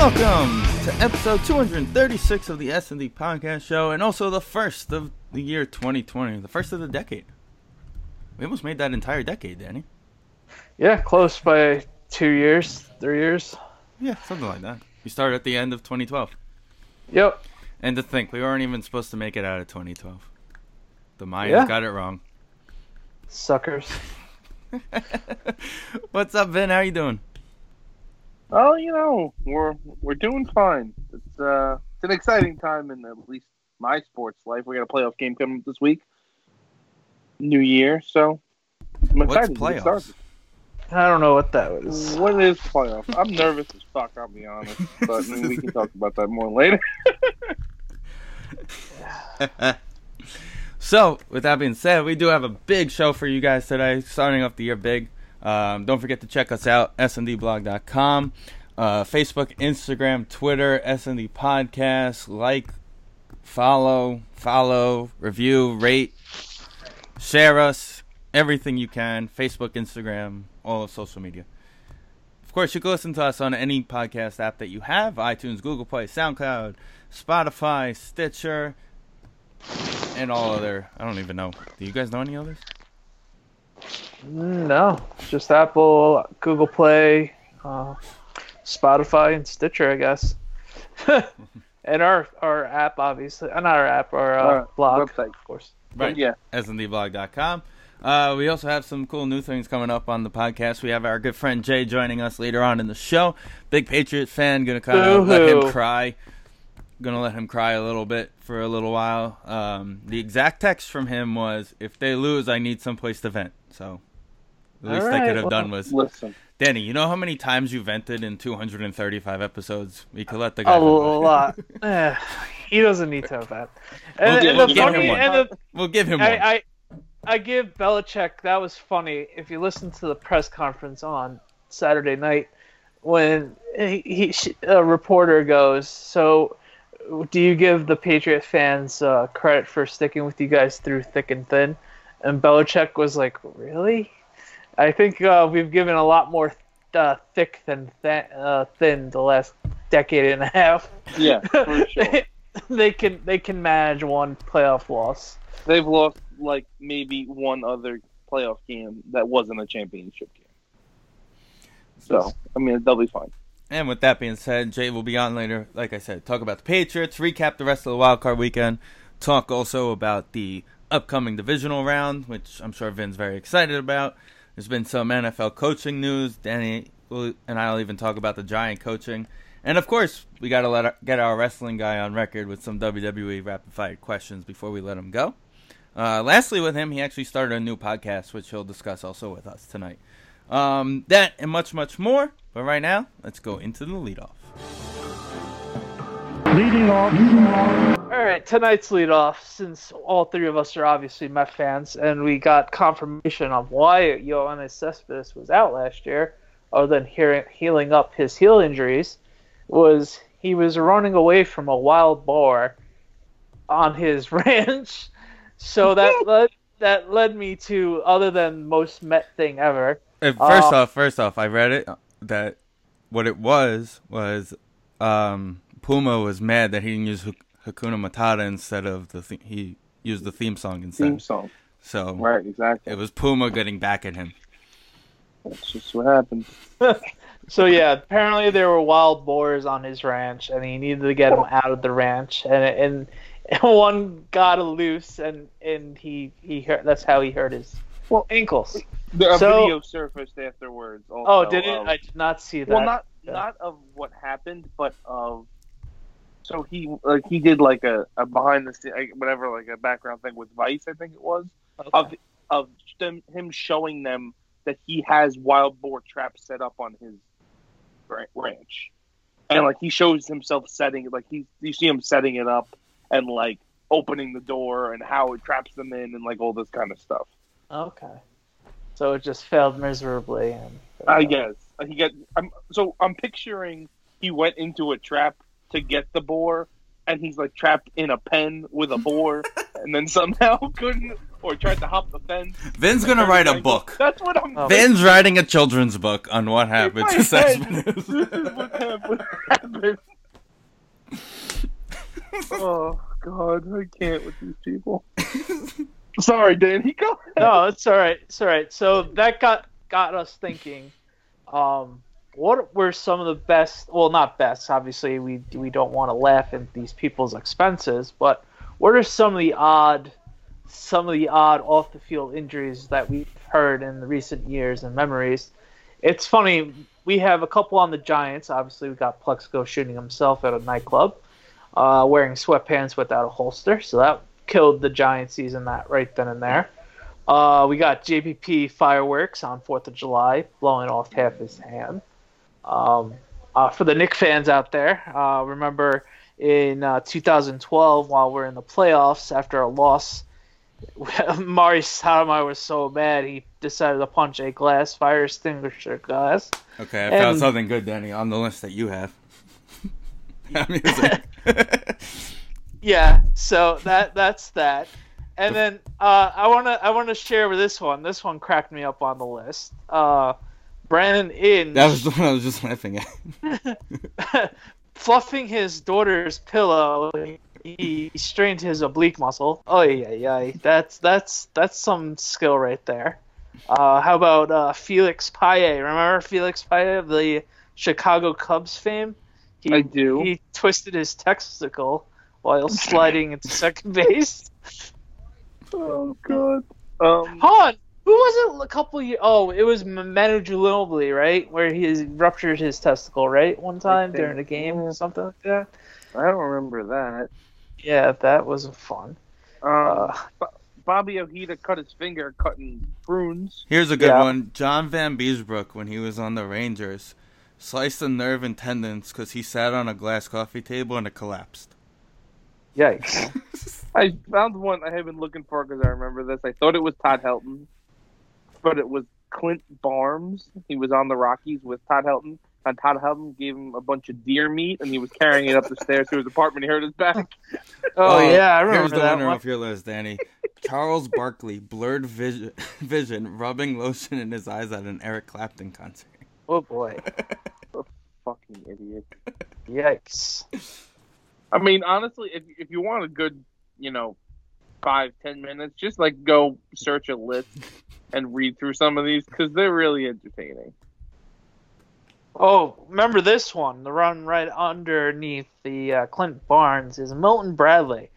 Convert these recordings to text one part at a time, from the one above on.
Welcome to episode 236 of the S&D Podcast Show, and also the first of the year 2020, the first of the decade. We almost made that entire decade, Danny. Yeah, close by two years, three years. Yeah, something like that. We started at the end of 2012. Yep. And to think, we weren't even supposed to make it out of 2012. The Mayans Yeah. got it wrong. Suckers. What's up, Ben? How you doing? Oh, you know, we're we're doing fine. It's uh, it's an exciting time in at least my sports life. We got a playoff game coming up this week, New Year, so I'm What's excited to get playoffs? started. I don't know what that was. What is playoff? I'm nervous as fuck. I'll be honest, but I mean, we can talk about that more later. so, with that being said, we do have a big show for you guys today, starting off the year big. Um, don't forget to check us out, sndblog.com, uh, Facebook, Instagram, Twitter, SND Podcast. Like, follow, follow, review, rate, share us, everything you can. Facebook, Instagram, all of social media. Of course, you can listen to us on any podcast app that you have iTunes, Google Play, SoundCloud, Spotify, Stitcher, and all other. I don't even know. Do you guys know any others? No, just Apple, Google Play, uh, Spotify, and Stitcher, I guess. and our our app, obviously. Uh, not our app, our uh, Our blog, website. of course. Right. Yeah. SNDblog.com. Uh, we also have some cool new things coming up on the podcast. We have our good friend Jay joining us later on in the show. Big Patriot fan, gonna kind of let him Boo-hoo. cry. Gonna let him cry a little bit for a little while. Um, the exact text from him was, "If they lose, I need someplace to vent." So, the least I could have well- done was, Listen, Danny. You know how many times you vented in 235 episodes? We could let the guy. A vent. lot. Eh, he doesn't need to have that. We'll And, give- we'll the give him funny, one. and the, We'll give him one. I, I I give Belichick that was funny. If you listen to the press conference on Saturday night, when he, he a reporter goes, "So, do you give the Patriot fans uh, credit for sticking with you guys through thick and thin?" And Belichick was like, "Really? I think uh, we've given a lot more uh, thick than th- uh, thin the last decade and a half. yeah, for sure. they can they can manage one playoff loss." They've lost like maybe one other playoff game that wasn't a championship game. So I mean, they'll be fine. And with that being said, Jay will be on later. Like I said, talk about the Patriots, recap the rest of the wild card weekend, talk also about the upcoming divisional round, which I'm sure Vin's very excited about. There's been some NFL coaching news. Danny and I'll even talk about the Giant coaching. And of course, we got to let our, get our wrestling guy on record with some WWE rapid fire questions before we let him go. Uh, lastly, with him, he actually started a new podcast, which he'll discuss also with us tonight. Um, that and much, much more. But right now, let's go into the leadoff. Leading off, All right, tonight's leadoff, since all three of us are obviously Met fans, and we got confirmation on why Yoenis Cespedes was out last year, other than hearing, healing up his heel injuries, was he was running away from a wild boar on his ranch. So that led that led me to other than most Met thing ever. Uh, first Uh, off, first off, I read it that what it was was um, Puma was mad that he didn't use Hakuna Matata instead of the th- he used the theme song instead. Theme song. So Right, exactly. it was Puma getting back at him. That's just what happened. So yeah, apparently there were wild boars on his ranch, and he needed to get them out of the ranch, and and, and one got loose, and and he he hurt. That's how he hurt his Well, ankles. The, a So- video surfaced afterwards. Also, Oh, did it? of- I did not see that. well, not Yeah. not of what happened, but of. So he like he did like a, a behind the scene like, whatever like a background thing with Vice I think it was Okay. of of them him showing them that he has wild boar traps set up on his ranch, and like he shows himself setting like he you see him setting it up and like opening the door and how it traps them in and like all this kind of stuff. Okay. So it just failed miserably, and I guess he got. I'm so I'm picturing he went into a trap to get the boar, and he's like trapped in a pen with a boar, and then somehow couldn't or tried to hop the fence. Vin's gonna write a book. That's what I'm. Oh. Vin's writing a children's book on what happened to head, This is what happened. happened. oh God, I can't with these people. Sorry, Dan. Go ahead. no, it's all right. It's all right. So that got got us thinking. Um, what were some of the best? Well, not best. Obviously, we we don't want to laugh at these people's expenses, but what are some of the odd, some of the odd off the field injuries that we've heard in the recent years and memories? It's funny. We have a couple on the Giants. Obviously, we got Plexico shooting himself at a nightclub, uh, wearing sweatpants without a holster. So that killed the Giant season that right then and there. Uh, we got JPP fireworks on Fourth of July, blowing off half his hand. Um, uh, for the Knick fans out there, uh, remember in uh, 2012 while we're in the playoffs after a loss, Amar'e Stoudemire was so mad he decided to punch a glass fire extinguisher glass. Okay, I found something good, Danny, on the list that you have. Yeah, so that that's that. And then uh, I wanna I wanna share with this one. This one cracked me up on the list. Uh, Brandon Inge that was the one I was just laughing at. fluffing his daughter's pillow. He strained his oblique muscle. Oh yeah, yeah. That's that's that's some skill right there. Uh, how about uh, Felix Pie? Remember Felix Pie of the Chicago Cubs fame? He, I do. He twisted his testicle while sliding into second base. Oh God. Um, Hold on. Who was it a couple years? Oh, it was Manu Ginobili, right? Where he ruptured his testicle, right? One time during a game or something like that. I don't remember that. Yeah, that wasn't fun. Um, Uh, Bo- Bobby Ojeda cut his finger cutting prunes. Here's a good Yeah. one. John Vanbiesbrouck, when he was on the Rangers, sliced a nerve and tendons because he sat on a glass coffee table and it collapsed. Yikes. I found one I have been looking for because I remember this. I thought it was Todd Helton, but it was Clint Barnes. He was on the Rockies with Todd Helton, and Todd Helton gave him a bunch of deer meat, and he was carrying it up the stairs to his apartment. He hurt his back. Oh, Uh, yeah, I remember Here's the that winner one. off your list, Danny. Charles Barkley, blurred vision, vision, rubbing lotion in his eyes at an Eric Clapton concert. Oh boy. Fucking idiot. Yikes. I mean, honestly, if if you want a good, you know, five ten minutes, just like go search a list and read through some of these because they're really entertaining. Oh, remember this one? The run right underneath the uh, Clint Barnes is Milton Bradley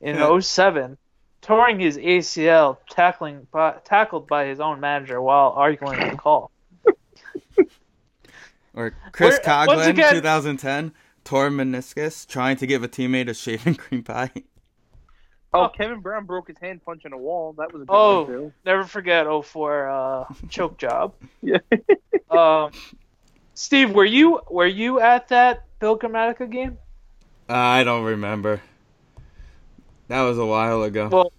in Yeah. 07, touring his ACL, tackling by, tackled by his own manager while arguing the call. Or Chris Where- Coghlan, again- 2010, tore meniscus trying to give a teammate a shaving cream pie. Oh, Oh. Kevin Brown broke his hand punching a wall. That was a good Oh. one too. Never forget 04 uh, choke job. Yeah. Um, Steve, were you were you at that Bill Gramatica game? I don't remember. That was a while ago. Well,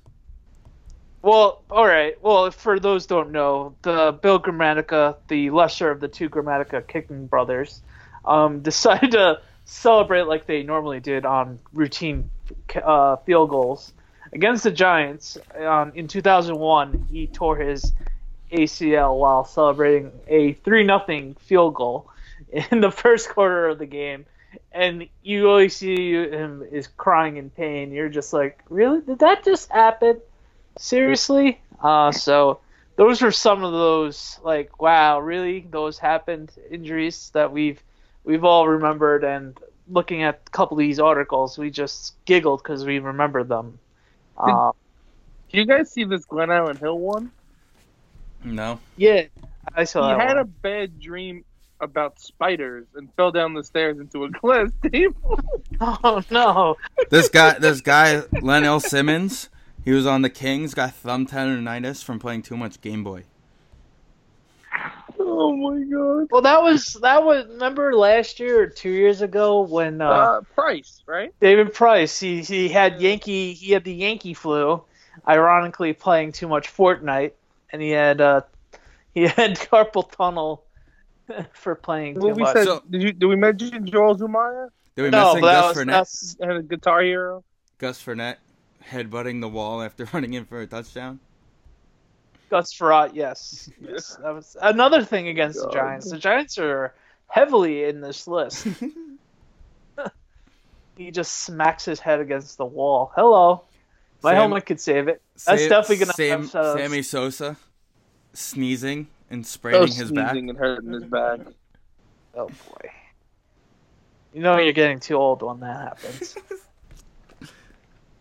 well, all right. Well, for those don't know, the Bill Gramatica, the lesser of the two Gramatica kicking brothers, um, decided to celebrate like they normally did on routine uh, field goals against the Giants. Um, in 2001, he tore his ACL while celebrating a three nothing field goal in the first quarter of the game. And you always see him is crying in pain. You're just like, really? Did that just happen? Seriously? Uh, so those were some of those like wow, really those happened injuries that we've we've all remembered and looking at a couple of these articles, we just giggled because we remembered them. Uh, Do you guys see this Glenallen Hill one? No. yeah, I saw he that had one. a bad dream about spiders and fell down the stairs into a glass table. Oh no! This guy, this guy, Len Simmons, he was on the Kings, got thumb tendonitis from playing too much Game Boy. Oh my god. Well, that was that was remember last year or two years ago when uh, Uh, Price, right? David Price he he had Yankee he had the Yankee flu, ironically playing too much Fortnite, and he had uh he had carpal tunnel for playing too we much. said, So- did you did we mention Joel Zumaya? Did we no, mention but that Gus was Fernett? that's, Had a Guitar Hero. Gus Frerotte headbutting the wall after running in for a touchdown. Gus Frerotte. Yes, yes, that was another thing against the Giants. The Giants are heavily in this list. he just smacks his head against the wall. Hello, my Sam- helmet could save it. That's Sam- definitely gonna Sam, have Sammy Sosa sneezing and Oh, spraining his back. sneezing and hurting his back. Oh boy. You know you're getting too old when that happens.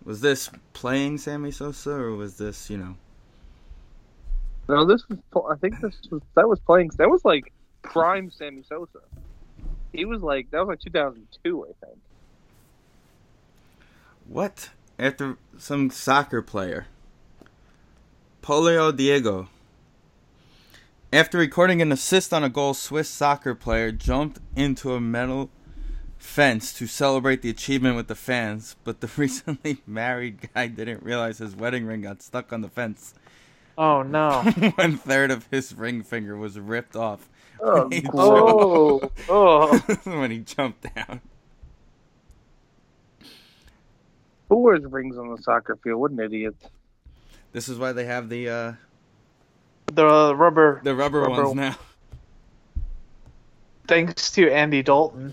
Was this playing Sammy Sosa or was this, you know? No, this was. I think this was that was playing. That was like prime Sammy Sosa. He was like that was like 2002, I think. What? After some soccer player, Paulo Diogo. After recording an assist on a goal, Swiss soccer player jumped into a metal fence to celebrate the achievement with the fans, but the recently married guy didn't realize his wedding ring got stuck on the fence. Oh no. One third of his ring finger was ripped off Oh, He gross. Oh, oh. when he jumped down. Who wears rings on the soccer field? What an idiot! This is why they have the uh, The rubber the rubber, Rubber- ones now. thanks to Andy Dalton.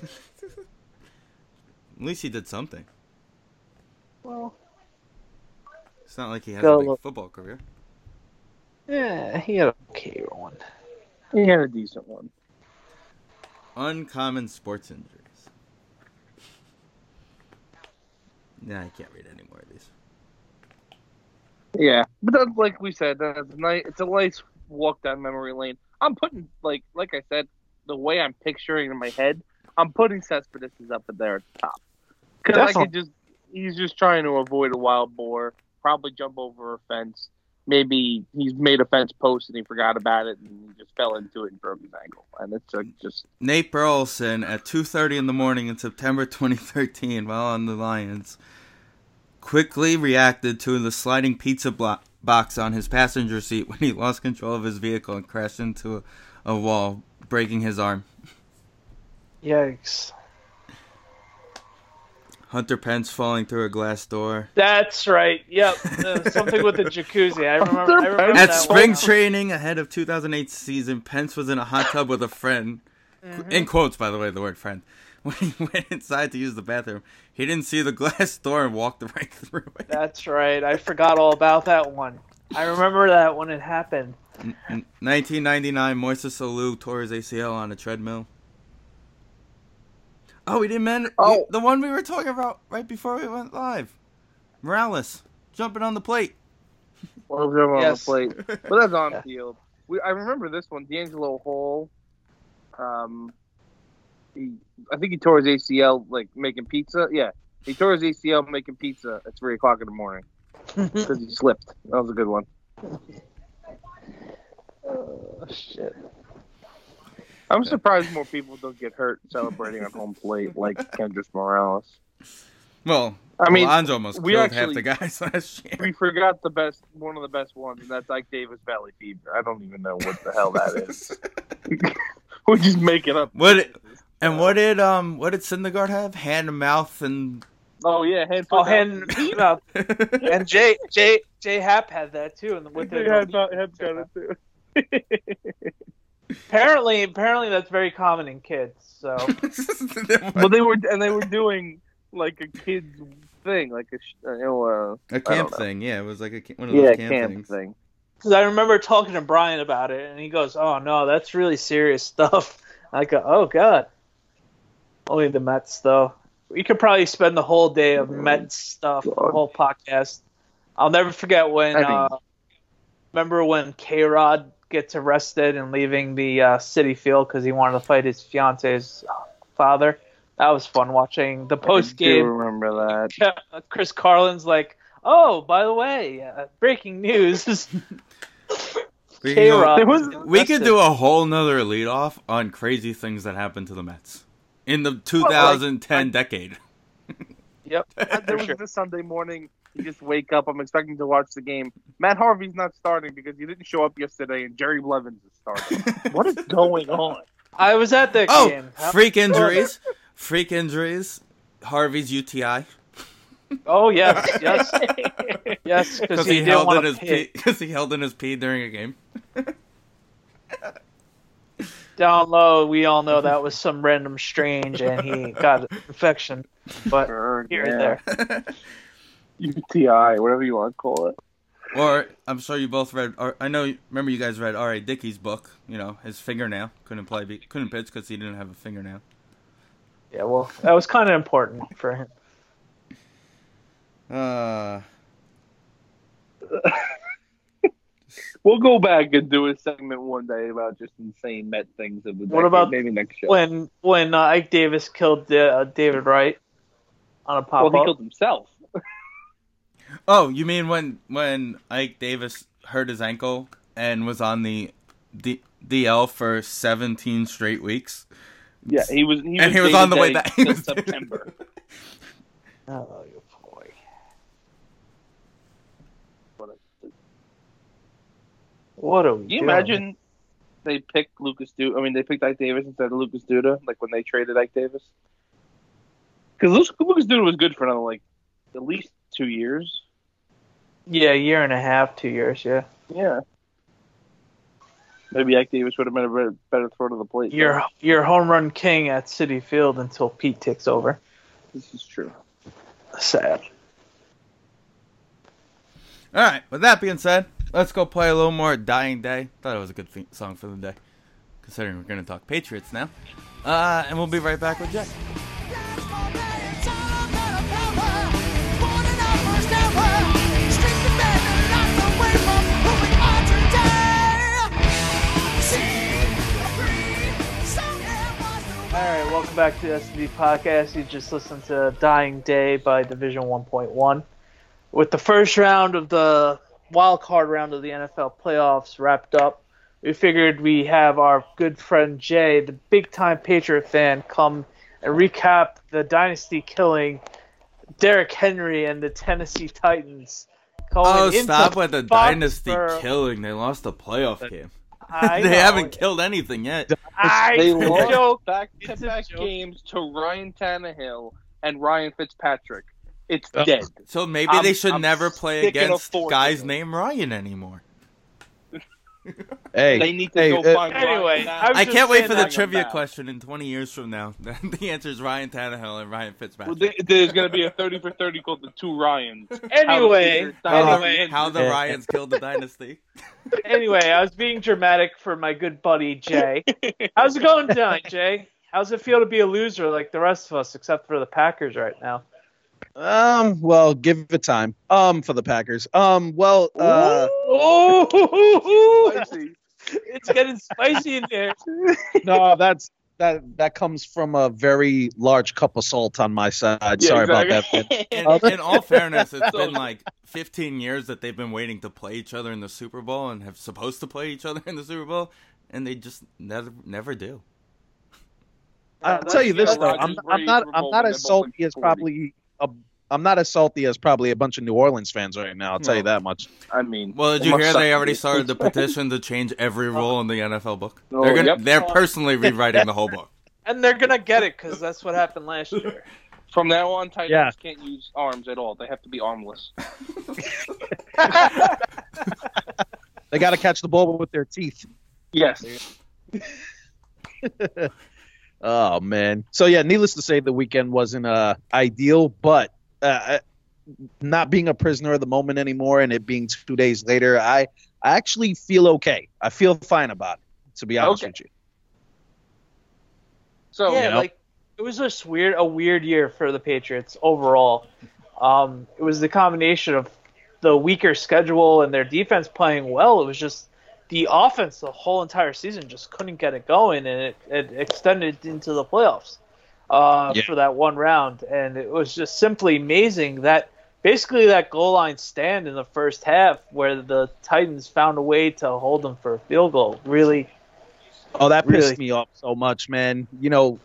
At least he did something. Well, It's not like he had a big football career. Yeah, he had a okay one. He had a decent one. Uncommon sports injuries. Nah, I can't read any more of these. Yeah, but that's like we said. That's nice. It's a nice walk down memory lane. I'm putting like like I said, the way I'm picturing in my head, I'm putting Cespedes up in there at the top because I Definitely. could just he's just trying to avoid a wild boar, probably jump over a fence. Maybe he's made a fence post and he forgot about it and he just fell into it and broke his ankle. And it's uh, just Nate Burleson at 2:30 in the morning in September 2013, while on the Lions, quickly reacted to the sliding pizza blo- box on his passenger seat when he lost control of his vehicle and crashed into a, a wall, breaking his arm. Yikes. Hunter Pence falling through a glass door. That's right. Yep. Uh, something with the jacuzzi. I remember. I remember At that spring one. training ahead of 2008 season, Pence was in a hot tub with a friend. In quotes, by the way, the word friend. When he went inside to use the bathroom, he didn't see the glass door and walked right through it. That's right. I forgot all about that one. I remember that when it happened. N- n- 1999, Moises Alou tore his ACL on a treadmill. Oh, we didn't mention Oh. the one we were talking about right before we went live. Morales jumping on the plate. well over on Yes. the plate. But that's on Yeah. field. We, I remember this one, DeAngelo Hall. Um, he, I think he tore his ACL like making pizza. Yeah, he tore his ACL making pizza at three o'clock in the morning because he slipped. That was a good one. Oh, shit. I'm surprised more people don't get hurt celebrating on home plate like Kendrick Morales. Well, I mean, Alonso almost we killed half the guys last year. we forgot the best, one of the best ones, and that's Ike Davis Valley Fever. I don't even know what the hell that is. We're just making up. What it- And what did um what did Syndergaard have? Hand, mouth, and Oh yeah, hand. Oh, hand, and mouth. and Jay Jay Jay Happ had that too, and with They the had not- had got it too. Apparently apparently that's very common in kids. So Well, they were and they were doing like a kids thing, like a uh, you know, uh, a camp thing. Yeah, it was like a one of those yeah, camp, camp things. thing. Because I remember talking to Brian about it, and he goes, "Oh no, that's really serious stuff." I go, "Oh god." Only the Mets, though. We could probably spend the whole day of Mets stuff, the whole podcast. I'll never forget when. I think- Uh, remember when K Rod gets arrested and leaving the uh, Citi Field because he wanted to fight his fiance's father? That was fun watching the post I do game. remember that. Chris Carlin's like, "Oh, by the way, uh, breaking news." We, K go- was- we could do a whole nother lead off on crazy things that happened to the Mets in the 2010 decade. Yep. there was sure. this Sunday morning. You just wake up. I'm expecting to watch the game. Matt Harvey's not starting because he didn't show up yesterday, and Jerry Blevins is starting. what is going on? I was at the Oh, game. How- freak injuries. Freak injuries. Harvey's UTI. Oh yes, yes, yes, because Because he, he, held in his pee. pee. Because he held in his pee during a game. Down low, we all know that was some random strange, and he got infection. But here yeah. and there. UTI, whatever you want to call it. Or I'm sure you both read. Or I know. Remember, you guys read R.A. Dickey's book. You know, his fingernail couldn't play. be- Couldn't pitch because he didn't have a fingernail. Yeah, well, that was kind of important for him. Uh, We'll go back and do a segment one day about just insane Met things of the What decade, about maybe next show? When when uh, Ike Davis killed uh, David Wright on a pop well, he killed himself. Oh, you mean when when Ike Davis hurt his ankle and was on the D- DL for 17 straight weeks? Yeah, he was. He was And he was on the way back. till September. Oh, you boy. What a- What are we Can you doing? imagine they picked Lucas Duda? I mean, they picked Ike Davis instead of Lucas Duda, like when they traded Ike Davis. Because Lucas Duda was good for another like at least two years. Yeah, a year and a half, two years. Yeah, Yeah. Maybe Ike Davis would have been a better, better throw to the plate. you're you're home run king at Citi Field until Pete takes over. This is true. Sad. All right. With that being said, let's go play a little more "Dying Day." Thought it was a good theme song for the day, considering we're gonna talk Patriots now. Uh, and we'll be right back with Jay. All right, welcome back to the SD podcast. You just listened to "Dying Day" by Division 1.1. With the first round of the wild card round of the NFL playoffs wrapped up, we figured we have our good friend Jay, the big time Patriot fan, come and recap the dynasty killing Derrick Henry and the Tennessee Titans. Oh, stop with the dynasty Foxborough. killing. They lost the playoff game. I they know. haven't killed anything yet. I They it's lost joke. back It's to a back games to Ryan Tannehill and Ryan Fitzpatrick. It's Uh, dead. So maybe I'm- they should I'm never play against guys in it. named Ryan anymore. Hey, They need to hey, go uh, find Anyway, I I can't wait for the trivia back. question in 20 years from now. the answer is Ryan Tannehill and Ryan Well, Fitzpatrick. there- There's going to be a 30 for 30 called the two Ryans. Anyway, How the- anyway, How the Ryans killed the dynasty. anyway, I was being dramatic for my good buddy Jay. How's it going tonight, Jay? How's it feel to be a loser like the rest of us, except for the Packers right now? Um, well, give it time. Um, for the Packers. Um, well, uh, Oh, Spicy. it's getting spicy in there. no, that's that that comes from a very large cup of salt on my side. Yeah, Sorry about that. exactly. man. In, in all fairness, it's been like 15 years that they've been waiting to play each other in the Super Bowl and have supposed to play each other in the Super Bowl, and they just never never do. I'll tell you this though, I'm, I'm not I'm not as they're salty like as 40. probably a, I'm not as salty as probably a bunch of New Orleans fans right now. I'll tell you that much. I mean, Well, did you hear they already started the petition to change every oh. rule in the NFL book? Oh, They're gonna, yep. they're personally rewriting the whole book. And they're gonna get it because that's what happened last year. From now on, tight Yeah. can't use arms at all. They have to be armless. They got to catch the ball with their teeth. Yes. Oh man. So yeah, needless to say, the weekend wasn't uh, ideal, but uh, not being a prisoner of the moment anymore, and it being two days later, I I actually feel okay. I feel fine about it, to be honest Okay. with you. So yeah, you know? like it was just weird, a weird year for the Patriots overall. Um, it was the combination of the weaker schedule and their defense playing well. It was just the offense the whole entire season just couldn't get it going, and it, it extended into the playoffs uh, Yeah. for that one round. And it was just simply amazing that basically that goal line stand in the first half, where the Titans found a way to hold them for a field goal, really. Oh, that pissed me off so much, man. You know,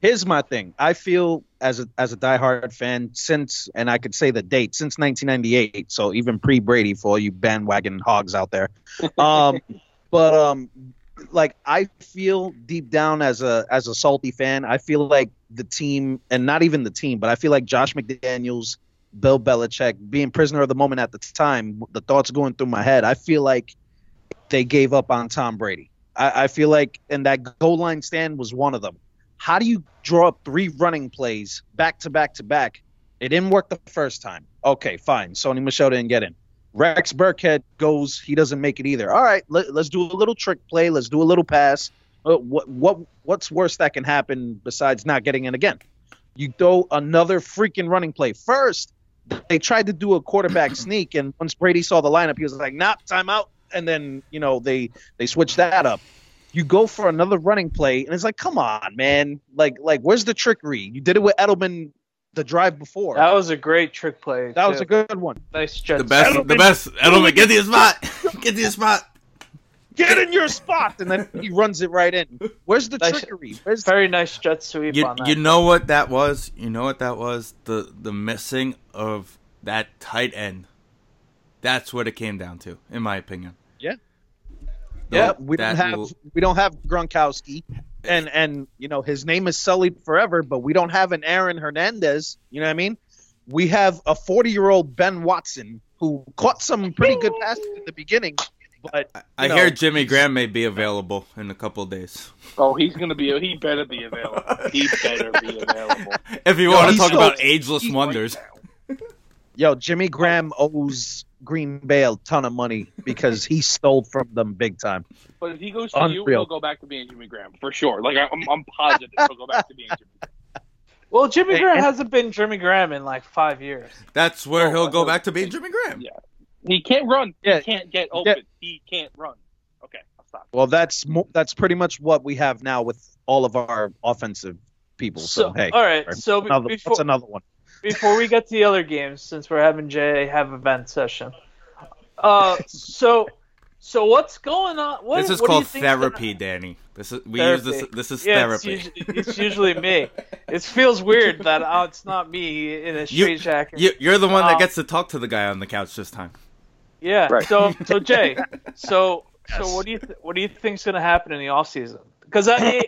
here's my thing. I feel as a as a diehard fan since, and I could say the date since 1998. So even pre Brady for all you bandwagon hogs out there. Um, but um, like I feel deep down as a as a salty fan, I feel like the team, and not even the team, but I feel like Josh McDaniels, Bill Belichick, being prisoner of the moment at the time, the thoughts going through my head. I feel like they gave up on Tom Brady. I, I feel like, and that goal line stand was one of them. How do you draw up three running plays back to back to back? It didn't work the first time. Okay, fine. Sony Michel didn't get in. Rex Burkhead goes, he doesn't make it either. All right, let, let's do a little trick play. Let's do a little pass. Uh, what what what's worse that can happen besides not getting in again? You throw another freaking running play. First, they tried to do a quarterback sneak, and once Brady saw the lineup, he was like, "Nah, timeout." And then you know they they switched that up. You go for another running play, and it's like, come on, man! Like like where's the trickery? You did it with Edelman the drive before. That was a great trick play. That was a good one. nice jet. The best, the best. Edelman, get to your spot. Get to your spot. Get in your spot, and then he runs it right in. Where's the Nice- trickery? Where's Very nice jet sweep You, on that. you know what that was? You know what that was? The the missing of that tight end. That's what it came down to, in my opinion. Yeah. The- Yeah, we don't have will- we don't have Gronkowski, and and you know his name is sullied forever, but we don't have an Aaron Hernandez. You know what I mean? We have a 40 year old Ben Watson who caught some pretty good passes in the beginning, but I you know, hear Jimmy Graham may be available in a couple of days. Oh, he's gonna be. He better be available. He better be available. If you Yo, want to talk so- about ageless he's wonders, yo, Jimmy Graham owes Green Bay a ton of money because he stole from them big time. But if he goes to you, he'll go back to being Jimmy Graham for sure. Like I- I'm, I'm positive he'll go back to being Jimmy. Graham. well, Jimmy Hey, Graham and- hasn't been Jimmy Graham in like five years. that's where Oh, he'll go back to being Jimmy Graham. Yeah. He can't run. Yeah. He can't get open. He can't run. Okay, I'll stop. Well, that's mo- that's pretty much what we have now with all of our offensive people. So, So, hey, all right. So be- another, before that's another one. Before we get to the other games, since we're having Jay have a vent session, uh, so so what's going on? What, This is what do you called think's gonna- therapy, Danny. This is we use this. Therapy. This is Yeah, therapy. It's usually, it's usually me. It feels weird that uh, it's not me in a You- straight jacket. You, you're the one Uh, that gets to talk to the guy on the couch this time. Yeah. Right. So so Jay, so Yes. so what do you th- what do you think's going to happen in the off season? Because I,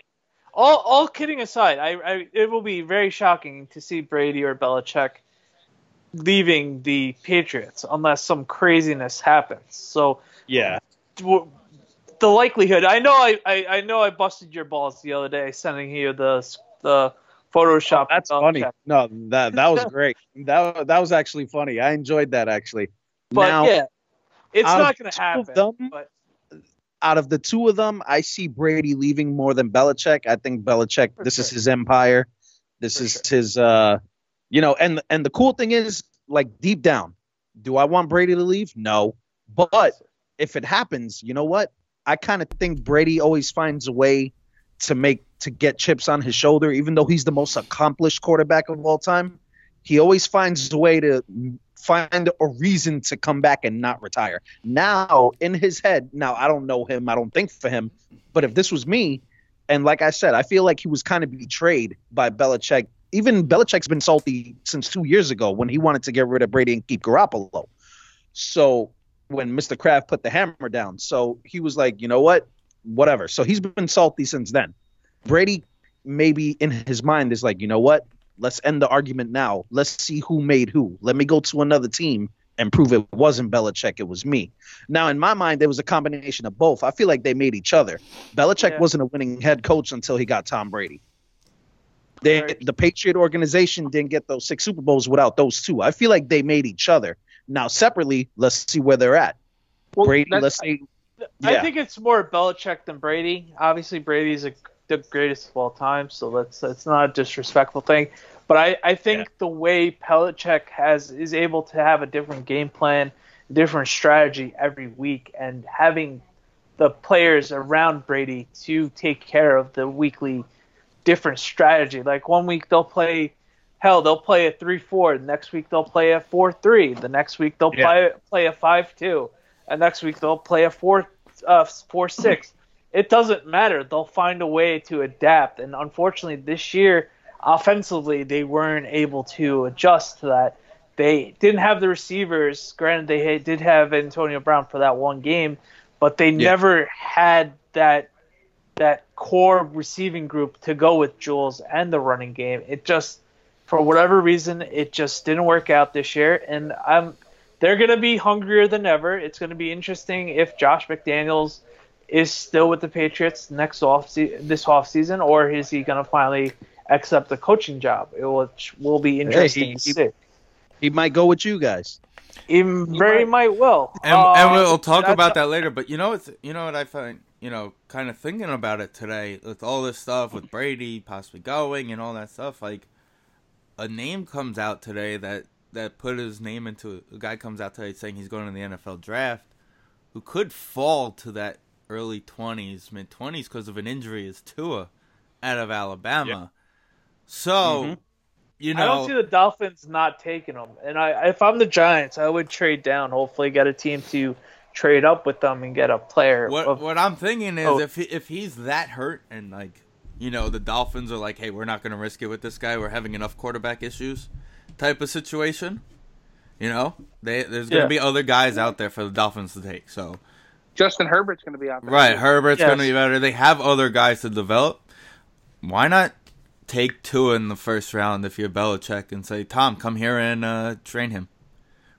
all all kidding aside, I, I it will be very shocking to see Brady or Belichick leaving the Patriots unless some craziness happens. So Yeah. the likelihood, I know I, I, I know I busted your balls the other day sending you the the Photoshop. Oh, That's funny. No, that that was great. That that was actually funny. I enjoyed that actually. But now, yeah, it's not going to happen. them- but out of the two of them, I see Brady leaving more than Belichick. I think Belichick. For this is his empire. This For is his. uh You know, and and the cool thing is, like deep down, do I want Brady to leave? No, but if it happens, you know what? I kind of think Brady always finds a way to make to get chips on his shoulder, even though he's the most accomplished quarterback of all time. He always finds a way to find a reason to come back and not retire. Now, in his head, now I don't know him, I don't think for him, but if this was me, and like I said, I feel like he was kind of betrayed by Belichick. Even Belichick's been salty since two years ago when he wanted to get rid of Brady and keep Garoppolo. So when Mr. Kraft put the hammer down, so he was like, you know what, whatever. So he's been salty since then. Brady maybe in his mind is like, you know what, let's end the argument now. Let's see who made who. Let me go to another team and prove it wasn't Belichick, it was me. Now, in my mind, there was a combination of both. I feel like they made each other. Belichick Yeah. wasn't a winning head coach until he got Tom Brady. They, Right. The Patriot organization didn't get those six Super Bowls without those two. I feel like they made each other. Now, separately, let's see where they're at. Well, Brady, let's say. I Yeah. think it's more Belichick than Brady. Obviously, Brady's a, the greatest of all time, so that's that's not a disrespectful thing. But I, I think Yeah. the way Belichick has is able to have a different game plan, different strategy every week, and having the players around Brady to take care of the weekly different strategy. Like one week they'll play, hell, they'll play a three-four. The next week they'll play a four-three. The next week they'll Yeah. play play a five-two. And next week they'll play a four uh, four six. It doesn't matter. They'll find a way to adapt. And unfortunately, this year, offensively, they weren't able to adjust to that. They didn't have the receivers. Granted, they did have Antonio Brown for that one game, but they never had that that core receiving group to go with Jules and the running game. It just, for whatever reason, it just didn't work out this year. And I'm they're going to be hungrier than ever. It's going to be interesting if Josh McDaniels is still with the Patriots next off se- this off season, or is he going to finally accept the coaching job? It will will be interesting he- to see. He might go with you guys. Even very might will. and, Uh, and we'll talk about that later. But you know, it's you know what I find, you know, kind of thinking about it today with all this stuff with Brady possibly going and all that stuff. Like, a name comes out today that that put his name into a guy comes out today saying he's going to the NFL draft, who could fall to that early twenties, mid twenties because of an injury is Tua out of Alabama. So, Mhm. you know, I don't see the Dolphins not taking him. And I, if I'm the Giants, I would trade down. Hopefully, get a team to trade up with them and get a player. What of- what I'm thinking is Oh. if he, if he's that hurt and like you know the Dolphins are like, hey, we're not going to risk it with this guy. We're having enough quarterback issues, type of situation. You know, they there's going to Yeah. be other guys out there for the Dolphins to take. So Justin Herbert's going to be out there. right, Herbert's Yes. going to be better. They have other guys to develop. Why not take Tua in the first round if you're Belichick and say, Tom, come here and uh, train him,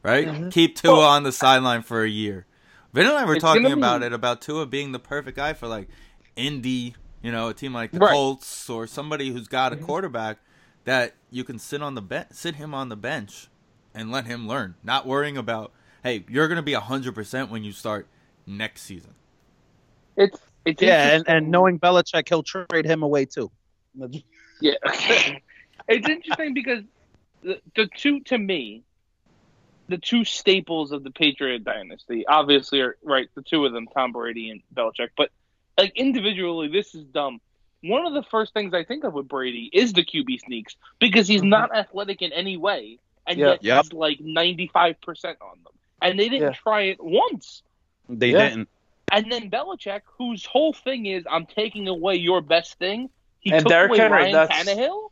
right? Mm-hmm. Keep Tua on the sideline for a year. Vin and I were It's talking gonna be- about it about Tua being the perfect guy for like Indy, you know, a team like the Right. Colts or somebody who's got a Mm-hmm. quarterback that you can sit on the bench, sit him on the bench, and let him learn. Not worrying about, hey, you're gonna be hundred percent when you start next season. It's it's Yeah, and, interesting. and knowing Belichick, he'll trade him away too. Yeah. it's interesting because the, the two, to me, the two staples of the Patriot dynasty, obviously, are right, the two of them, Tom Brady and Belichick. But, like, individually, this is dumb. One of the first things I think of with Brady is the QB sneaks because he's mm-hmm. not athletic in any way, and Yeah. yet Yep. he's like 95% on them. And they didn't Yeah. try it once. They Yeah. didn't. And then Belichick, whose whole thing is, I'm taking away your best thing, he And took Derrick away Henry, Ryan that's- Tannehill?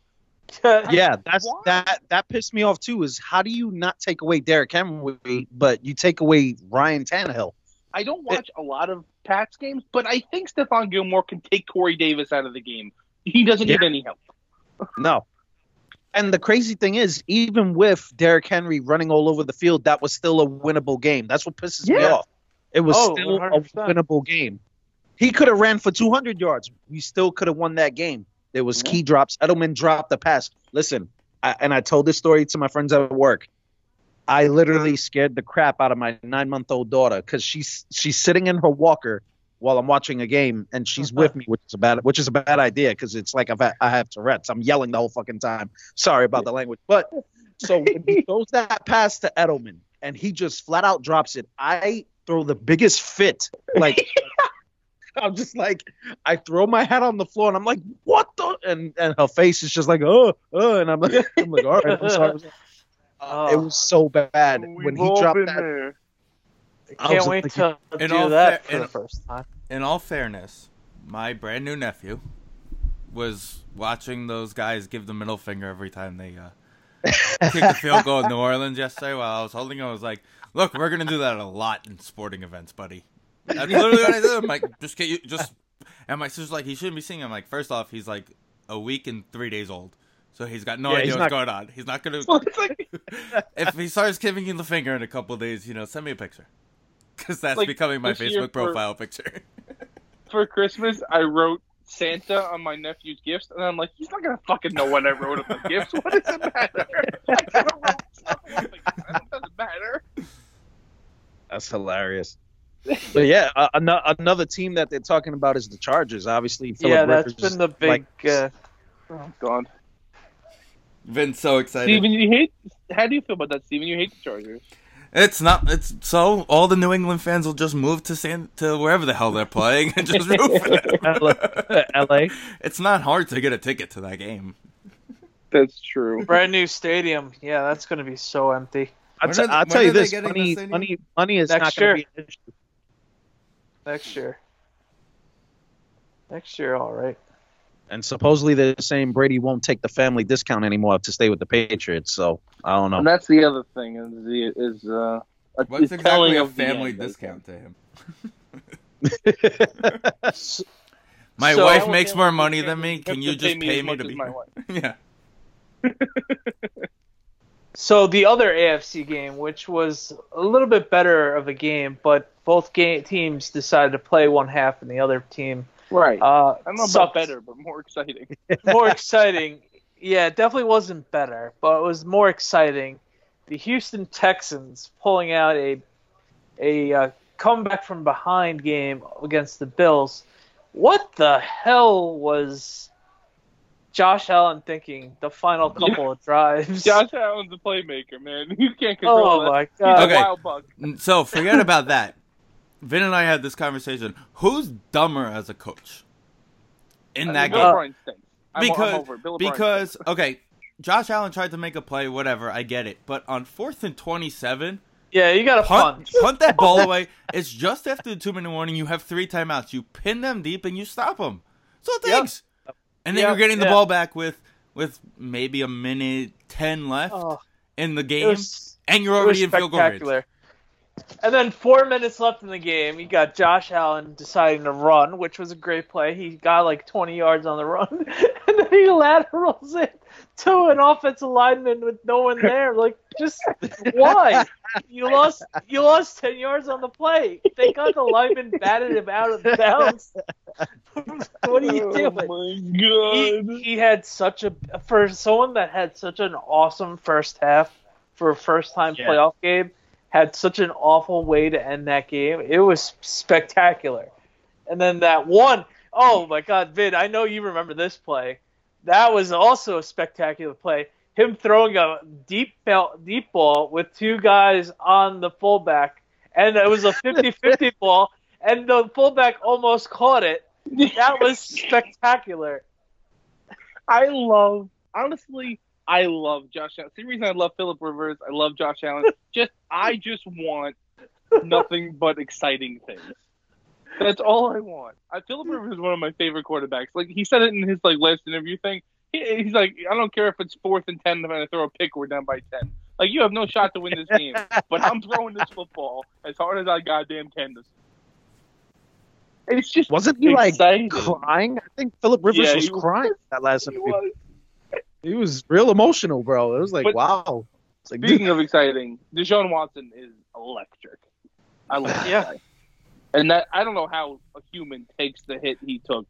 Yeah, that's Why? that that pissed me off too. Is how do you not take away Derrick Henry, but you take away Ryan Tannehill? I don't watch a lot of Pats games, but I think Stephon Gilmore can take Corey Davis out of the game. He doesn't Yeah. need any help. No. And the crazy thing is, even with Derrick Henry running all over the field, that was still a winnable game. That's what pisses me off. It was Oh, still 100%. a winnable game. He could have ran for 200 yards. We still could have won that game. There was Yeah. key drops. Edelman dropped the pass. Listen, I, and I told this story to my friends at work. I literally scared the crap out of my nine-month-old daughter because she's she's sitting in her walker while I'm watching a game, and she's with me, which is a bad which is a bad idea because it's like I've, I have Tourette's. I'm yelling the whole fucking time. Sorry about the language, but so when he throws that pass to Edelman and he just flat out drops it, I throw the biggest fit. Like I'm just like I throw my hat on the floor and I'm like, what the? And and her face is just like, oh, oh, and I'm like, I'm like, all right, I'm sorry. Uh, it was so bad when he dropped that. there. I Can't was wait like- to In do all that fair- for the in- first time. In all fairness, my brand new nephew was watching those guys give the middle finger every time they uh, kicked the field goal in New Orleans yesterday. While I was holding him, I was like, "Look, we're gonna do that a lot in sporting events, buddy." That's literally what I did. I'm like, "Just get you, just." And my sister's like, "He shouldn't be singing." I'm like, first off, he's like a week and three days old, so he's got no Yeah, idea what's not- going on. He's not gonna. So it's like, if he starts giving you the finger in a couple days, you know, send me a picture, because that's Like, becoming my this year Facebook for- profile picture. for Christmas, I wrote Santa on my nephew's gifts, and I'm like, he's not gonna fucking know what I wrote on the gifts. What does it matter? I could have wrote something like that. It doesn't matter. That's hilarious. But yeah, uh, ano- another team that they're talking about is the Chargers. Obviously, Philip yeah, that's Rivers, been the big. like, uh, Oh God. Been so excited. Steven, you hate. How do you feel about that, Steven? You hate the Chargers. It's not. It's so all the New England fans will just move to San to wherever the hell they're playing and just root for them. LA. It's not hard to get a ticket to that game. That's true. brand new stadium. Yeah, that's going to be so empty I'll, When t- are- I'll tell you this: money, money, money is Next not going to be an issue. Next year. Next year, all right. And supposedly they're saying Brady won't take the family discount anymore to stay with the Patriots. So I don't know. And that's the other thing is the is uh. a- What's is exactly a family end, discount to him? My So- wife makes more money than me. Can you just as pay me to be? my wife. yeah. So the other AFC game, which was a little bit better of a game, but both game teams decided to play one half, and the other team Right. uh, I don't know sucked. about better, but more exciting. more exciting. Yeah, it definitely wasn't better, but it was more exciting. The Houston Texans pulling out a a uh, comeback from behind game against the Bills. What the hell was Josh Allen thinking? The final couple of drives. Josh Allen's a playmaker, man. You can't oh control oh that. my He's god! a Okay. wild bug. So forget about that. Vin and I had this conversation. Who's dumber as a coach in uh, that Bill game? O'Brien stinks. I'm, because I'm over it. Bill because okay, Josh Allen tried to make a play, whatever, I get it. But on fourth and twenty-seven, Yeah, you got to punt, punt. punt that ball away. It's just after the two-minute warning. You have three timeouts. You pin them deep and you stop them. So thanks. And then Yep, you're getting the ball back with with maybe a minute ten left Oh, in the game, was, and you're already in field goal range. Spectacular. And then four minutes left in the game, you got Josh Allen deciding to run, which was a great play. He got like 20 yards on the run, and then he laterals it to an offensive lineman with no one there. Like, just why? You lost. You lost 10 yards on the play. They got the lineman batted him out of bounds. what are you oh doing? Oh my god. he, he had such a for someone that had such an awesome first half for a first time Yeah. playoff game had such an awful way to end that game. It was spectacular. And then that one, oh my god, Vid, I know you remember this play. That was also a spectacular play. Him throwing a deep ball, deep ball with two guys on the fullback, and it was a 50-50 ball, and the fullback almost caught it. That was spectacular. I love, honestly, I love Josh Allen. See, the reason I love Philip Rivers, I love Josh Allen. Just, I just want nothing but exciting things. That's all I want. I, Philip hmm. Rivers is one of my favorite quarterbacks. Like he said it in his like last interview thing. He, he's like, I don't care if it's fourth and ten, if I throw a pick, we're down by ten. Like you have no shot to win this game, but I'm throwing this football as hard as I goddamn can. This. It's just Wasn't he like crying? I think Philip Rivers Yeah, was was. crying that last He interview. was. He was real emotional, bro. It was like, But- wow. It's like, Speaking of exciting, Deshaun Watson is electric. I love that Yeah. And that I don't know how a human takes the hit he took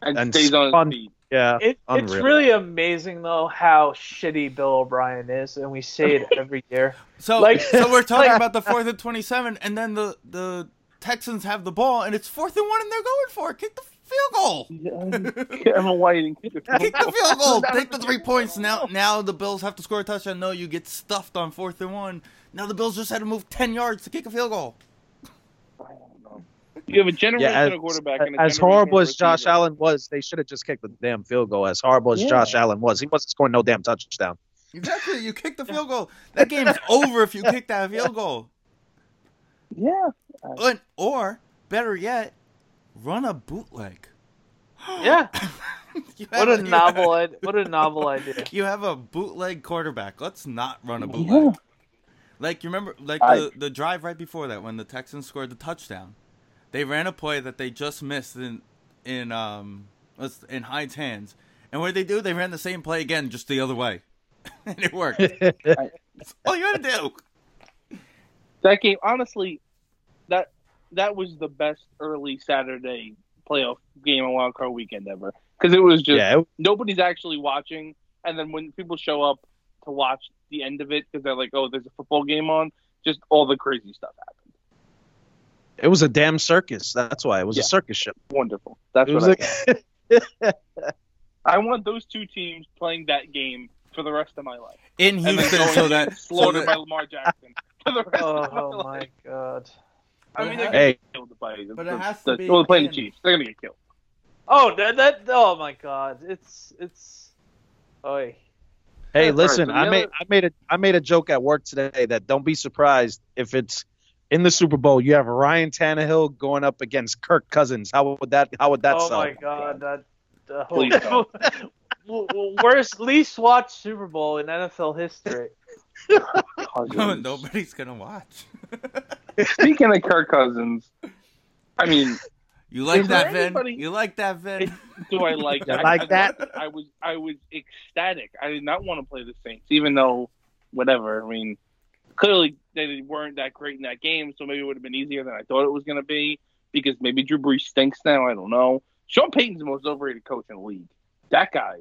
and, And stays on his feet. yeah. It, it's really amazing though how shitty Bill O'Brien is, and we say it every year. So, Like- so we're talking like- about the fourth and twenty-seven, and then the the Texans have the ball, and it's fourth and one, and they're going for it. Kick the field goal. Kevin White and Kick the field goal. Take the three points. Now, now the Bills have to score a touchdown. No, you get stuffed on fourth and one. Now the Bills just had to move ten yards to kick a field goal. You have a generational Yeah, as, quarterback and a as horrible as Josh receiver. Allen was, they should have just kicked the damn field goal. As horrible as Yeah. Josh Allen was, he wasn't scoring no damn touchdown. Exactly. You kick the field goal. That game's over if you kick that field goal. Yeah. But, or better yet, run a bootleg. Yeah, what have a novel, have- id- what a novel idea. You have a bootleg quarterback. Let's not run a Yeah. bootleg. Like you remember, like I- the the drive right before that when the Texans scored the touchdown, they ran a play that they just missed in in um was in Hyde's hands, and what did they do? They ran the same play again, just the other way, and it worked. That's all you had to do. That game, honestly, that that was the best early Saturday playoff game on Wild Card Weekend ever because it was just yeah, it- nobody's actually watching, and then when people show up to watch the end of it because they're like, "Oh, there's a football game on," just all the crazy stuff happened. It was a damn circus. That's why it was Yeah. a circus show. Wonderful. That's It what was I, like, I want those two teams playing that game for the rest of my life. In Houston, going so that so slaughtered that- by Lamar Jackson for the rest Oh, of my oh life. my god. I mean, they're gonna hey, get killed by the, But it has to the- be well, playing the in- Chiefs. They're gonna get killed. Oh, that, that oh my god. It's it's Oy. Hey, That's listen, right. I made other- I made a I made a joke at work today that don't be surprised if it's in the Super Bowl. You have Ryan Tannehill going up against Kirk Cousins. How would that How would that oh sound? my god, that uh, Please don't. w- w- worst least watched Super Bowl in NFL history. Cousins. nobody's gonna watch. Speaking of Kirk Cousins, I mean, You like Is there that, Vin? anybody- You like that, Vin? do I like You that? like I, that? I was I was ecstatic. I did not want to play the Saints, even though whatever. I mean, clearly they weren't that great in that game, so maybe it would have been easier than I thought it was going to be. Because maybe Drew Brees stinks now. I don't know. Sean Payton's the most overrated coach in the league. That guy.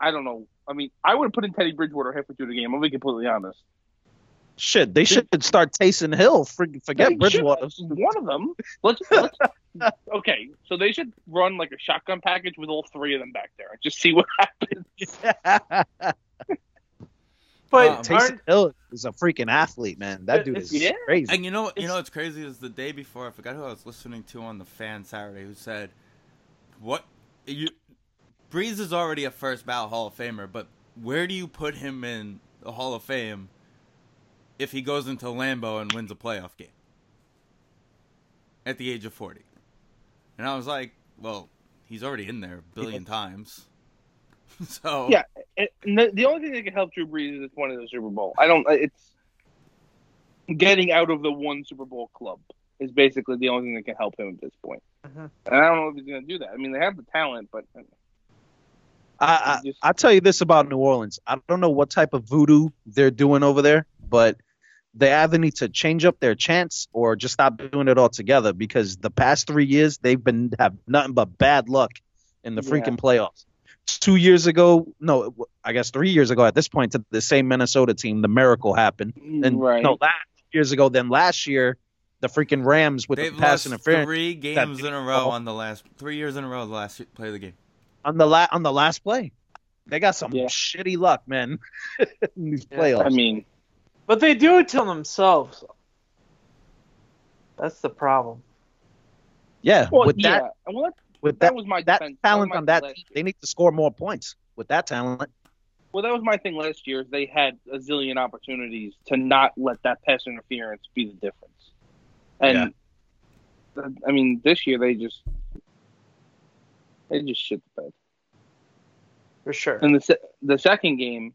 I don't know. I mean, I would have put in Teddy Bridgewater halfway through the game. I'll be completely honest. Shit, they should start Taysom Hill. For, forget They should- Bridgewater. One of them. Let's, let's okay. So they should run like a shotgun package with all three of them back there and just see what happens. But Um, Taysom aren't, Hill is a freaking athlete, man. That dude is Yeah. crazy. And you know, you know what's crazy is the day before. I forgot who I was listening to on the fan Saturday who said, "What you Brees is already a first ballot Hall of Famer, but where do you put him in the Hall of Fame if he goes into Lambeau and wins a playoff game at the age of forty? And I was like, well, he's already in there a billion times. so Yeah. And the, the only thing that can help Drew Brees is winning the Super Bowl. I don't. It's getting out of the one Super Bowl club is basically the only thing that can help him at this point. Mhm. And I don't know if he's going to do that. I mean, they have the talent, but I, I I'll tell you this about New Orleans. I don't know what type of voodoo they're doing over there, but they either need to change up their chants or just stop doing it altogether because the past three years they've been have nothing but bad luck in the Yeah. freaking playoffs. Two years ago, no, I guess three years ago at this point, to the same Minnesota team, the miracle happened. And right. no, last years ago, then last year, the freaking Rams with they've the pass interference three games in a row on the last three years in a row. The last play of the game. on the la- on the last play. They got some Yeah. shitty luck, man. in these playoffs. I mean, but they do it to themselves. That's the problem. yeah, well, with yeah. that well, that, with that that was my that defense. talent was my on that last they need to score more points. With that talent, Well, that was my thing last year. They had a zillion opportunities to not let that pass interference be the difference. And uh, I mean, this year they just they just shit the bed. For sure. And the se- the second game,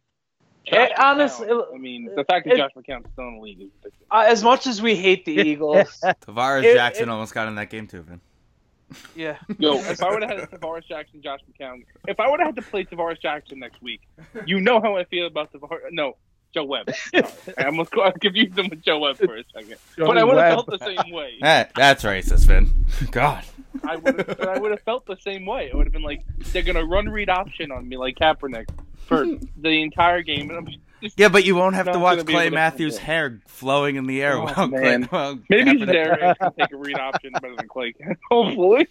Eh, Josh honestly, McCown, I mean, the fact that it- Josh McCown's still in the league is ridiculous. Uh, as much as we hate the Eagles, Tarvaris It- Jackson it- almost got in that game too, man. yeah. Yo, if I would have had Tarvaris Jackson, Josh McCown, if I would have had to play Tarvaris Jackson next week, you know how I feel about Tarvaris. No, Joe Webb. Sorry. I almost got confused him with Joe Webb for a second, but I would have felt the same way. That, that's racist, Vin. God. I would have, I would have felt the same way. It would have been like they're gonna run read option on me like Kaepernick for the entire game, and I'm just, Yeah, but you won't have to watch Clay to- Matthews' hair flowing in the air Oh, while Clay. While maybe Kaepernick- Darius can take a read option better than Clay can. Hopefully,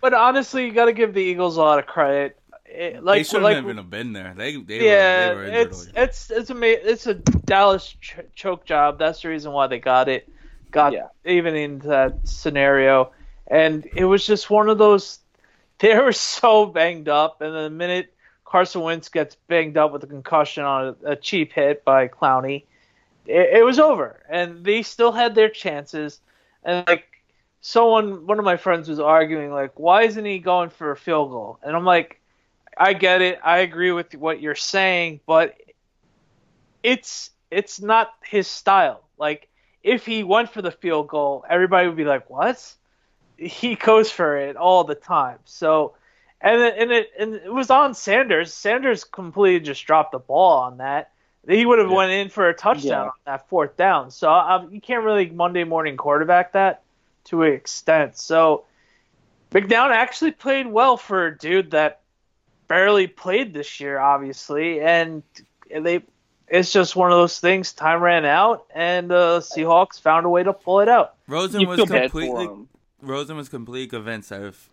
But honestly, you got to give the Eagles a lot of credit. It, they shouldn't like, even have been there. They, they yeah, were, they were it's it's it's a ma- it's a Dallas ch- choke job. That's the reason why they got it, got Yeah. even in that scenario, and it was just one of those. They were so banged up, and the minute Carson Wentz gets banged up with a concussion on a, a cheap hit by Clowney, it, it was over, and they still had their chances, and like. Someone, one of my friends was arguing, like, why isn't he going for a field goal? And I'm like, I get it. I agree with what you're saying, but it's it's not his style. Like if he went for the field goal, everybody would be like, "What?" He goes for it all the time. So, and it, and it and it was on Sanders. Sanders completely just dropped the ball on that. He would have Yeah. went in for a touchdown Yeah. on that fourth down. So um, you can't really Monday morning quarterback that to an extent. So McDowell actually played well for a dude that barely played this year, obviously, and they it's just one of those things. Time ran out, and the Seahawks found a way to pull it out. Rosen You was feel bad for completely. Rosen was completely convinced that if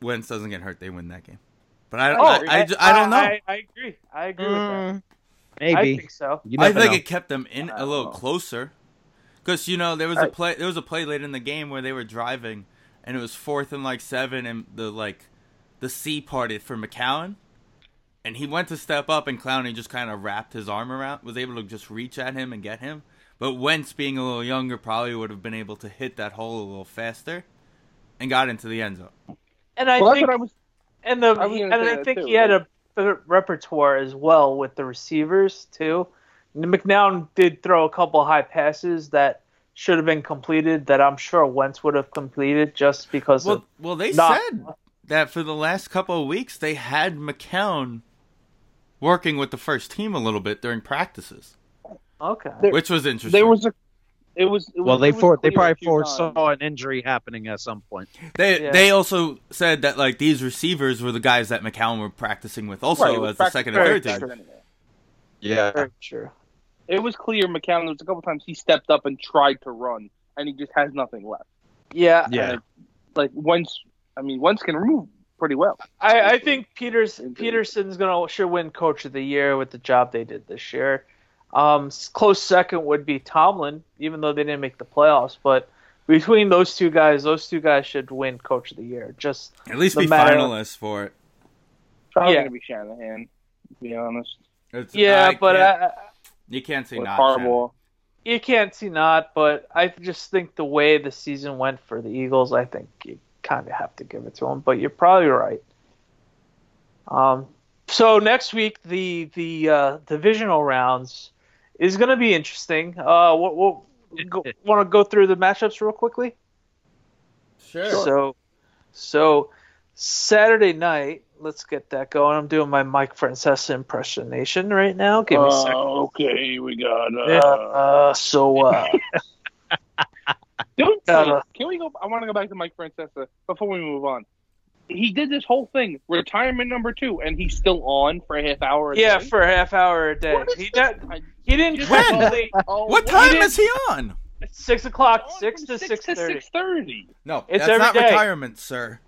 Wentz doesn't get hurt, they win that game. But I, Oh, I, I, ju- I don't know. I, I agree. I agree with that. Mm, I maybe. think so. You I think know. it kept them in a little know. closer. Because you know there was a I- play. There was a play late in the game where they were driving, and it was fourth and like seven, and the like, the sea parted for McCown, and he went to step up, and Clowney just kind of wrapped his arm around, was able to just reach at him and get him. But Wentz, being a little younger, probably would have been able to hit that hole a little faster, and got into the end zone. And I Well, think, I was. and the, I was and I think too, he had a b- repertoire as well with the receivers too. McCown did throw a couple high passes that should have been completed that I'm sure Wentz would have completed just because Well, of well, they not- said that for the last couple of weeks they had McCown working with the first team a little bit during practices, okay. There- which was interesting. There was a. It was. It was Well, they for, they probably foresaw times. an injury happening at some point. They Yeah. they also said that like these receivers were the guys that McCown were practicing with also Right, as the second and very third true. team. anyway. Yeah. Very true. It was clear McCown. There was a couple times he stepped up and tried to run, and he just has nothing left. Yeah, Yeah. Like once, I mean, once can move pretty well. I, I think Peters Indeed. Pederson's gonna should win Coach of the Year with the job they did this year. Um, close second would be Tomlin, even though they didn't make the playoffs. But between those two guys, those two guys should win Coach of the Year. Just At least be matter- finalists for it. Probably Yeah. gonna be Shanahan, to be honest. It's, yeah, I but can't- I, you can't say With not. Harbaugh. you can't see not. But I just think the way the season went for the Eagles, I think you kind of have to give it to them. But you're probably right. Um, so next week the the uh, divisional rounds is going to be interesting. Uh, what, what go, want to go through the matchups real quickly? Sure. So, so Saturday night, let's get that going. I'm doing my Mike Francesa impersonation right now. Give me a second. Oh, okay, we got. Uh, Yeah, uh, so uh, Dude, Uh, can we go? I want to go back to Mike Francesa before we move on. He did this whole thing, retirement number two, and he's still on for a half hour. A yeah, day? for a half hour a day. He this? did, I- he didn't Just- train till. Oh, What what? time did- is he on? Six o'clock, six from to six thirty. six thirty. No, It's that's not day. retirement, sir.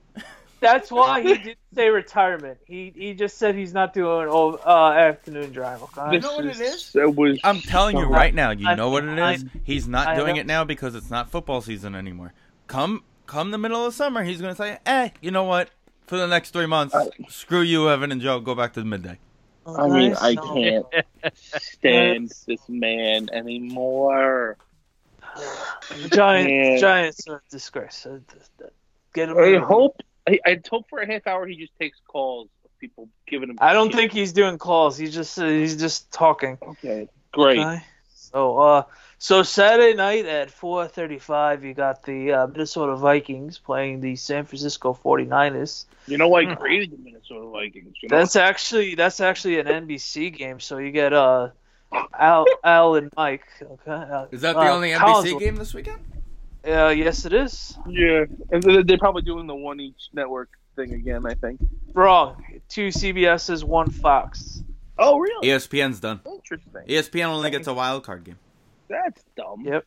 That's why he didn't say retirement. He he just said he's not doing oh, uh, afternoon drive. Okay. know what it is? It was. I'm telling you right now. You I- know what it is. I- He's not I doing know. it now because it's not football season anymore. Come, come the middle of summer, he's gonna say, "Eh, you know what? For the next three months, I- screw you, Evan and Joe. Go back to the midday." I mean, I can't stand this man anymore. Giants, Man. Giants are a disgrace. Uh, Get him. I hope. I, I'd hope for a half hour he just takes calls of people giving him. I don't shit. think he's doing calls. He's just uh, he's just talking. Okay, great. Okay. So uh, so Saturday night at 4:35, you got the uh, Minnesota Vikings playing the San Francisco 49ers. You know I created the Minnesota Vikings. You know? That's actually that's actually an NBC game. So you get uh, Al Al and Mike. Okay. Uh, Is that the uh, only NBC Collinsworth. game this weekend? Uh, yes, it is. yeah, and they're they're probably doing the one each network thing again. I think. Wrong. Two CBS's, one Fox. Oh, really? ESPN's done. Interesting. ESPN only gets a wild card game. That's dumb. Yep.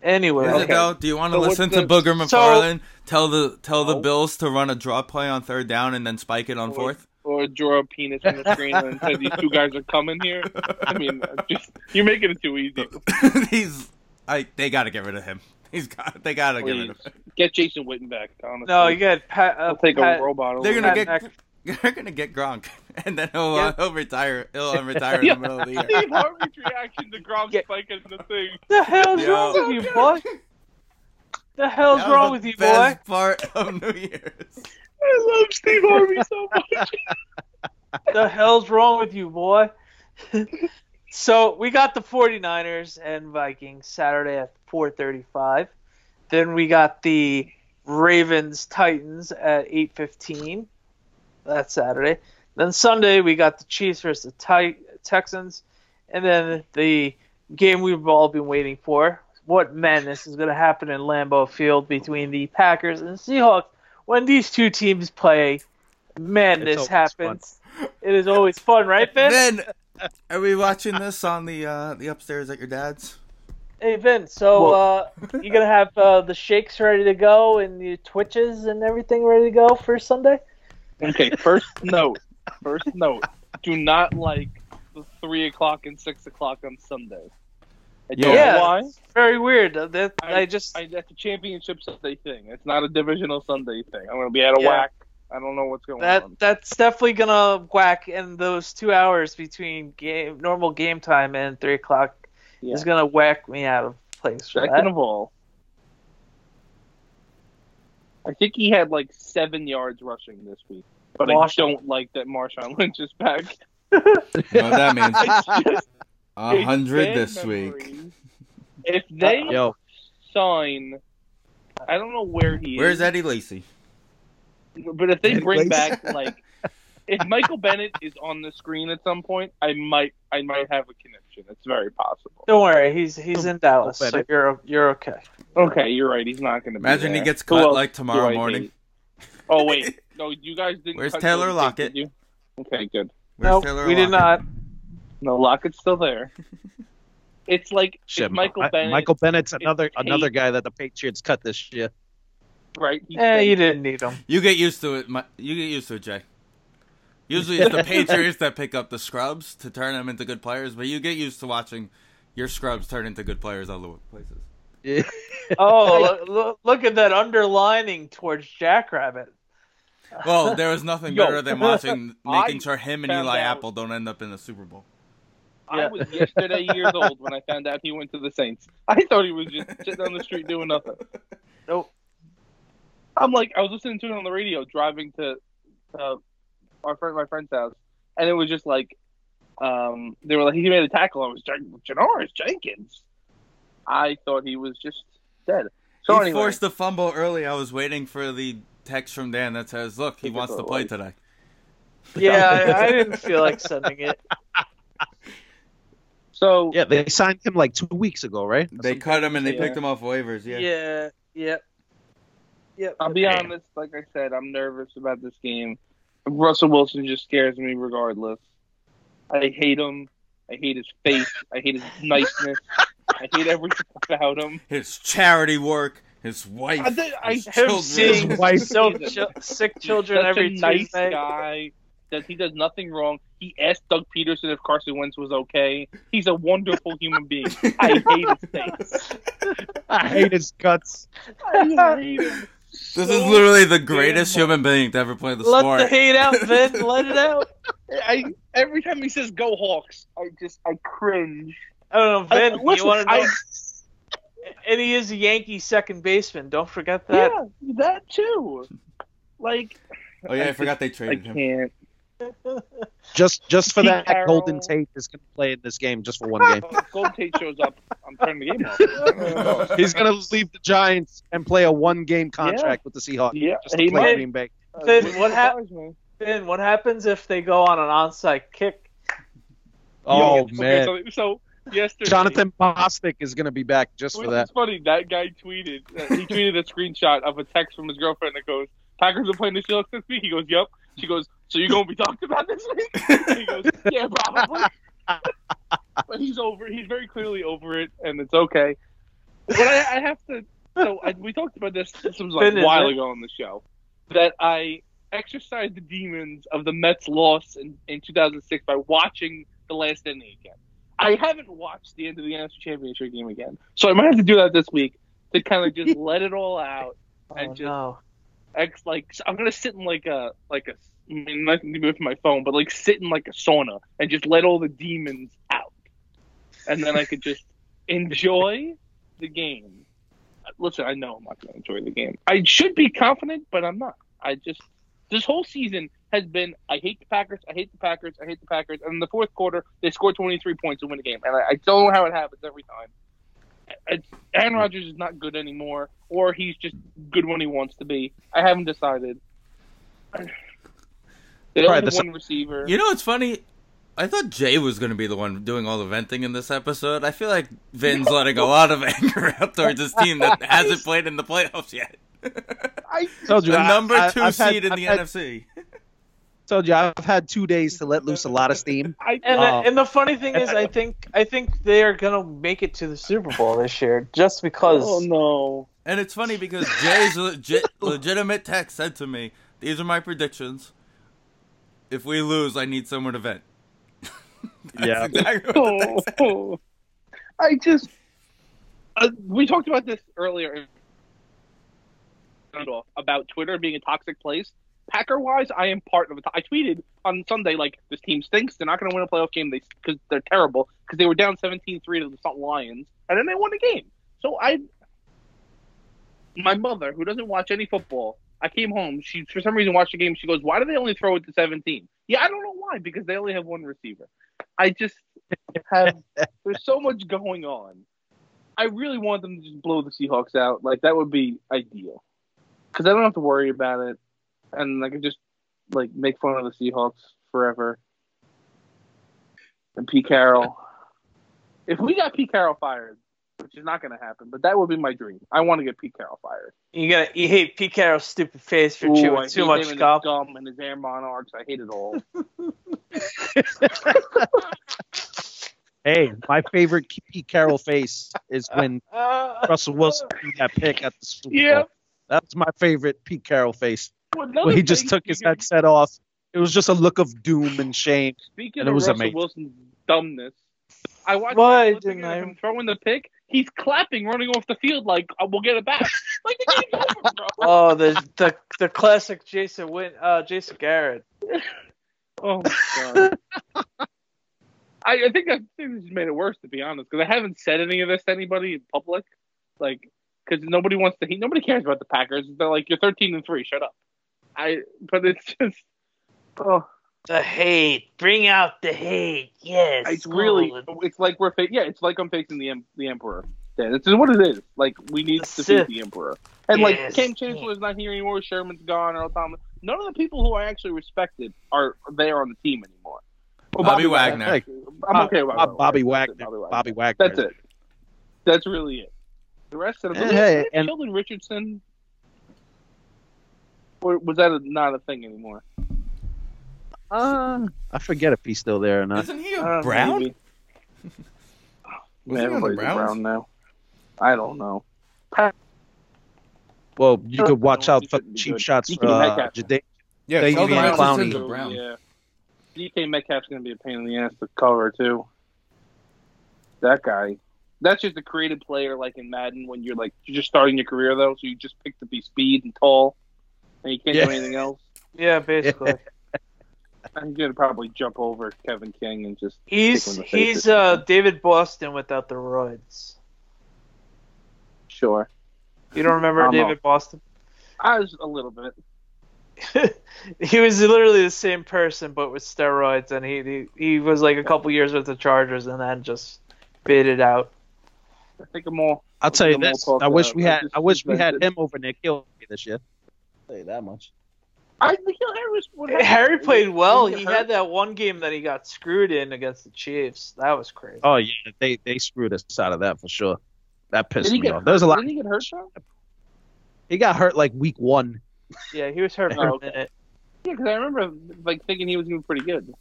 Anyway, Is Okay. it though? Do you want to So what's listen to the- Booger So- McFarland tell the tell the No. Bills to run a draw play on third down and then spike it on Or- fourth? Or draw a penis on the screen and say these two guys are coming here. I mean, just you're making it too easy. He's I they got to get rid of him. He's got they got to get rid of him. get Jason Witten back. Honestly, no, you get Pat. Uh, I'll take Pat, a robot. They're gonna. Pat get Mac- they're gonna get Gronk and then he'll uh, Yeah. he'll retire he'll uh, retire in the middle of the year. Steve Harvey's reaction to Gronk Yeah. spiking the thing. the hell's Yo. wrong with you, boy? The hell's That was wrong the with you, boy? best part of New Year's. I love Steve Harvey so much. the hell's wrong with you, boy? so we got the 49ers and Vikings Saturday at 4:35. Then we got the Ravens Titans at 8:15. That's Saturday. Then Sunday we got the Chiefs versus the Ti- Texans, and then the game we've all been waiting for. What madness is going to happen in Lambeau Field between the Packers and Seahawks when these two teams play? Madness always happens. It is always fun, right, Ben? Then Are we watching this on the uh, the upstairs at your dad's? Hey Vin, so uh, you gonna have uh, the shakes ready to go and the twitches and everything ready to go for Sunday? Okay, first note. First note. Do not like the three o'clock and six o'clock on Sunday. I don't Yeah. know why. It's very weird. That I, just I, that's a championship Sunday thing. It's not a divisional Sunday thing. I'm gonna be out of Yeah. whack. I don't know what's going that on. that's definitely gonna whack in those two hours between game normal game time and three o'clock Yeah. is gonna whack me out of place for Second that. of all, I think he had like seven yards rushing this week. But Marshawn. I don't like that Marshawn Lynch is back. Well, that means just a a hundred this memory. week. If uh, they Yo, sign, I don't know where he Where's is. Where's Eddie Lacy? But if they Eddie bring Lacy? back like, if Michael Bennett is on the screen at some point, I might, I might have a connection. It's very possible. Don't worry, he's he's in Dallas, so you're you're okay. Okay, you're right. He's not going to. Imagine he there. gets Who cut like tomorrow morning. hate? Oh wait, no, you guys didn't. Where's cut Taylor Golden Tate, Lockett? did you? Okay, good. Where's no, Taylor we did not. No, Lockett's still there. It's like shit, if Michael Mi- Bennett, Michael Bennett's another Tate- another guy that the Patriots cut this year. right? Yeah, Eh, you didn't need him. You get used to it. Mi- You get used to it, Jay. Usually it's the Patriots that pick up the scrubs to turn them into good players, but you get used to watching your scrubs turn into good players all other places. Yeah. Oh, look, look, look at that underlining towards Jackrabbit. Well, there was nothing Yo, better than watching, making I sure him and Eli out- Apple don't end up in the Super Bowl. I was yesterday years old when I found out he went to the Saints. I thought he was just sitting on the street doing nothing. Nope. I'm like, I was listening to it on the radio driving to uh, our friend, my friend's house, and it was just like, um, they were like, he made a tackle. I was Jan- Janoris Jenkins. I thought he was just dead. So he anyway, forced the fumble early. I was waiting for the text from Dan that says, "Look, he Think wants to play right. today." Yeah, I, I didn't feel like sending it. so Yeah, they signed him like two weeks ago, right? They cut him and they Yeah. picked him off waivers. Yeah. Yeah, yep, yep. I'll be honest. Like I said, I'm nervous about this game. Russell Wilson just scares me regardless. I hate him. I hate his face. I hate his niceness. I hate everything about him. His charity work, his wife, I did- I- his him children. seeing His wife. so He's chi- sick children such every a nice Tuesday. guy. That he does nothing wrong. He asked Doug Pederson if Carson Wentz was okay. He's a wonderful human being. I hate his face. I hate his guts. I hate him. This is literally the greatest human being to ever play the Let sport. Let the hate out, Vin. Let it out. I every time he says "Go Hawks," I just I cringe. I don't know, I- Vin. listen, you want to know? I- and he is a Yankee second baseman. Don't forget that. yeah, that too. Like oh yeah, I forgot they I traded him. can't. Just just for Pete that, Carroll. Golden Tate is going to play in this game just for one game. If Golden Tate shows up, I'm turning the game off. He's going to leave the Giants and play a one-game contract with the Seahawks. Yeah, Just he play might. Green Bay. Uh, what hap- surprise me. Vin, what happens if they go on an onside kick? Oh Okay, man, so, so yesterday, Jonathan Bostick is going to be back just for that. It's funny. That guy tweeted. Uh, he tweeted a screenshot of a text from his girlfriend that goes, "Packers are playing the Seahawks this week." He goes, "Yep." She goes, "So you're gonna be talked about this week?" And he goes, "Yeah, probably." but he's over. He's very clearly over it, and it's okay. But I, I have to. So I, we talked about this. This was like a is while it? ago on the show. That I exercised the demons of the Mets' loss in, in 2006 by watching the last inning again. I haven't watched the end of the NFC Championship game again, so I might have to do that this week to kind of just let it all out. And Oh, just- no. Ex, like I'm gonna sit in like a like a I mean, nothing to do with my phone, but like sit in like a sauna and just let all the demons out, and then I could just enjoy the game. Listen, I know I'm not gonna enjoy the game. I should be confident, but I'm not. I just this whole season has been I hate the Packers, I hate the Packers, I hate the Packers, and in the fourth quarter they score 23 points to win the game, and I, I don't know how it happens every time. It's, Aaron Rodgers is not good anymore, or he's just good when he wants to be. I haven't decided. They only have the- one receiver. You know what's funny? I thought Jay was going to be the one doing all the venting in this episode. I feel like Vin's letting a lot of anger out towards his team that hasn't played in the playoffs yet. I, Told you, the I- number 2 I've had- seed in I've the had- NFC. Told you I've had two days to let loose a lot of steam. I, And, Um, and the funny thing is, I think I think they are gonna make it to the Super Bowl this year just because. oh no. And it's funny because Jay's legit, legitimate text said to me, "These are my predictions. If we lose, I need someone to vent." That's Yeah. exactly what the text said. Oh, I just. Uh, we talked about this earlier about Twitter being a toxic place. Packer wise, I am part of it. I tweeted on Sunday like this team stinks. They're not going to win a playoff game. They because they're terrible because they were down 17-3 to the Lions and then they won the game. So I, my mother who doesn't watch any football, I came home. She for some reason watched the game. She goes, "Why do they only throw it to 17?" Yeah, I don't know why because they only have one receiver. I just have there's so much going on. I really want them to just blow the Seahawks out. Like that would be ideal because I don't have to worry about it, and I can just like make fun of the Seahawks forever. And Pete Carroll, if we got Pete Carroll fired, which is not going to happen, but that would be my dream. I want to get Pete Carroll fired. You got you hate Pete Carroll's stupid face for Ooh, chewing hate too him much and gum. His gum and his air monarchs. I hate it all. Hey, my favorite Pete Carroll face is when Russell Wilson threw that pick at the Super Bowl. Yeah. That's my favorite Pete Carroll face. Well, When he just took his headset off. It was just a look of doom and shame. Speaking And it of was Russell amazing. Wilson's dumbness, I watched Why didn't I- him throwing the pick. He's clapping, running off the field like uh, we'll get it back. like the game's over, bro. oh, the the the classic Jason Win, uh, Jason Garrett. Oh my god. I, I think I think this has made it worse to be honest because I haven't said any of this to anybody in public, like because nobody wants to. He, nobody cares about the Packers. They're like you're 13 and three. Shut up. I. But it's just. Oh, The hate, bring out the hate. Yes, it's really. Oh, it's like we're. Fa- yeah, it's like I'm facing the em- the Emperor. Yeah, this is what it is. Like we need The to Sith. defeat the Emperor. And Yes. like Kam Chancellor's not here anymore. Sherman's gone. Earl Thomas. None of the people who I actually respected are there on the team anymore. Oh, well, Bobby Wagner. Hey, I'm okay with Bob- Bobby Wagner. Bobby Wagner. Bobby Wagner. That's it. That's really it. The rest of them. And hey, and- Sheldon Richardson. Or was that a, not a thing anymore? Uh, I forget if he's still there or not. Isn't he a Uh, Brown? maybe. Was he on the everybody's a Brown now. I don't know. Well, you could watch out for cheap good. shots DK for uh, Metcalf. Jada- Yeah, They Sheldon being Clowney. Brown. Yeah. DK Metcalf's gonna be a pain in the ass to cover too. That guy. That's just a creative player like in Madden when you're like you're just starting your career though, so you just pick to be speed and tall and you can't Yeah. do anything else. yeah, basically. I'm gonna probably jump over Kevin King and just He's Kick him in the he's uh. David Boston without the roids. sure. You don't remember I'm David Boston? I was a little bit. he was literally the same person but with steroids, and he he, he was like a couple years with the Chargers, and then just bit it out. I think I'm all I'll tell you I'm this. I wish we had. I wish we had him over N'Keal this year. I'll tell you that much. I think Harris would have- Harry played well. He hurt? had that one game that he got screwed in against the Chiefs. That was crazy. Oh yeah, they they screwed us out of that for sure. That pissed me get off. There's a lot. Didn't he get hurt though? He got hurt like week one. Yeah, he was hurt for Oh, a minute. Yeah, because I remember like thinking he was doing pretty good.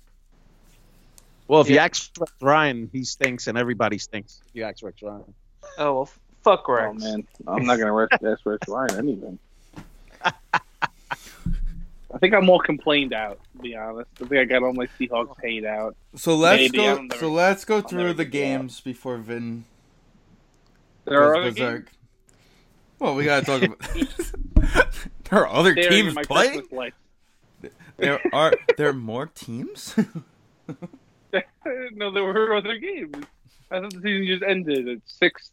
Well, if you Yeah. ask Rex Ryan, he stinks, and everybody stinks. If you ask Rex Ryan. Oh well, fuck oh, Rex. Oh man, I'm not gonna rest ask Rex Ryan anything. I think I'm more complained out. To be honest, I think I got all my Seahawks hate out. So let's Maybe, go. Never- so let's go through the games before Vin There are other berserk. games. Well, we gotta talk about. there are other teams playing. There are there are more teams. no, there were other games. I thought the season just ended at six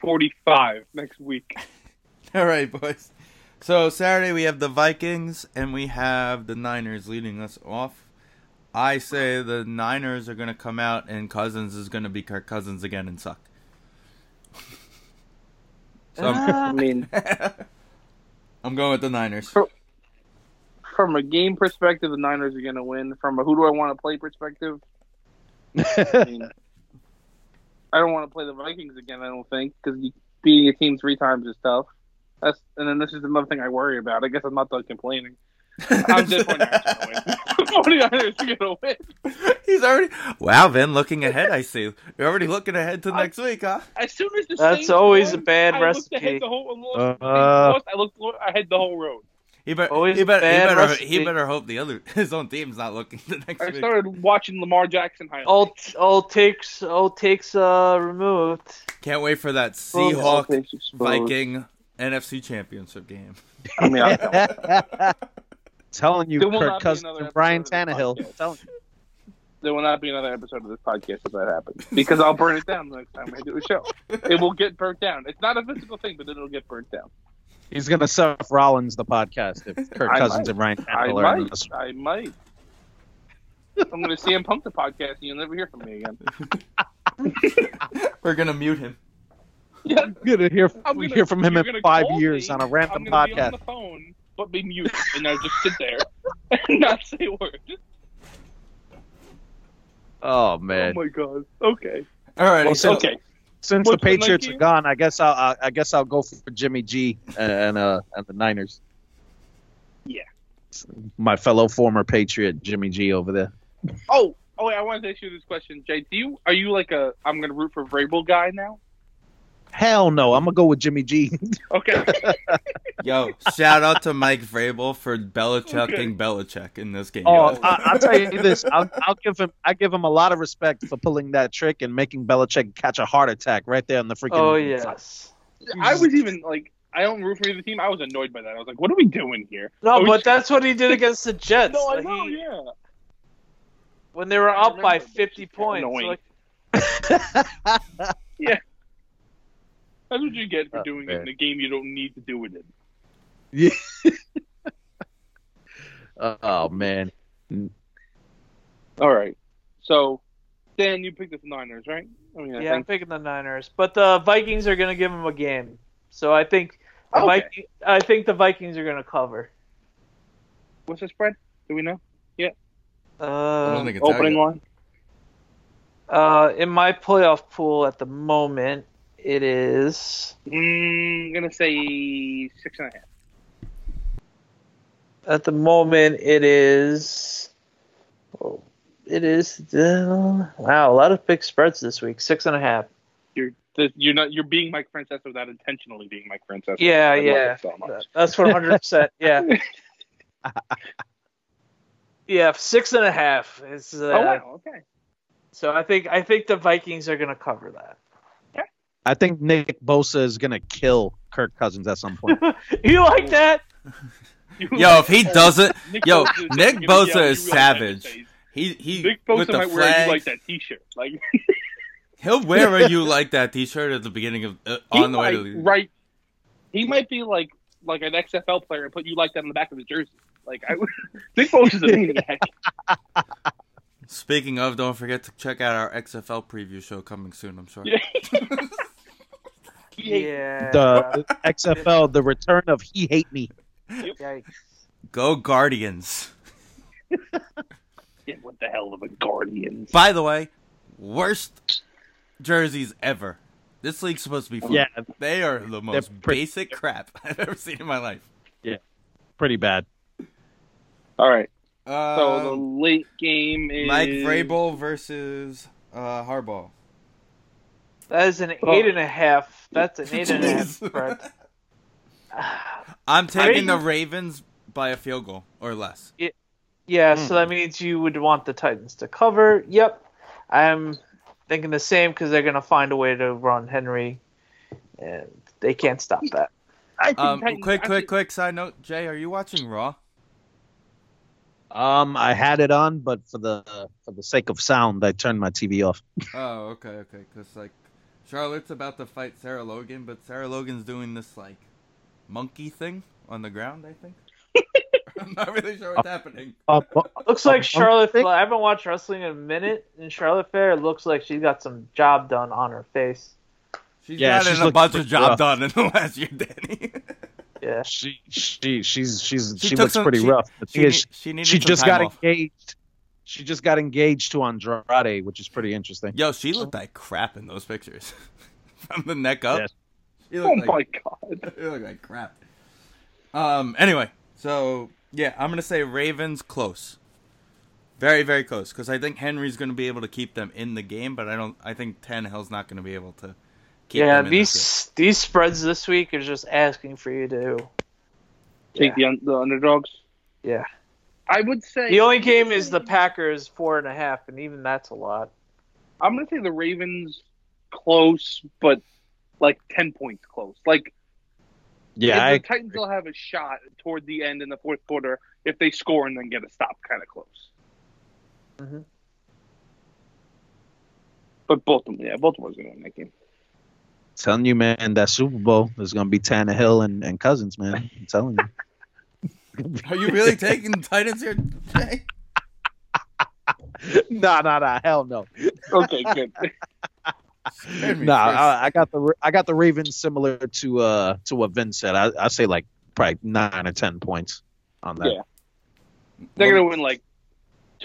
forty-five next week. All right, boys. So Saturday we have the Vikings and we have the Niners leading us off. I say the Niners are gonna come out and Cousins is gonna be Kirk Cousins again and suck. So I'm, uh, I mean, I'm going with the Niners. from a game perspective, the Niners are going to win. From a who do I want to play perspective, I mean, I don't want to play the Vikings again. I don't think because beating a team three times is tough. That's and then this is another thing I worry about. I guess I'm not done complaining. I'm disappointed. Niners are gonna win. 49ers are gonna win. He's already. Wow, Vin, looking ahead. I see. You're already looking ahead to I- next week, huh? As soon as the That's Saints always won, a bad I looked recipe. ahead the whole, Uh, I looked ahead the whole road. He better. He better. He better, he better hope the other his own team's not looking the next week. I week. started watching Lamar Jackson highlights. All all takes all takes uh removed. Can't wait for that All Seahawk things exposed. Viking NFC Championship game. I mean, I, Telling you, There Kirk Cousins and Brian episode Tannehill. this podcast. Telling you. there will not be another episode of this podcast if that happens because I'll burn it down the next time I do a show. It will get burnt down. It's not a physical thing, but it'll get burnt down. He's gonna Seth Rollins the podcast if Kirk I Cousins might. and Ryan I Tannehill are might. this. I might. I'm going to see him Punk the podcast, and you'll never hear from me again. We're gonna mute him. Yeah, We're gonna hear I'm we gonna- hear from him you're in five years me, on a random I'm gonna Be on podcast. the phone, but be mute, and I'll just sit there and not say a word. Oh man! Oh my god. Okay. All right. Well, so, okay. Since the what's the Patriots are gone, I guess I'll I, I guess I'll go for Jimmy G and uh and the Niners. Yeah. My fellow former Patriot Jimmy G over there. Oh, oh, wait, I wanted to ask you this question, Jay. Do you are you like a I'm going to root for Vrabel guy now? Hell no, I'm gonna go with Jimmy G. Okay. yo, shout out to Mike Vrabel for Belichicking Okay. Belichick in this game. Oh. I, I'll tell you this. I'll, I'll give him. I give him a lot of respect for pulling that trick and making Belichick catch a heart attack right there on the freaking. Oh yes. I was even like I don't root for either team. I was annoyed by that. I was like, what are we doing here? No, Are we- but that's what he did against the Jets. No, I Like, know, he- yeah. When they were I up by 50 points. annoying. Like, That's what you get for Oh, doing man. it in a game you don't need to do it in. Yeah. oh man. All right. So, Dan, you picked the Niners, right? I mean, I yeah, I'm picking the Niners, but the Vikings are going to give them a game. So I think the Okay. Viking, I think the Vikings are going to cover. What's the spread? Do we know? I don't Uh, think it's Opening yet. line. uh, in my playoff pool at the moment, it is Mm, I'm gonna say six and a half. at the moment it is. oh, It is uh, wow, a lot of big spreads this week. Six and a half. You're you're not you're being Mike Francesa without intentionally being Mike Francesa. Yeah, I yeah. so. That's one hundred percent. Yeah. Yeah, six and a half is. Uh, oh wow, okay. So I think I think the Vikings are going to cover that. I think Nick Bosa is gonna kill Kirk Cousins at some point. you like that? Yo, if he doesn't, Nick yo, Bosa Nick Bosa yell, is "You like that savage. face." he he Nick with Bosa the might wear you like that T-shirt, like He'll wear a you like that T-shirt at the beginning of uh, on the way might, to the right. He might be like like an XFL player and put you like that on the back of his jersey. Like I, Nick Bosa's a maniac. Speaking of, don't forget to check out our XFL preview show coming soon. I'm sure. Yeah. He Yeah. the XFL, the return of He Hate Me. Yikes. Go Guardians! Yeah, what the hell of a Guardians? By the way, worst jerseys ever. This league's supposed to be fun. Yeah, They are the most pretty- basic crap I've ever seen in my life. Yeah, pretty bad. All right. Uh, So the late game is Mike Vrabel versus uh, Harbaugh. That is an eight and a half. That's an eight and a half Jeez. spread. I'm taking the Ravens- Ravens by a field goal or less. Yeah, Hmm. so that means you would want the Titans to cover. Yep. I'm thinking the same because they're going to find a way to run Henry, and they can't stop that. Um, Titans- quick, quick, think- quick side note, Jay, are you watching Raw? Um, I had it on, but for the for the sake of sound, I turned my TV off. Oh, okay, okay. Because like, Charlotte's about to fight Sarah Logan, but Sarah Logan's doing this like monkey thing on the ground. I think. I'm not really sure what's happening. Uh, bu- Looks like Charlotte. think- I haven't watched wrestling in a minute. and Charlotte Flair, looks like she's got some job done on her face. She's Yeah, gotten she's a bunch of job rough. done in the last year, Danny. Yeah. she she she's she's She she, looks some- pretty she- rough. The she, thing is, she she just got off. engaged. She just got engaged to Andrade, which is pretty interesting. Yo, she looked like crap in those pictures. From the neck up, Yes. she Oh looked like my god. it looked like crap. Um. Anyway, so yeah, I'm gonna say Ravens close. Very, very close. Because I think Henry's going to be able to keep them in the game, but I don't. I think Tannehill's not going to be able to keep yeah, them in this these these spreads this week are just asking for you to. Take Yeah. the the underdogs. Yeah. I would say The only game is the Packers four and a half, and even that's a lot. I'm gonna say the Ravens close, but like ten points close. Like Yeah, I, the Titans will have a shot toward the end in the fourth quarter if they score and then get a stop, kind of close. Mhm. But Baltimore, yeah, Baltimore's gonna win that game. telling you, man, that Super Bowl is gonna be Tannehill and, and Cousins, man. I'm telling you. Are you really taking the Titans here? Jay? nah, nah, nah. Hell no. Okay, good. Scared Nah. I, I got the I got the Ravens similar to uh to what Vince said. I I say like probably nine or ten points on that. Yeah. They're gonna win like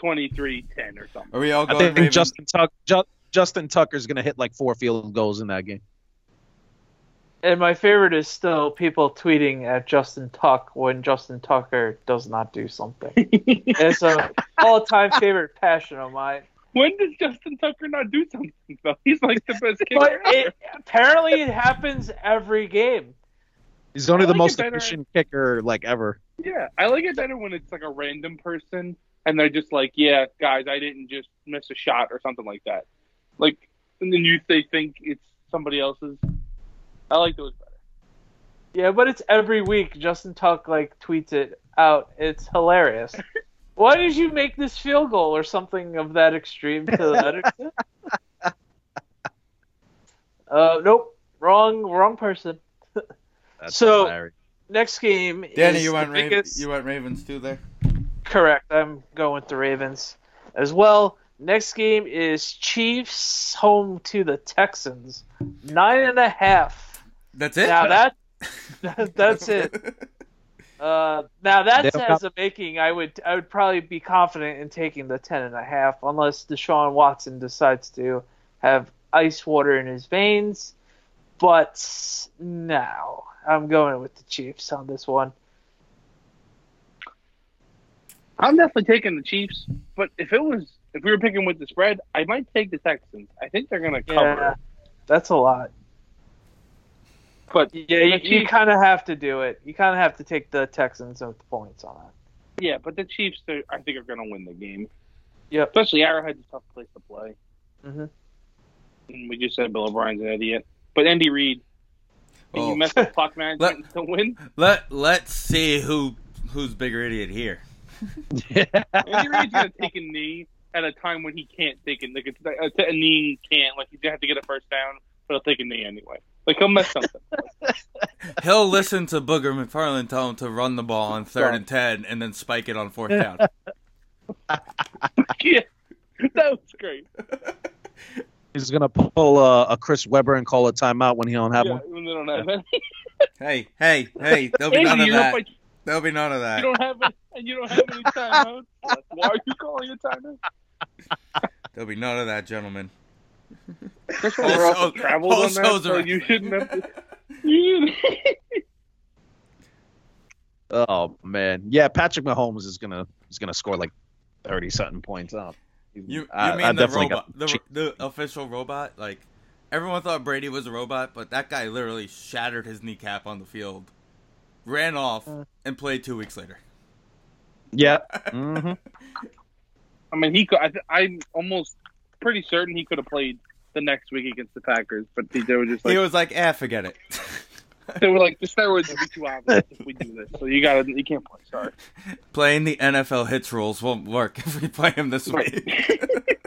23-10 or something. Are we all going I think Ravens? Justin Tuck Ju- Justin Tucker's gonna hit like four field goals in that game. And my favorite is still people tweeting at Justin Tuck when Justin Tucker does not do something. it's a all-time favorite passion of mine. When does Justin Tucker not do something though? He's like the best kicker. But ever. it, apparently, it happens every game. He's only I the like most better- efficient kicker like ever. Yeah, I like it better when it's like a random person and they're just like, "Yeah, guys, I didn't just miss a shot or something like that." Like, and then you they think it's somebody else's. I like those better. Yeah, but it's every week. Justin Tuck like tweets it out. It's hilarious. Why did you make this field goal or something of that extreme to that extent? uh, nope, wrong, wrong person. That's So- hilarious. Next game Danny, is you the went Ravens. biggest- You went Ravens too there. Correct. I'm going with the Ravens as well. Next game is Chiefs home to the Texans. Nine and a half. That's it. Now that, that that's it. Uh, now They that's as a making. I would I would probably be confident in taking the ten and a half unless Deshaun Watson decides to have ice water in his veins. But no, I'm going with the Chiefs on this one. I'm definitely taking the Chiefs, but if it was if we were picking with the spread, I might take the Texans. I think they're gonna cover. Yeah, that's a lot. But Yeah, you, you kind of have to do it. You kind of have to take the Texans with the points on that. yeah, but the Chiefs, I think, are gonna win the game. Yeah, Especially Arrowhead's a tough place to play. Mhm. And we just said Bill O'Brien's an idiot, but Andy Reid, can Oh. you mess with clock management to win? Let Let's see who who's bigger idiot here. Andy Reid's gonna take a knee at a time when he can't take it. Like it's, a, a knee can't. Like he's gonna have to get a first down, but he'll take a knee anyway. Like he'll mess something. He'll listen to Booger McFarland tell him to run the ball on third and ten, and then spike it on fourth down. yeah, that was great. He's gonna pull uh, a Chris Webber and call a timeout when he don't have Yeah, one. when they don't have it. hey, hey, hey! There'll be none of that. by- There'll be none of that. you don't have it, and you don't have any timeouts. Why are you calling a timeout? There'll be none of that, gentlemen. Chris Webber also Also- traveled on that, so you shouldn't have. To, you Oh man, yeah. Patrick Mahomes is gonna is gonna score like thirty something points up. You, you I- mean I the robot, got the, the official robot? Like everyone thought Brady was a robot, but that guy literally shattered his kneecap on the field, ran off, Uh. and played two weeks later. Yeah. hmm I mean, he could. I, I'm almost pretty certain he could have played the next week against the Packers, but they, they were just like he was like, "Ah, forget it." they were like the steroids would be too obvious if we do this, so you gotta you can't play. Sorry. Playing the NFL hits rules won't work if we play him this Right. week.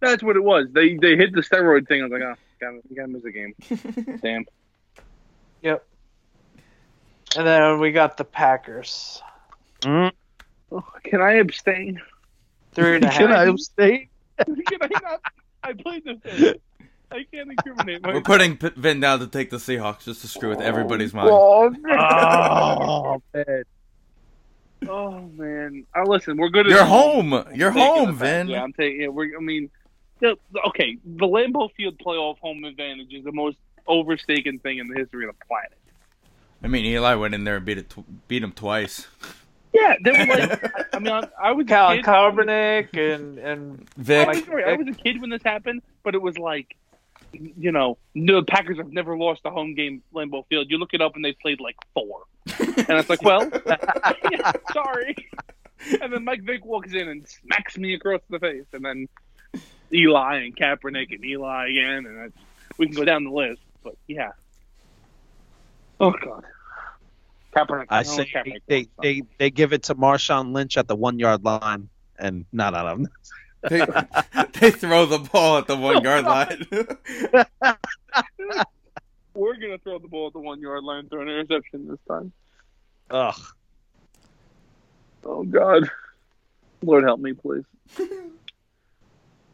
That's what it was. They they hit the steroid thing. I was like, oh, gotta, you gotta miss a game. Damn. Yep. And then we got the Packers. Mm. Oh, can I abstain? Three and Can I half. abstain? can I not? I played this game. I can't incriminate myself. We're putting P- Vin down to take the Seahawks just to screw with everybody's mind. Oh, man. Oh man. Oh man! Uh, listen, we're good. at You're home. home. You're home, the. Vin. Yeah, I'm taking. Yeah, we're. I mean, the, okay. The Lambeau Field playoff home advantage is the most overstaken thing in the history of the planet. I mean, Eli went in there and beat it, tw- beat him twice. Yeah, they were like. I mean, I, I was a Colin kid. Kaepernick and and Vic. I was, sorry, I was a kid when this happened, but it was like, you know, the Packers have never lost a home game at Lambeau Field. You look it up and they played like four, and it's like, well, yeah, sorry. And then Mike Vick walks in and smacks me across the face, and then Eli and Kaepernick and Eli again, and that's, we can go down the list. But yeah. Oh God. Kaepernick. I don't say Kaepernick they, wants they they give it to Marshawn Lynch at the one yard line, and not on him. They, they throw the ball at the one yard line. We're gonna throw the ball at the one yard line, throw an interception this time. Ugh. Oh God, Lord help me, please.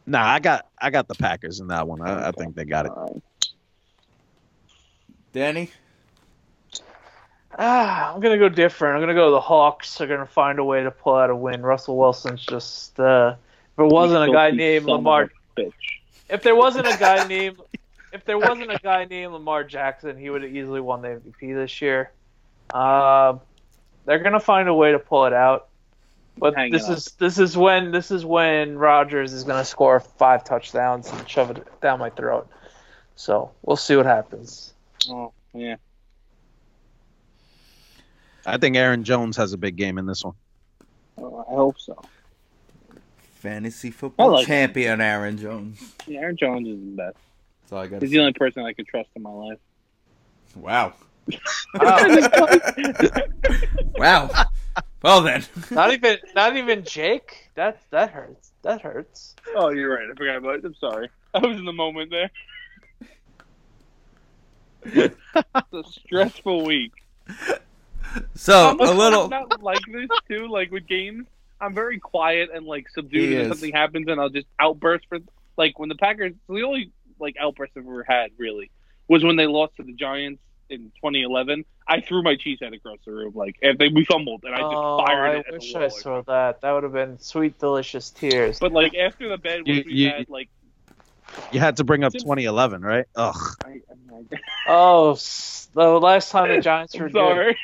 Nah, I got I got the Packers in that one. I, I think they got it. Danny? Ah, I'm gonna go different. I'm gonna go the Hawks. They're gonna find a way to pull out a win. Russell Wilson's just uh, if it wasn't a guy named Lamar, bitch. if there wasn't a guy named if there wasn't a guy named Lamar Jackson, he would have easily won the MVP this year. Uh, they're gonna find a way to pull it out. But Hang this it up. is this is when this is when Rodgers is gonna score five touchdowns and shove it down my throat. So we'll see what happens. Oh yeah. I think Aaron Jones has a big game in this one. Oh, I hope so. Fantasy football like champion Aaron Jones. Yeah, Aaron Jones is the best. That's all I got. He's the only person I can trust in my life. Wow. Wow. Wow. well then. not even not even Jake. That that hurts. That hurts. oh, you're right. I forgot about it. I'm sorry. I was in the moment there. it's a stressful week. So a little. not like this too. Like with games, I'm very quiet and like He subdued. And is. something happens, and I'll just outburst for like when the Packers. The only like outburst I've ever had really was when they lost to the Giants in 2011. I threw my cheese head across the room. Like and they, we fumbled, and I just oh, fired I it at wish the I saw that. That would have been sweet, delicious tears. But like after the bed, You- we you- had like You had to bring up 2011, right? Ugh. I, I, oh, the last time the Giants were I'm good. sorry.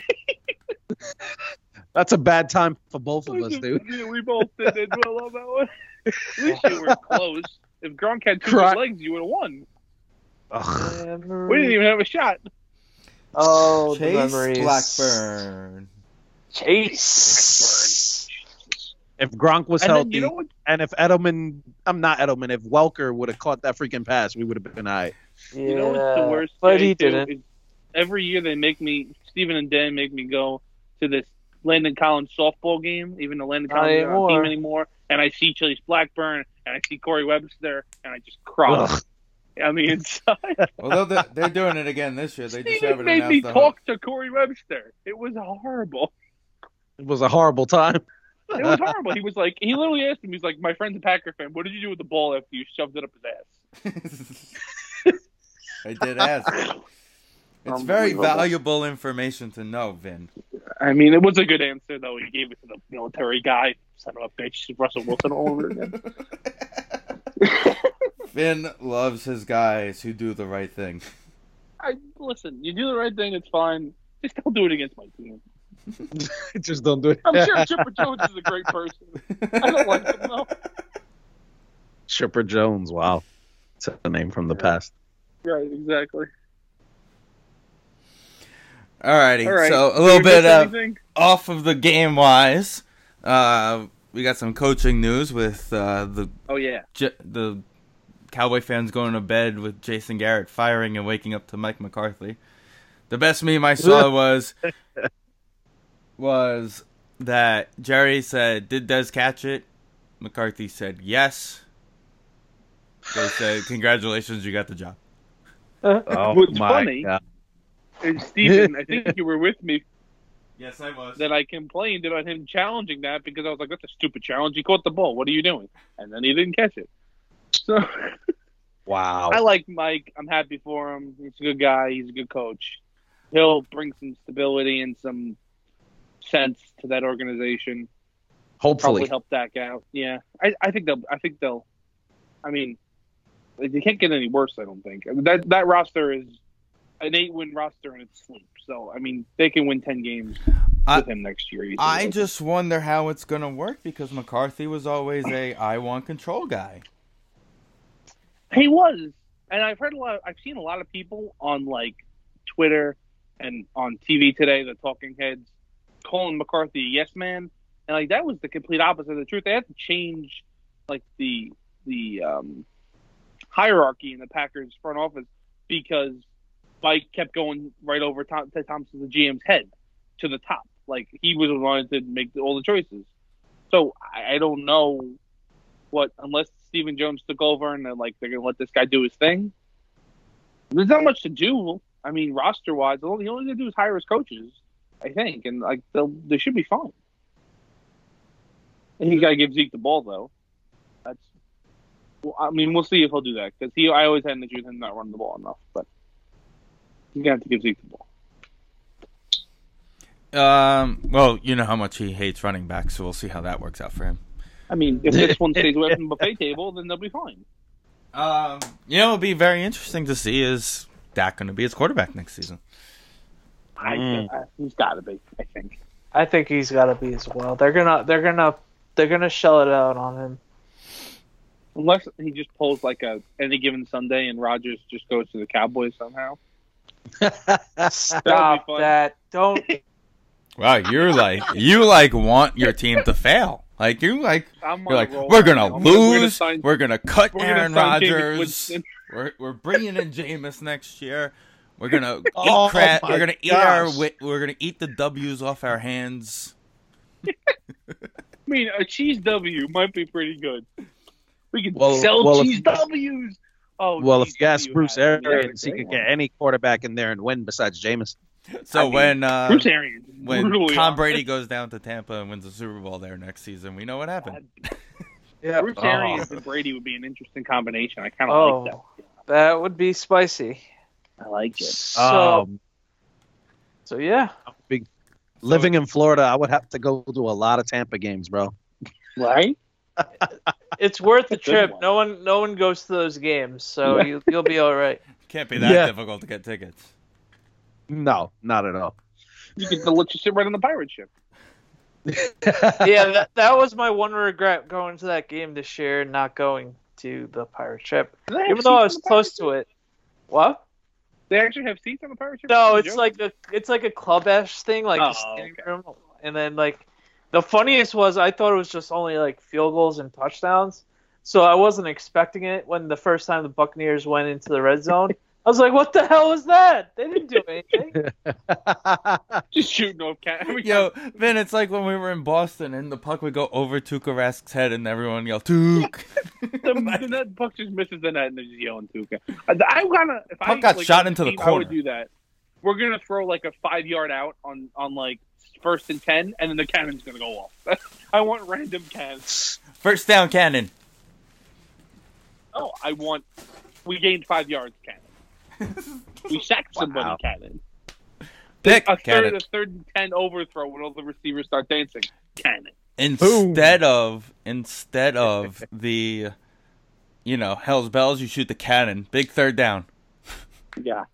That's a bad time for both of us, dude. Yeah, we both did it well on that one. At least you were close. If Gronk had two Cry- legs, you would have won. Ugh. We didn't even have a shot. Oh, the Chase memories. Blackburn. Chase. If Gronk was And healthy, then you know what? and if Edelman, I'm not Edelman. If Welker would have caught that freaking pass, we would have been all right. Yeah, You know what's the worst? but thing, he didn't. Every year they make me, Stephen and Dan make me go to this Landon Collins softball game, even though Landon Not Collins isn't on the team anymore. anymore. And I see Chase Blackburn and I see Corey Webster and I just cry. Ugh. on the inside. Although they're, they're doing it again this year, they just haven't made me announced the talk to Corey Webster. It was horrible. It was a horrible time. It was horrible. He was like, he literally asked him, he's like, my friend's a Packer fan. What did you do with the ball after you shoved it up his ass? I did ask. It's very valuable information to know, Vin. I mean, it was a good answer, though. He gave it to the military guy. Son of a bitch. Russell Wilson all over again. Vin loves his guys who do the right thing. I Listen, you do the right thing, it's fine. Just don't do it against my team. Just don't do it. I'm sure Chipper Jones is a great person. I don't like him, though. Chipper Jones. Wow, that's a name from the past. Right, exactly. Alrighty, All right. so a little bit miss of off of the game wise. Uh, we got some coaching news with uh, the Oh, yeah. J- the Cowboy fans going to bed with Jason Garrett firing and waking up to Mike McCarthy. The best meme I saw was was that Jerry said, "Did Des catch it?" McCarthy said, "Yes." They said, "Congratulations, you got the job." Uh, oh What's my funny- god! And Stephen, I think you were with me Yes, I was. that I complained about him challenging that because I was like, that's a stupid challenge. He caught the ball. What are you doing? And then he didn't catch it. So Wow. I like Mike. I'm happy for him. He's a good guy. He's a good coach. He'll bring some stability and some sense to that organization. Probably Hopefully, help Dak out. Yeah, I, I think they'll. I think they'll. I mean, they can't get any worse. I don't think that that roster is an eight-win roster in its sleep. So I mean, they can win ten games. I- with him next year. I just wonder how it's gonna work because McCarthy was always a I want control guy. He was, and I've heard a lot. I've seen a lot of people on like Twitter and on TV today, the talking heads, calling McCarthy a yes man, and like that was the complete opposite of the truth. They had to change like the the um, hierarchy in the Packers front office because Mike kept going right over Tom, Ted Thompson, the GM's head, to the top. Like he was one to make all the choices. So I, I don't know what unless Stephen Jones took over and they're like they're gonna let this guy do his thing. There's not much to do. I mean, roster wise, the only thing to do is hire his coaches, I think, and like they'll they should be fine. And you gotta give Zeke the ball though. That's. Well, I mean, we'll see if he'll do that because he. I always had an issue with him not running the ball enough, but you got to give Zeke the ball. Um, well, you know how much he hates running back, so we'll see how that works out for him. I mean, if this one stays away from the buffet table, then they'll be fine. Um, you know, it'll be very interesting to see is Dak going to be his quarterback next season. I, Mm. uh, he's got to be. I think. I think he's got to be as well. They're gonna they're gonna they're gonna shell it out on him. Unless he just pulls like a any given Sunday and Rodgers just goes to the Cowboys somehow. Stop that! Don't. Wow, you're like you like want your team to fail. Like you like I'm you're like we're gonna now. I'm we're lose. sign- We're gonna cut we're Aaron Rodgers. We're we're bringing in Jameis next year. We're gonna eat Oh crap. We're gonna eat our gosh. wi- we're gonna eat the W's off our hands. I mean, a cheese W might be pretty good. We could Well- sell well, if- cheese W's. Oh, well, cheese if you ask W Bruce hat, Arians, he could one. get any quarterback in there and win besides Jameis. So I mean, when uh, Bruce Arians. when Tom honest. Brady goes down to Tampa and wins the Super Bowl there next season, we know what happened. Yeah. Bruce Oh. Arians and Brady would be an interesting combination. I kind of Oh, like that. that would be spicy. I like it. So Um, so yeah. living in Florida, I would have to go to a lot of Tampa games, bro. Right? It's worth the trip. one. No one, no one goes to those games, so you, you'll be all right. Can't be that Yeah. difficult to get tickets. No, not at all. You could let you sit right on the pirate ship. yeah, that, that was my one regret going to that game this year, not going to the pirate ship, Do they have even though I was close pirate to it. What? Ship? They actually have seats on the pirate ship. No, it's like a it's like a club-esque thing, like Oh, a standing okay. room, and then like the funniest was I thought it was just only like field goals and touchdowns, so I wasn't expecting it when the first time the Buccaneers went into the red zone. I was like, "What the hell was that? They didn't do anything." just shooting off cat. Every Yo, time. Vin, it's like when we were in Boston and the puck would go over Tuukka Rask's head and everyone yelled Tuuk. the, the net puck just misses the net and they're just yelling Tuca. I, I wanna if Puck I got like, shot into the team, I would corner. do that. We're gonna throw like a five yard out on on like first and ten, and then the cannon's gonna go off. I want random cannons. First down cannon. Oh, I want we gained five yards cannon. We sacked somebody Wow. cannon. Pick A third, cannon. a third and ten overthrow when all the receivers start dancing. Cannon. Instead of instead of the you know, Hell's Bells, you shoot the cannon. Big third down. Yeah,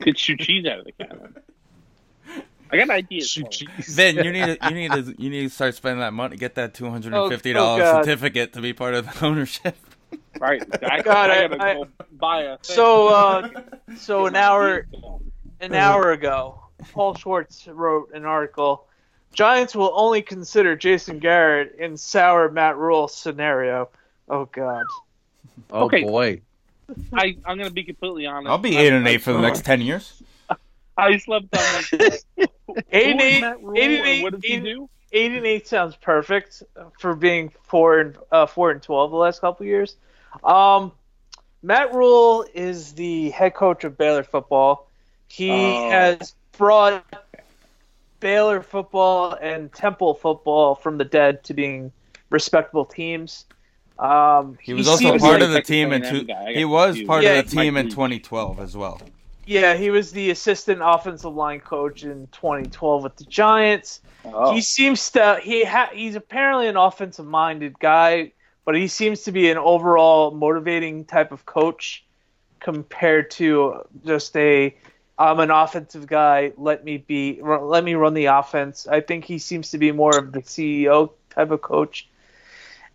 could shoot cheese out of the cannon. I got ideas. for Shoot, it. jeez. Vin, you need to, you need to you need to start spending that money. Get that two hundred and fifty dollars God. certificate to be part of the ownership. Right. I, God, I I- gotta I- go buy a. thing. So, uh, so an hour an hour ago, Paul Schwartz wrote an article. Giants will only consider Jason Garrett in sour Matt Rhule scenario. Oh God. Oh Okay. boy. I, I'm gonna be completely honest. I'll be I- eight and I- eight for the next ten years. I slept on like Eight and eight, eight and and eight, What does he do? Eight and eight sounds perfect for being four and uh, four and twelve the last couple years. Um, Matt Rhule is the head coach of Baylor football. He Oh. has brought Baylor football and Temple football from the dead to being respectable teams. Um, He was also part like of the team in two. guy. He was confused. part Yeah, of the team in 2012 as well. Yeah, he was the assistant offensive line coach in 2012 with the Giants. Oh. He seems to he ha, he's apparently an offensive minded guy, but he seems to be an overall motivating type of coach compared to just a I'm an offensive guy. Let me be. Let me run the offense. I think he seems to be more of the CEO type of coach,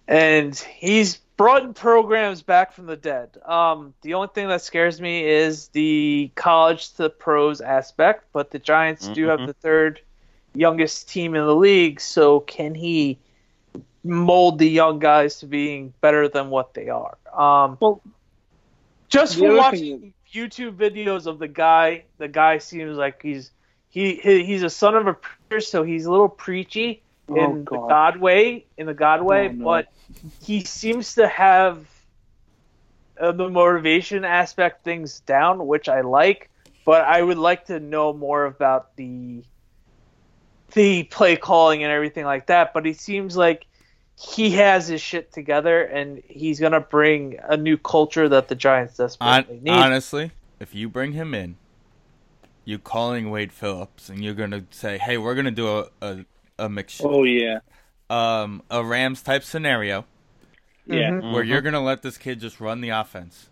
and he's brought programs back from the dead. Um, the only thing that scares me is the college to pros aspect. But the Giants do have Mhm. the third youngest team in the league, so can he mold the young guys to being better than what they are? Um, Well, just the from watching thing YouTube videos of the guy, the guy seems like he's he, he he's a son of a preacher, so he's a little preachy Oh, in the God. God way, in the God way, Oh, no. but he seems to have uh, the motivation aspect things down, which I like. But I would like to know more about the the play calling and everything like that. But he seems like he has his shit together, and he's gonna bring a new culture that the Giants Hon- desperately need. honestly, if you bring him in, you calling Wade Phillips, and you're gonna say, "Hey, we're gonna do a a, a mix, Oh yeah, um, a Rams type scenario yeah. Mhm. where Mm-hmm. you're gonna let this kid just run the offense,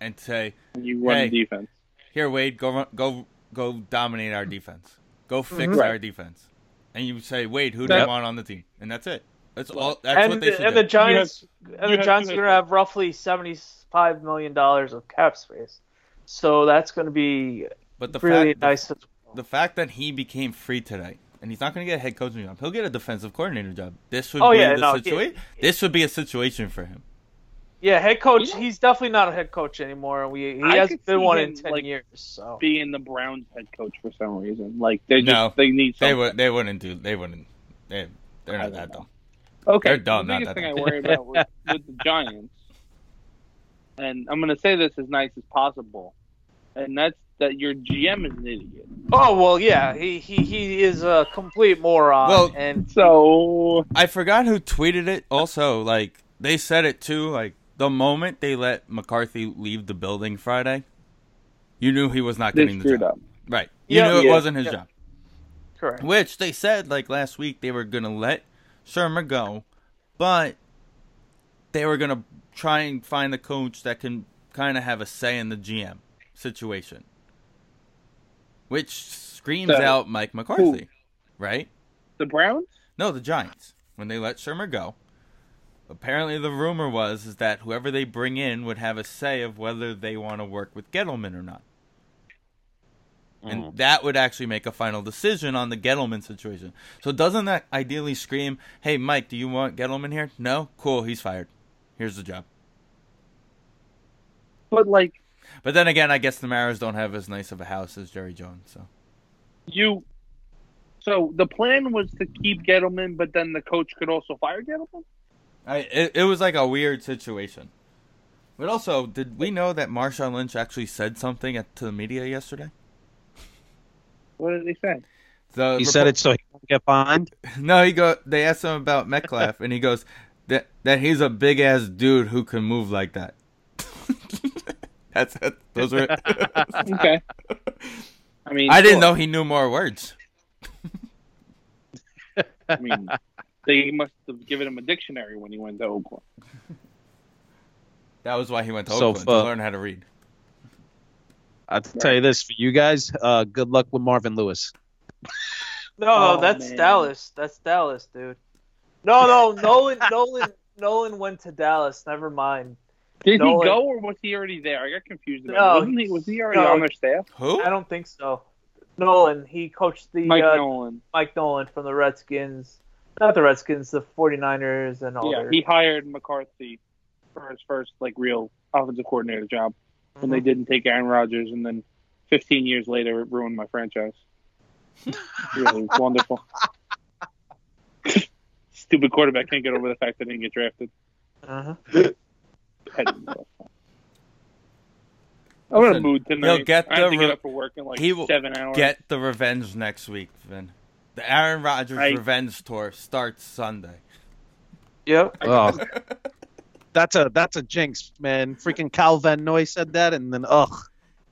and say, you run Hey. defense. "Here, Wade, go run, go go dominate our defense, go fix Mhm. our defense," and you say, "Wade, who do you want on the team?" And that's it. That's all. That's and what they should and do. the Giants and the Giants are gonna have roughly seventy five million dollars of cap space, so that's gonna be but the really fact, the- nice. the fact that he became free today, and he's not going to get a head coaching job. He'll get a defensive coordinator job. This would Oh, be yeah, the no, situation. This would be a situation for him. Yeah, head coach. You know- He's definitely not a head coach anymore. We he I hasn't been one him, in ten like, years. So Being the Browns head coach for some reason, like they just No. they need They something. would. They wouldn't do. They wouldn't. They. They're not that know. dumb. Okay, They're dumb, The not biggest that thing I worry about with, with the Giants, and I'm going to say this as nice as possible, and that's that your GM is an idiot. oh well, yeah, he he, he is a complete moron. Well, and So I forgot who tweeted it. Also, like they said it too. Like the moment they let McCarthy leave the building Friday, you knew he was not getting the screwed job. up. Right. You Yeah, knew it yeah, wasn't his yeah. job. correct. Which they said like last week they were gonna let Shurmur go, but they were gonna try and find a coach that can kind of have a say in the GM situation, which screams So, out Mike McCarthy, right? The Browns? No, the Giants when they let Shurmur go. Apparently, the rumor was is that whoever they bring in would have a say of whether they want to work with Gettleman or not and hmm. that would actually make a final decision on the Gettleman situation. So doesn't that ideally scream, "Hey, Mike, do you want Gettleman here?" No, cool, he's fired. Here's the job. But like But then again, I guess the Maras don't have as nice of a house as Jerry Jones. So you, so the plan was to keep Gettleman, but then the coach could also fire Gettleman. I it, it was like a weird situation. But also, did we know that Marshawn Lynch actually said something at, to the media yesterday? What did he say? The He said report- it so he won't get fined. No, he go. They asked him about Metcalf, and he goes that that he's a big ass dude who can move like that. That's it. Those were. Okay. I mean, I didn't sure. know he knew more words. I mean, they must have given him a dictionary when he went to Oakland. That was why he went to So Oakland fu- to learn how to read. I'll tell you this for you guys. Uh, good luck with Marvin Lewis. No, Oh, that's man. Dallas. That's Dallas, dude. No, no, Nolan, Nolan, Nolan went to Dallas. Never mind. Did No, he go or was he already there? I got confused. About No. Wasn't he, was he already no. on their staff? Who? I don't think so. Nolan, he coached the Mike uh, Nolan. Mike Nolan from the Redskins. Not the Redskins, the 49ers and all Yeah, their. he hired McCarthy for his first like real offensive coordinator job when they Mhm. didn't take Aaron Rodgers, and then 15 years later it ruined my franchise. really it's wonderful. Stupid quarterback can't get over the fact that he didn't get drafted. Uh-huh. I'm in a Listen, mood tonight. he'll get I have the to get re- up for work in like he will seven hours. Get the revenge next week, Vin. The Aaron Rodgers I- revenge tour starts Sunday. Yep. Oh, that's a that's a jinx, man. Freaking Kyle Van Noy said that, and then ugh.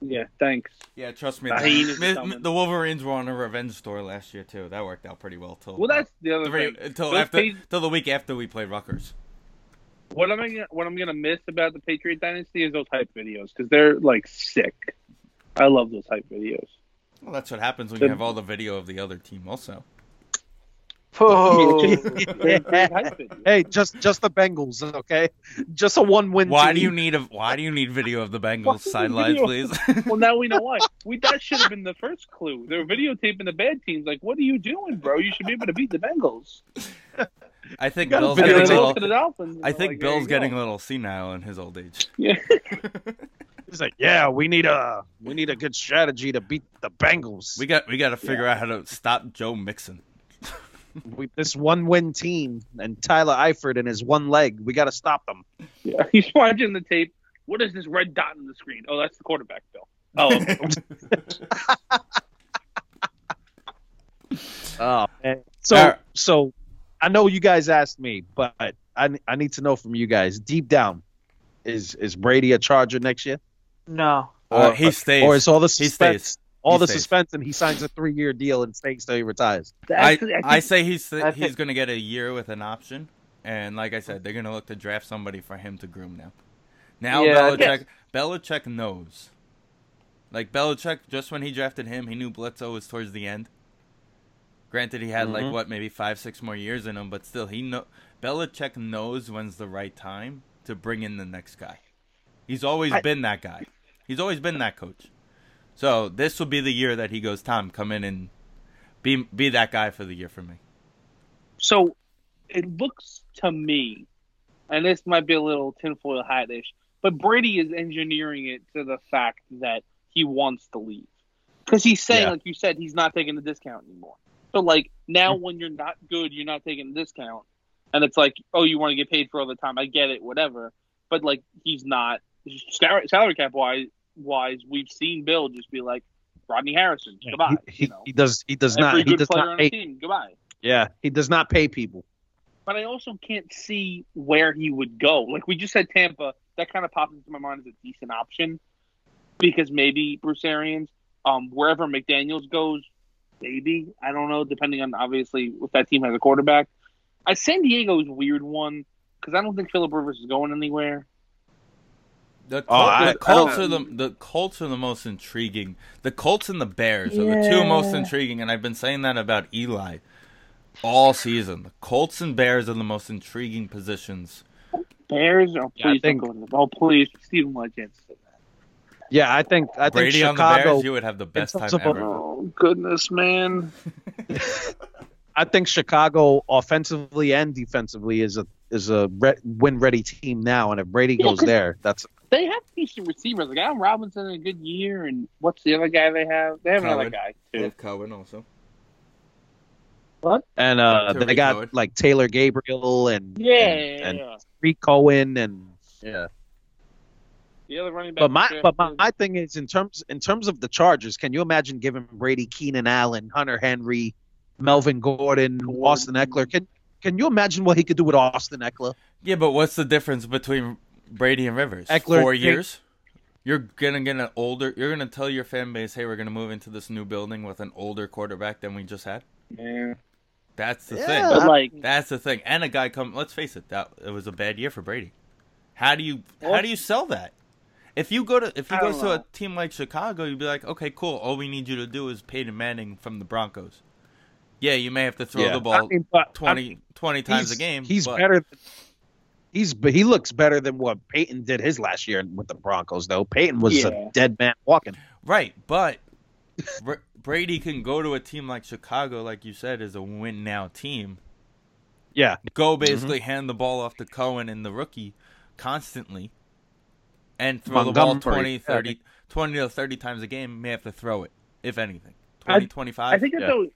Yeah, thanks. Yeah, trust me. The The, hyenas Mi- coming. the Wolverines were on a revenge tour last year too. That worked out pretty well. Till Well, that's the other three, thing. until after Pa- till the week after we played Rutgers. What am I gonna, what I'm gonna miss about the Patriot dynasty is those hype videos because they're like sick. I love those hype videos. Well, that's what happens when you have all the video of the other team. Also, Oh, They're great hype videos. Hey, just just the Bengals, okay? Just a one-win. why team. do you need a Why do you need video of the Bengals Why sidelines, please? Well, now we know why. We that should have been the first clue. They're videotaping the bad teams. Like, what are you doing, bro? You should be able to beat the Bengals. I think Bill's And video then getting a look little. to the Dolphins. I think like, Bill's getting go. a little senile in his old age. Yeah. He's like, yeah, we need a we need a good strategy to beat the Bengals. We got we got to figure out how to stop Joe Mixon. We, this one-win team and Tyler Eifert and his one leg. We got to stop them. Yeah. He's watching the tape. What is this red dot on the screen? Oh, that's the quarterback, Bill. Oh, Oh, man. so All right. so I know you guys asked me, but I I need to know from you guys deep down, is is Brady a Charger next year, no. Uh, Or- he stays. or is all the He suspense stays. all He the stays. suspense and he signs a three-year deal and stays till he retires? I, that's, I say he's I he's going to get a year with an option, and like I said, they're going to look to draft somebody for him to groom now. Now Yeah, Belichick Belichick knows. Like Belichick, just when he drafted him, he knew Bledsoe was towards the end. Granted, he had like Mhm. what maybe five six more years in him, but still, he know Belichick knows when's the right time to bring in the next guy. He's always I- been that guy. He's always been that coach. So this will be the year that he goes, Tom, come in and be be that guy for the year for me. So it looks to me, and this might be a little tinfoil hatish, but Brady is engineering it to the fact that he wants to leave. Because he's saying, Yeah. like you said, he's not taking the discount anymore. So, like, now when you're not good, you're not taking the discount. And it's like, oh, you want to get paid for all the time. I get it, whatever. But, like, he's not. Salary cap wise, wise, we've seen Bill just be like, Rodney Harrison, goodbye. He, he, you know? he does he does Every not he does player not pay team, goodbye. yeah he does not pay people. but I also can't see where he would go. Like we just said, Tampa. That kind of popped into my mind as a decent option because maybe Bruce Arians, um, wherever McDaniels goes, maybe I don't know. Depending on obviously if that team has a quarterback. I San Diego's a weird one because I don't think Philip Rivers is going anywhere. The, Oh, I- the Colts are the the Colts are the most intriguing. The Colts and the Bears are the two most intriguing, and I've been saying that about Eli all season. The Colts and Bears are the most intriguing positions. Bears, oh Yeah, please think- don't go to the. Oh please, Stephen Legend. Yeah, I think I think Brady on the Chicago. Bears, you would have the best time terms of a- ever. Oh goodness, man. I think Chicago offensively and defensively is a is a re- win ready team now, and if Brady Yeah, goes 'cause- there, that's They have decent receivers. Like Allen Robinson had a good year, and what's the other guy they have? They have another Cohen. guy They too. have Cohen also. What? And uh, they got Cohen. like Taylor Gabriel and Yeah, and, yeah, and yeah. Tarik Cohen and yeah. The other running back. But my but my, my thing is in terms in terms of the Chargers, can you imagine giving Brady Keenan Allen, Hunter Henry, Melvin Gordon, Gordon. Austin Ekeler? Can can you imagine what he could do with Austin Ekeler? Yeah, but what's the difference between Brady and Rivers? Ekeler Four and Jake- years. You're gonna get an older. You're gonna tell your fan base, "Hey, we're gonna move into this new building with an older quarterback than we just had." yeah. That's the Yeah. thing. But like, That's the thing. And a guy come. Let's face it. That it was a bad year for Brady. How do you how do you sell that? If you go to if he I goes to a team like Chicago, you'd be like, okay, cool. All we need you to do is Peyton Manning from the Broncos. Yeah, you may have to throw Yeah. the ball I mean, but- 20, 20 times a game. He's but- better. Than, he's he looks better than what Peyton did his last year with the Broncos. Though Peyton was Yeah. a dead man walking. Right, but Br- Brady can go to a team like Chicago, like you said, is a win now team. Yeah, Go mm-hmm. basically hand the ball off to Cohen and the rookie constantly and throw the ball 20, yeah. 30, 20 to 30 times a game. May have to throw it, if anything. I- 20, 25. I think that's Yeah. always,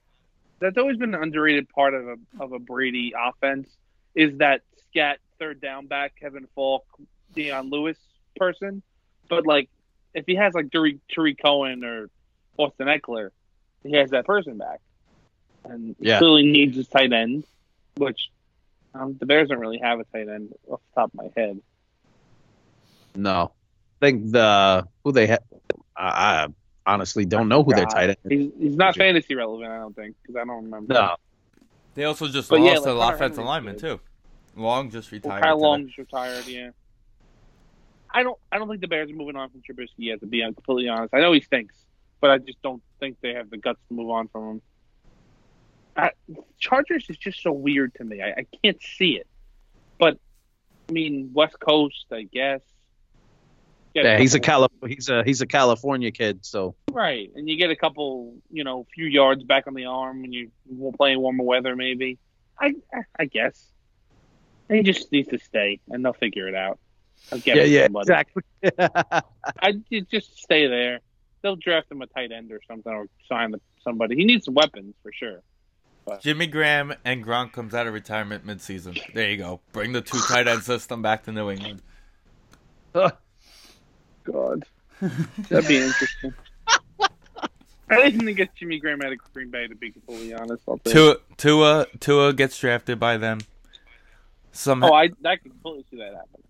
that's always been an underrated part of a of a Brady offense is that scat third down back Kevin Faulk, Dion Lewis person. But like, if he has like Tarik, Tarik Cohen or Austin Ekeler, he has that person back, and he Yeah. clearly needs his tight end, which um, the Bears don't really have a tight end off the top of my head. No, I think the who they have. I, I honestly don't know who their God. tight end. He's, he's not Sure. fantasy relevant, I don't think, because I don't remember. No, they also just But lost yeah, the like Hunter offensive lineman, too. Long just retired. Well, retired. Kyle today. Long just retired, yeah. I don't I don't think the Bears are moving on from Trubisky yet. To be completely honest, I know he stinks, but I just don't think they have the guts to move on from him. I, Chargers is just so weird to me. I, I can't see it, but I mean West Coast, I guess. Get Yeah, he's a couple- Calif- he's a he's a California kid, so right, and you get a couple, you know, few yards back on the arm when you are playing in warmer weather, maybe. I I guess he just needs to stay, and they'll figure it out. I'll get yeah, yeah, somebody. exactly. I just stay there. They'll draft him a tight end or something, or sign somebody. He needs some weapons for sure. Jimmy Graham and Gronk comes out of retirement midseason. There you go. Bring the two tight end system back to New England. God, that'd be interesting. I didn't get Jimmy Graham out of Green Bay to be completely honest. I'll tell you. Tua Tua Tua gets drafted by them. Some Oh, I I can completely see that happen.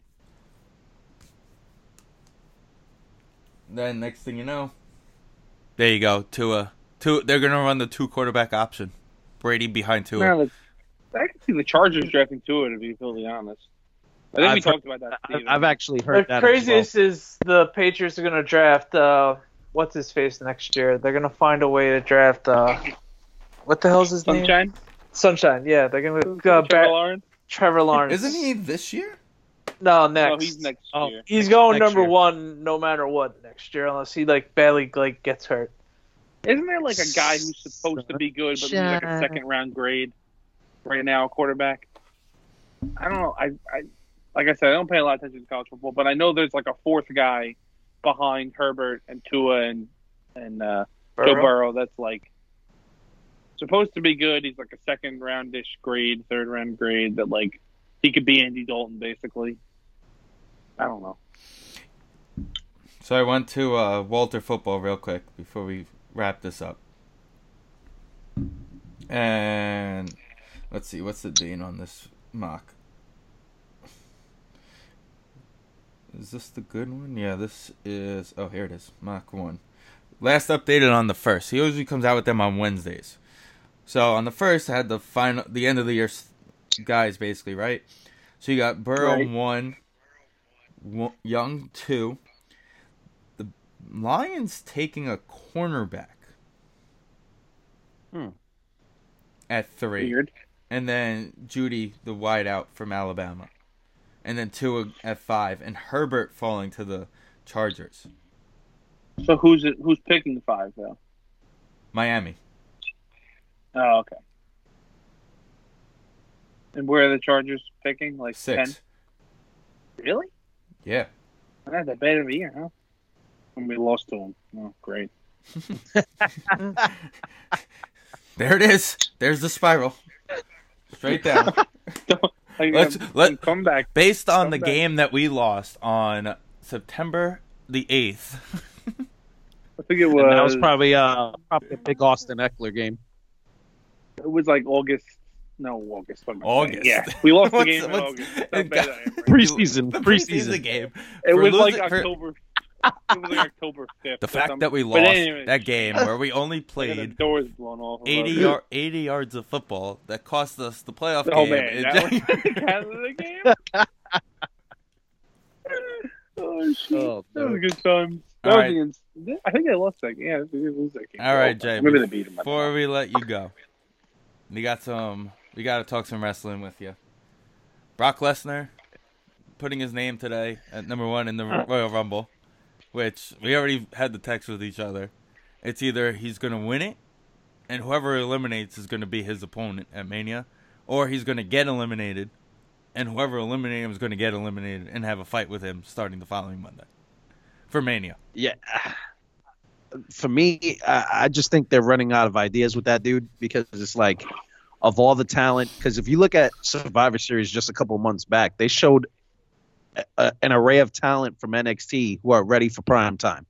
then next thing you know, there you go. Tua Tua. They're gonna run the two quarterback option. Brady behind Tua. No, the- I can see the Chargers drafting Tua to be completely honest. I think we I've heard- talked about that. I- Steven. I've actually The heard that. The craziest is the Patriots are going to draft uh, what's his face next year. They're going to find a way to draft uh, what the hell's his name? Sunshine. Sunshine. Yeah, they're going to uh, Trevor Bar- Lawrence. Trevor Lawrence. Isn't he this year? No, next. No, he's next Oh. year. He's going next number year. one no matter what next year, unless he like badly like gets hurt. Isn't there like a guy who's supposed to be good, but he's like a second round grade right now, a quarterback? I don't know. I, I like I said, I don't pay a lot of attention to college football, but I know there's like a fourth guy behind Herbert and Tua and and uh, Joe Burrow. Burrow that's like supposed to be good. He's like a second roundish grade, third round grade that like he could be Andy Dalton basically. I don't know. So I went to uh, Walter Football real quick before we wrap this up. And let's see, what's the date on this mock? Is this the good one? Yeah, this is. Oh, here it is. Mock 1. Last updated on the 1st. He usually comes out with them on Wednesdays. So on the 1st, I had the final, the end of the year guys, basically, right? So you got Burrow Right. 1, Wo- Young 2, the Lions taking a cornerback Hmm. at three, Weird. and then Jeudy, the wideout from Alabama, and then two at five, and Herbert falling to the Chargers, So who's it, who's picking the five though? Miami. Oh, okay. And where are the Chargers picking? Like Six. ten? Really? Yeah. Not that bad of a year, huh? And we lost to them. Oh, great. There it is. There's the spiral. Straight down. Like, Let's- um, let- come back. Based on the back. game that we lost on September the 8th. I think it was. And that was probably uh probably a big Austin Ekeler game. it was like August. No, August. What am I saying? August. Yeah, we lost the game in what's- August. That's how bad I am, right? Preseason, The preseason. game. It For was like losing- for- October. It was like October fifth. The fact that we lost anyway, that game where we only I the played doors blown off. 80, yard, 80 yards of football that cost us the playoff Oh game. man, It- that was the Canada game. oh shit, Oh, that was a good time. That right. against. I think I lost that game. Yeah, they did lose that game. All right, Jay. Maybe they beat them. Before we let you go, we got some. We got to talk some wrestling with you. Brock Lesnar putting his name today at number one in the Royal Rumble, which we already had the text with each other. It's either he's gonna win it, and whoever eliminates is gonna be his opponent at Mania, or he's gonna get eliminated, and whoever eliminated him is gonna get eliminated and have a fight with him starting the following Monday for Mania. Yeah. For me, I just think they're running out of ideas with that dude because it's like, of all the talent, because if you look at Survivor Series just a couple months back, they showed a, a- an array of talent from NXT who are ready for prime time.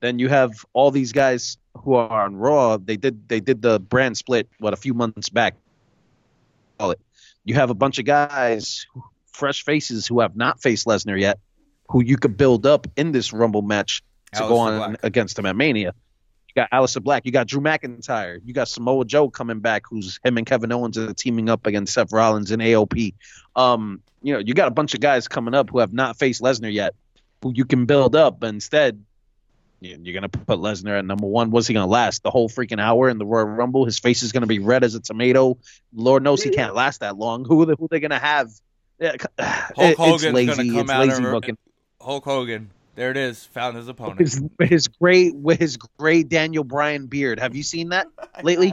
Then you have all these guys who are on Raw. They did they did the brand split what a few months back. Call it. You have a bunch of guys, fresh faces who have not faced Lesnar yet, who you could build up in this Rumble match to go on Black. against him at Mania. You got Aleister Black. You got Drew McIntyre. You got Samoa Joe coming back, who's him and Kevin Owens are teaming up against Seth Rollins and AOP. Um, you know, you got a bunch of guys coming up who have not faced Lesnar yet. who you can build up. But instead, you- you're gonna put Lesnar at number one. What's he gonna last the whole freaking hour in the Royal Rumble? His face is gonna be red as a tomato. Lord knows he can't last that long. Who are they, who they gonna have? Yeah, it- it's Hogan's gonna lazy. come It's out booking. Hulk Hogan. There it is. Found his opponent. His, his with his great Daniel Bryan beard. Have you seen that? lately?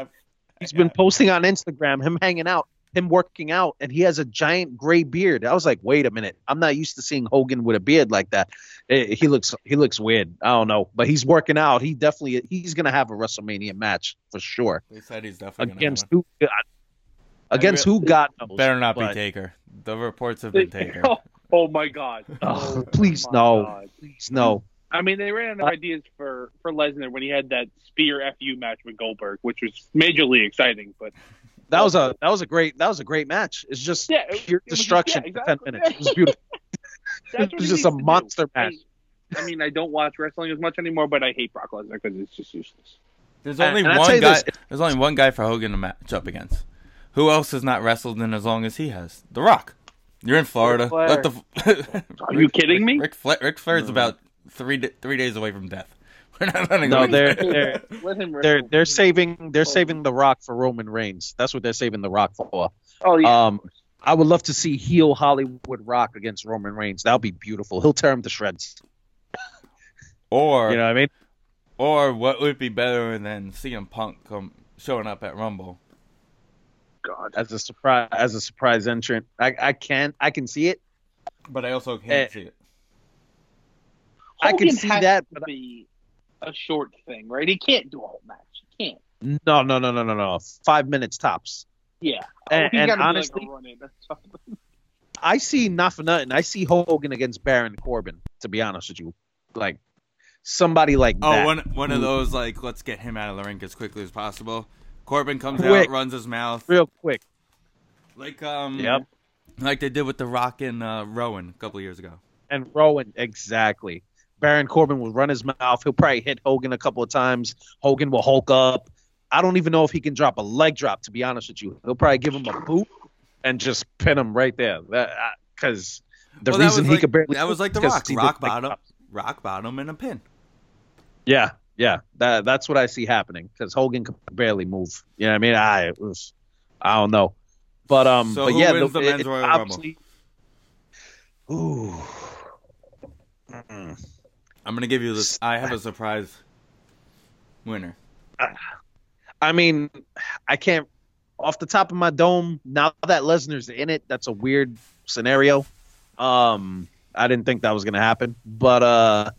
He's been posting on Instagram him hanging out, him working out, and he has a giant gray beard. I was like, wait a minute, I'm not used to seeing Hogan with a beard like that. Eh, he looks he looks weird. I don't know, but he's working out. He definitely he's gonna have a WrestleMania match for sure They said he's definitely against gonna who? Against who? God knows. Better not be Taker. The reports have been Taker. oh, oh my god. Oh, Oh please my no, God. please no. I mean, they ran out of ideas for for Lesnar when he had that spear fu match with Goldberg, which was majorly exciting. But That was a that was a great that was a great match. It's just Yeah, it- pure it was just- destruction yeah, for ten minutes. It was beautiful. It was just a needs to do. monster match. I, I mean, I don't watch wrestling as much anymore, but I hate Brock Lesnar because it's just useless. There's only and I'll one you guy. this, There's only one guy for Hogan to match up against. Who else has not wrestled in as long as he has? The Rock. You're in Florida. Flair. Let the. Are you kidding me? Ric, Fla- Ric Flair's mm. about three three days away from death. We're not letting No, him- they're they're Let him. they're they're saving they're saving the Rock for Roman Reigns. That's what they're saving the Rock for. Oh yeah. Um, I would love to see heel Hollywood Rock against Roman Reigns. That would be beautiful. He'll tear him to shreds. Or You know what I mean? or what would be better than CM Punk come showing up at Rumble? God. As a surprise as a surprise entrant, I I can I can see it. But I also can't Eh. see it. I can see that, but- be a short thing, right? He can't do a whole match. He can't. No no no no no no. Five minutes tops. Yeah. And- He's and honestly- like a run-in. That's fine. I see not for nothing. I see Hogan against Baron Corbin. To be honest with you, like somebody like Oh, that. one one of those like let's get him out of the ring as quickly as possible. Corbin comes Quick. out, runs his mouth, real quick. like um, Yep. like they did with the Rock and uh, Rowan a couple years ago. and Rowan exactly. Baron Corbin will run his mouth. He'll probably hit Hogan a couple of times. Hogan will hulk up. I don't even know if he can drop a leg drop. To be honest with you, he'll probably give him a boot and just pin him right there. Because the Well, reason he like- could barely that was like the Rock, rock bottom, rock bottom, and a pin. Yeah, yeah. That that's what I see happening because Hogan could barely move. You know what I mean? I it was, I don't know, but um, So but yeah, wins the it- men's it Royal Rumble? Ooh. Mm-mm. I'm gonna give you this. I have a surprise winner. I mean, I can't off the top of my dome. Now that Lesnar's in it, that's a weird scenario. Um, I didn't think that was gonna happen, but uh,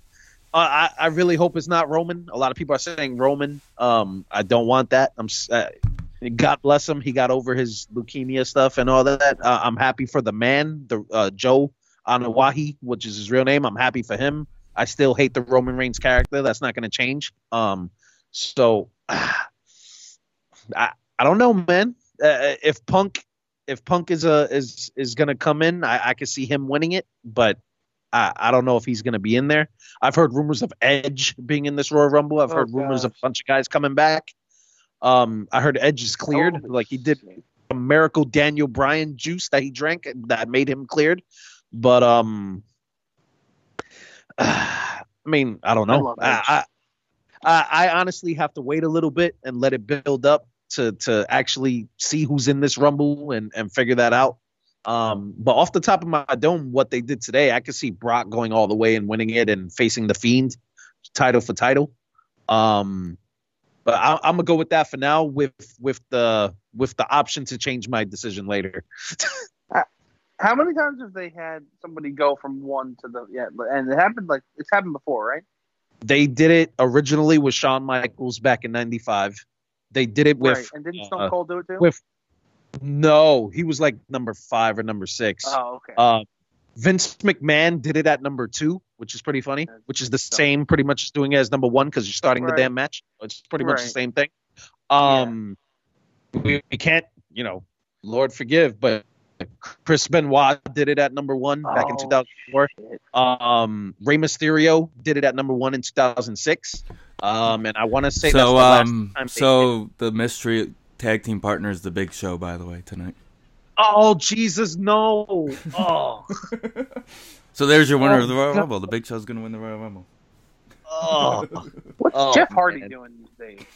I I really hope it's not Roman. A lot of people are saying Roman. Um, I don't want that. I'm. Uh, God bless him. He got over his leukemia stuff and all that. Uh, I'm happy for the man, the uh, Joe Anoa'i, which is his real name. I'm happy for him. I still hate the Roman Reigns character. That's not going to change. Um, so I I don't know, man. Uh, if Punk if Punk is a is is going to come in, I, I could see him winning it, but I, I don't know if he's going to be in there. I've heard rumors of Edge being in this Royal Rumble. I've Oh, heard rumors of a bunch of guys coming back. Um, I heard Edge is cleared, Holy like he did a miracle Daniel Bryan juice that he drank that made him cleared. But um, I mean, I don't know. I, I, I I honestly have to wait a little bit and let it build up to to actually see who's in this rumble and and figure that out. Um, but off the top of my dome, what they did today, I could see Brock going all the way and winning it and facing the Fiend, title for title. Um, but I, I'm gonna go with that for now, with with the with the option to change my decision later. How many times have they had somebody go from one to the yeah? And it happened like it's happened before, right? They did it originally with Shawn Michaels back in '95. They did it with right. And didn't Stone uh, Cold do it too? with- no, he was like number five or number six. oh, okay. Uh, Vince McMahon did it at number two, which is pretty funny. Which is the same, pretty much as doing it as number one because you're starting Right. the damn match. It's pretty much the same thing. Um, we, we can't, you know, Lord forgive, but Chris Benoit did it at number one back in Oh, 2004. shit. Um, Rey Mysterio did it at number one in 2006. Um, and I want to say that's the so last um, time they did so the mystery tag team partner is the Big Show, by the way, tonight. Oh Jesus, no! Oh, So there's your winner Oh, of the Royal God. Rumble. The Big Show's gonna win the Royal Rumble. Oh, What's Oh, Jeff Hardy man. doing these days?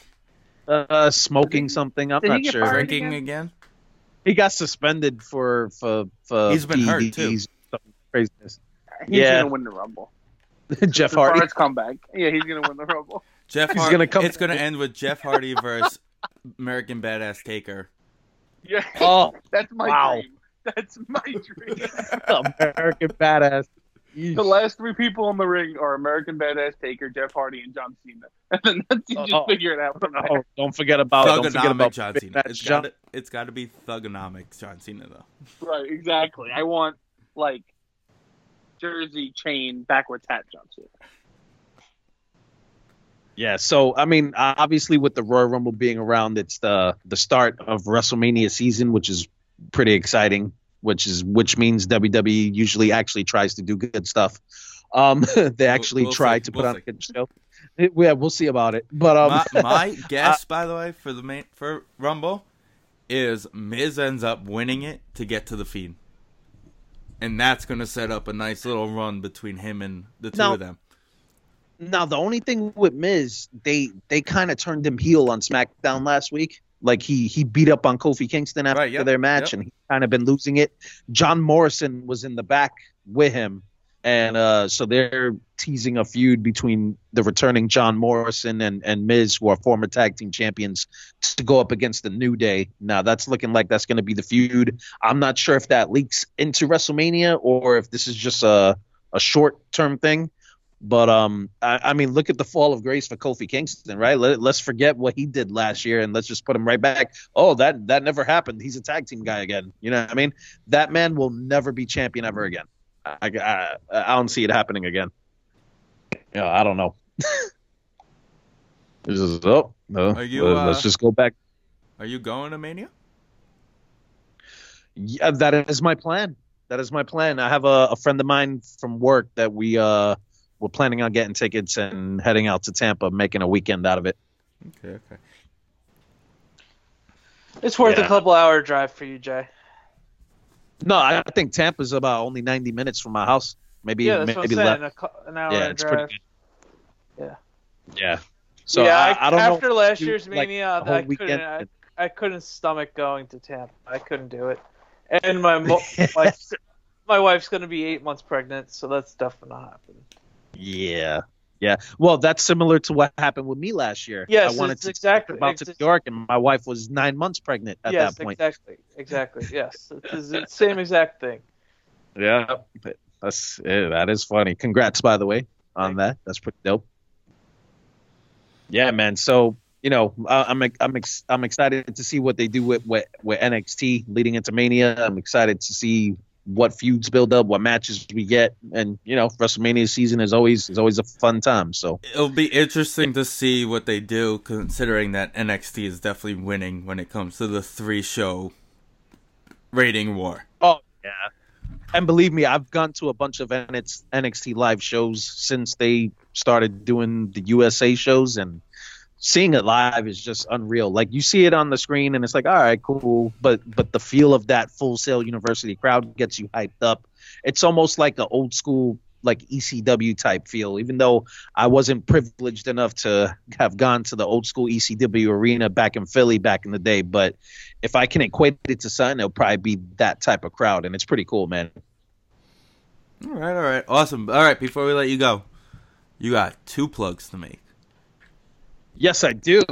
uh, smoking something. I'm did not sure. Drinking again? again? He got suspended for for for. He's been hurt, too. PEDs, some Craziness. He's Yeah. gonna win the Rumble. Jeff As Hardy. far as comeback, yeah, he's gonna win the Rumble. Jeff He's Hardy. gonna come- It's gonna end with Jeff Hardy versus American Badass Taker. Yeah, Oh, that's my Wow. dream. That's my dream. American badass. The last three people in the ring are American Badass Taker, Jeff Hardy, and John Cena. And then that's, you oh, just Oh. figure it out from there. Oh, don't forget about don't forget about John Cena. It's John- gotta, it's gotta be Thugonomic John Cena though. Right, exactly. I want like jersey chain backwards hat John Cena. Yeah, so I mean, obviously with the Royal Rumble being around, it's the the start of WrestleMania season, which is pretty exciting. Which is which means WWE usually actually tries to do good stuff. Um, they actually we'll try see, to put we'll on see. a good show. It- yeah, we'll see about it. But um, my, my guess, by the way, for the main for Rumble, is Miz ends up winning it to get to the Fiend, and that's gonna set up a nice little run between him and the two Now- of them. Now the only thing with Miz, they they kind of turned him heel on SmackDown last week. Like he he beat up on Kofi Kingston after Right, yep, their match, yep. and he kind of been losing it. John Morrison was in the back with him, and uh, so they're teasing a feud between the returning John Morrison and and Miz, who are former tag team champions, to go up against the New Day. Now that's looking like that's going to be the feud. I'm not sure if that leaks into WrestleMania or if this is just a a short term thing. But um, I, I mean, look at the fall of grace for Kofi Kingston, right? Let, let's forget what he did last year and let's just put him right back. Oh, that that never happened. He's a tag team guy again. You know what I mean? That man will never be champion ever again. I I, I don't see it happening again. Yeah, I don't know. This is oh no. Are you, Let- let's uh, just go back. Are you going to Mania? Yeah, that is my plan. That is my plan. I have a, a friend of mine from work that we uh we're planning on getting tickets and heading out to Tampa, making a weekend out of it. Okay, okay. It's worth Yeah. a couple hour drive for you, Jay. No, I think Tampa's about only 90 minutes from my house. Maybe Yeah, that's what I'm saying. less. a an hour Yeah, it's drive. pretty good. Yeah. Yeah. So yeah, I, I don't after know. last year's like, Mania, a I couldn't. I, I couldn't stomach going to Tampa. I couldn't do it. And my mo- my, my wife's gonna be eight months pregnant, so that's definitely not happening. Yeah. Yeah. Well, that's similar to what happened with me last year. Yes, I wanted it's to exactly- trip out to New York, and my wife was nine months pregnant at yes, that point. exactly, exactly. Yes, it's the same exact thing. Yeah. That's yeah, that is funny. Congrats, by the way, on Thank that. That's pretty dope. Yeah, man. So you know, I'm I'm ex- I'm excited to see what they do with, with with NXT leading into Mania. I'm excited to see what feuds build up, what matches we get, and you know, WrestleMania season is always is always a fun time. So It'll be interesting to see what they do, considering that NXT is definitely winning when it comes to the three show rating war. Oh yeah. And believe me, I've gone to a bunch of NXT live shows since they started doing the USA shows, and seeing it live is just unreal. Like you see it on the screen, and it's like, all right, cool, but but the feel of that Full Sail University crowd gets you hyped up. It's almost like an old school like ECW type feel. Even though I wasn't privileged enough to have gone to the old school ECW arena back in Philly back in the day, but if I can equate it to something, it'll probably be that type of crowd, and it's pretty cool, man. All right, all right, awesome. All right, before we let you go, you got two plugs to make. Yes, I do.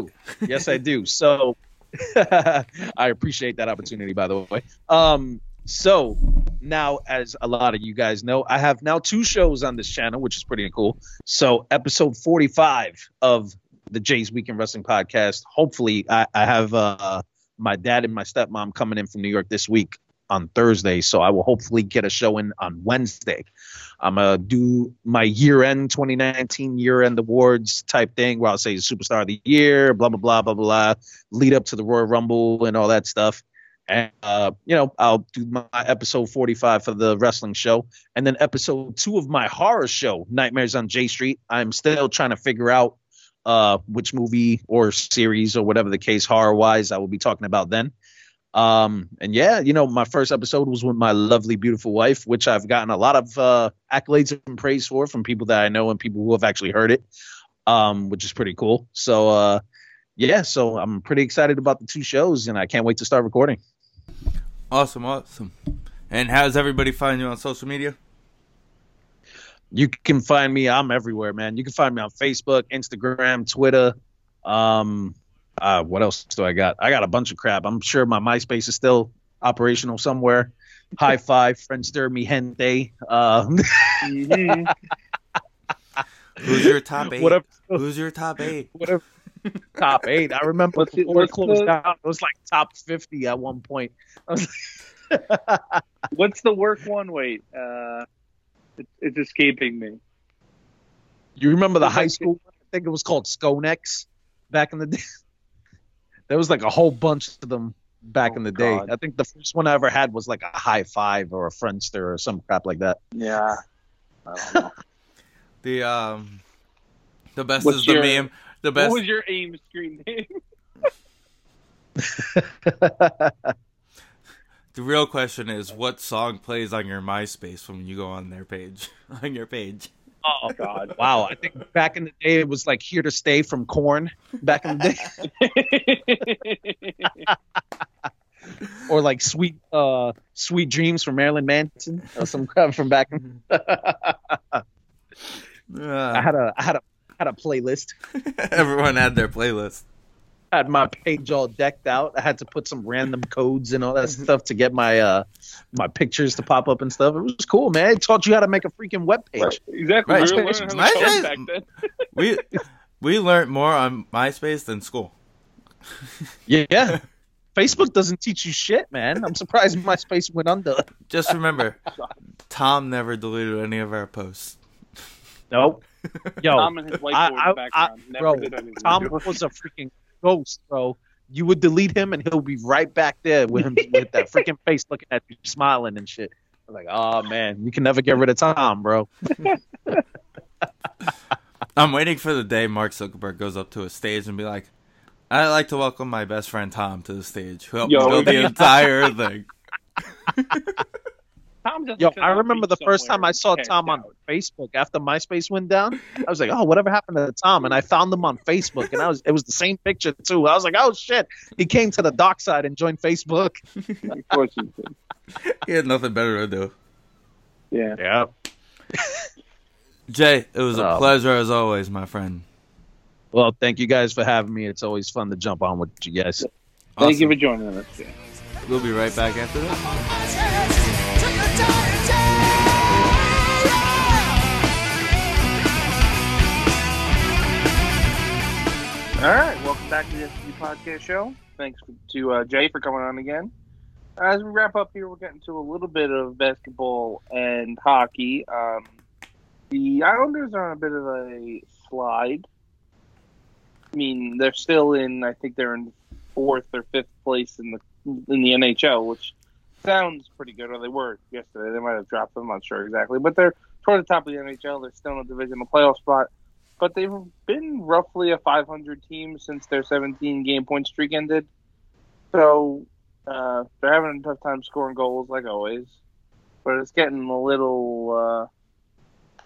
Yes, I do. So I appreciate that opportunity, by the way. Um, so now, as a lot of you guys know, I have now two shows on this channel, which is pretty cool. So, episode 45 of the Jay's Weekend Wrestling Podcast. Hopefully, I, I have uh, my dad and my stepmom coming in from New York this week on Thursday. So, I will hopefully get a show in on Wednesday. I'm gonna do my year-end 2019 year-end awards type thing where I'll say superstar of the year, blah blah blah blah blah, lead up to the Royal Rumble and all that stuff. And uh, you know, I'll do my episode 45 for the wrestling show, and then episode two of my horror show, Nightmares on J Street. I'm still trying to figure out uh, which movie or series or whatever the case horror-wise I will be talking about then. Um, and yeah, you know, my first episode was with my lovely, beautiful wife, which I've gotten a lot of uh, accolades and praise for from people that I know and people who have actually heard it, um, which is pretty cool. So, uh, yeah, so I'm pretty excited about the two shows, and I can't wait to start recording. Awesome, awesome. And how's everybody find you on social media? You can find me. I'm everywhere, man. You can find me on Facebook, Instagram, Twitter. Um, uh, what else do I got? I got a bunch of crap. I'm sure my MySpace is still operational somewhere. High five, Friendster, mi gente. Uh, Mhm. Who's your top eight? Whatever. Who's your top eight? whatever. Top eight. I remember What's before it what's closed the- down. It was like top fifty at one point. I was What's the work one? Wait, uh, it, it's escaping me. You remember the high school? I think it was called Skonex back in the day. There was like a whole bunch of them back Oh, in the day. I think the first one I ever had was like a high five or a Friendster or some crap like that. Yeah. I don't know. The um, the best What's is the meme. The what best. was your aim screen name? The real question is, what song plays on your MySpace when you go on their page? on your page. Oh God! Wow, I think back in the day it was like "Here to Stay" from Korn. Back in the day, or like "Sweet uh, Sweet Dreams" from Marilyn Manson, or some crap from back. In- I Uh, had a I had a had a playlist. everyone had their playlist. Had my page all decked out. I had to put some random codes and all that stuff to get my uh my pictures to pop up and stuff. It was cool, man. It taught you how to make a freaking web page. Right, exactly. Right. We were learning how to My- code back then. We we learned more on MySpace than school. Yeah. Facebook doesn't teach you shit, man. I'm surprised MySpace went under. Just remember, Tom never deleted any of our posts. Nope. Yo, Tom and his whiteboard I- I- background. I- Never bro, did anything. Tom was a freaking ghost, bro. You would delete him and he'll be right back there with him with that freaking face looking at you, smiling and shit. I'm like, oh man, you can never get rid of Tom, bro. I'm waiting for the day Mark Zuckerberg goes up to a stage and be like, "I'd like to welcome my best friend Tom to the stage, who helped Yo. build the entire thing." Tom doesn't Yo, I remember the first time I saw camped Tom on out. Facebook after MySpace went down. I was like, "Oh, whatever happened to Tom?" And I found him on Facebook, and I was it was the same picture too. I was like, "Oh shit!" He came to the dark side and joined Facebook. Of course he did. He had nothing better to do. Yeah. Yeah. Jay, it was a Oh. pleasure as always, my friend. Well, thank you guys for having me. It's always fun to jump on with you guys. Thank you for joining us. We'll be right back after this. All right, welcome back to the SCG Podcast Show. Thanks to uh, Jay for coming on again. As we wrap up here, we're getting to a little bit of basketball and hockey. Um, the Islanders are on a bit of a slide. I mean, they're still in. I think they're in fourth or fifth place in the in the NHL, which sounds pretty good. Or they were yesterday. They might have dropped them. I'm not sure exactly, but they're toward the top of the NHL. They're still in a divisional playoff spot but they've been roughly a 500 team since their 17 game point streak ended. So uh, they're having a tough time scoring goals, like always. But it's getting a little,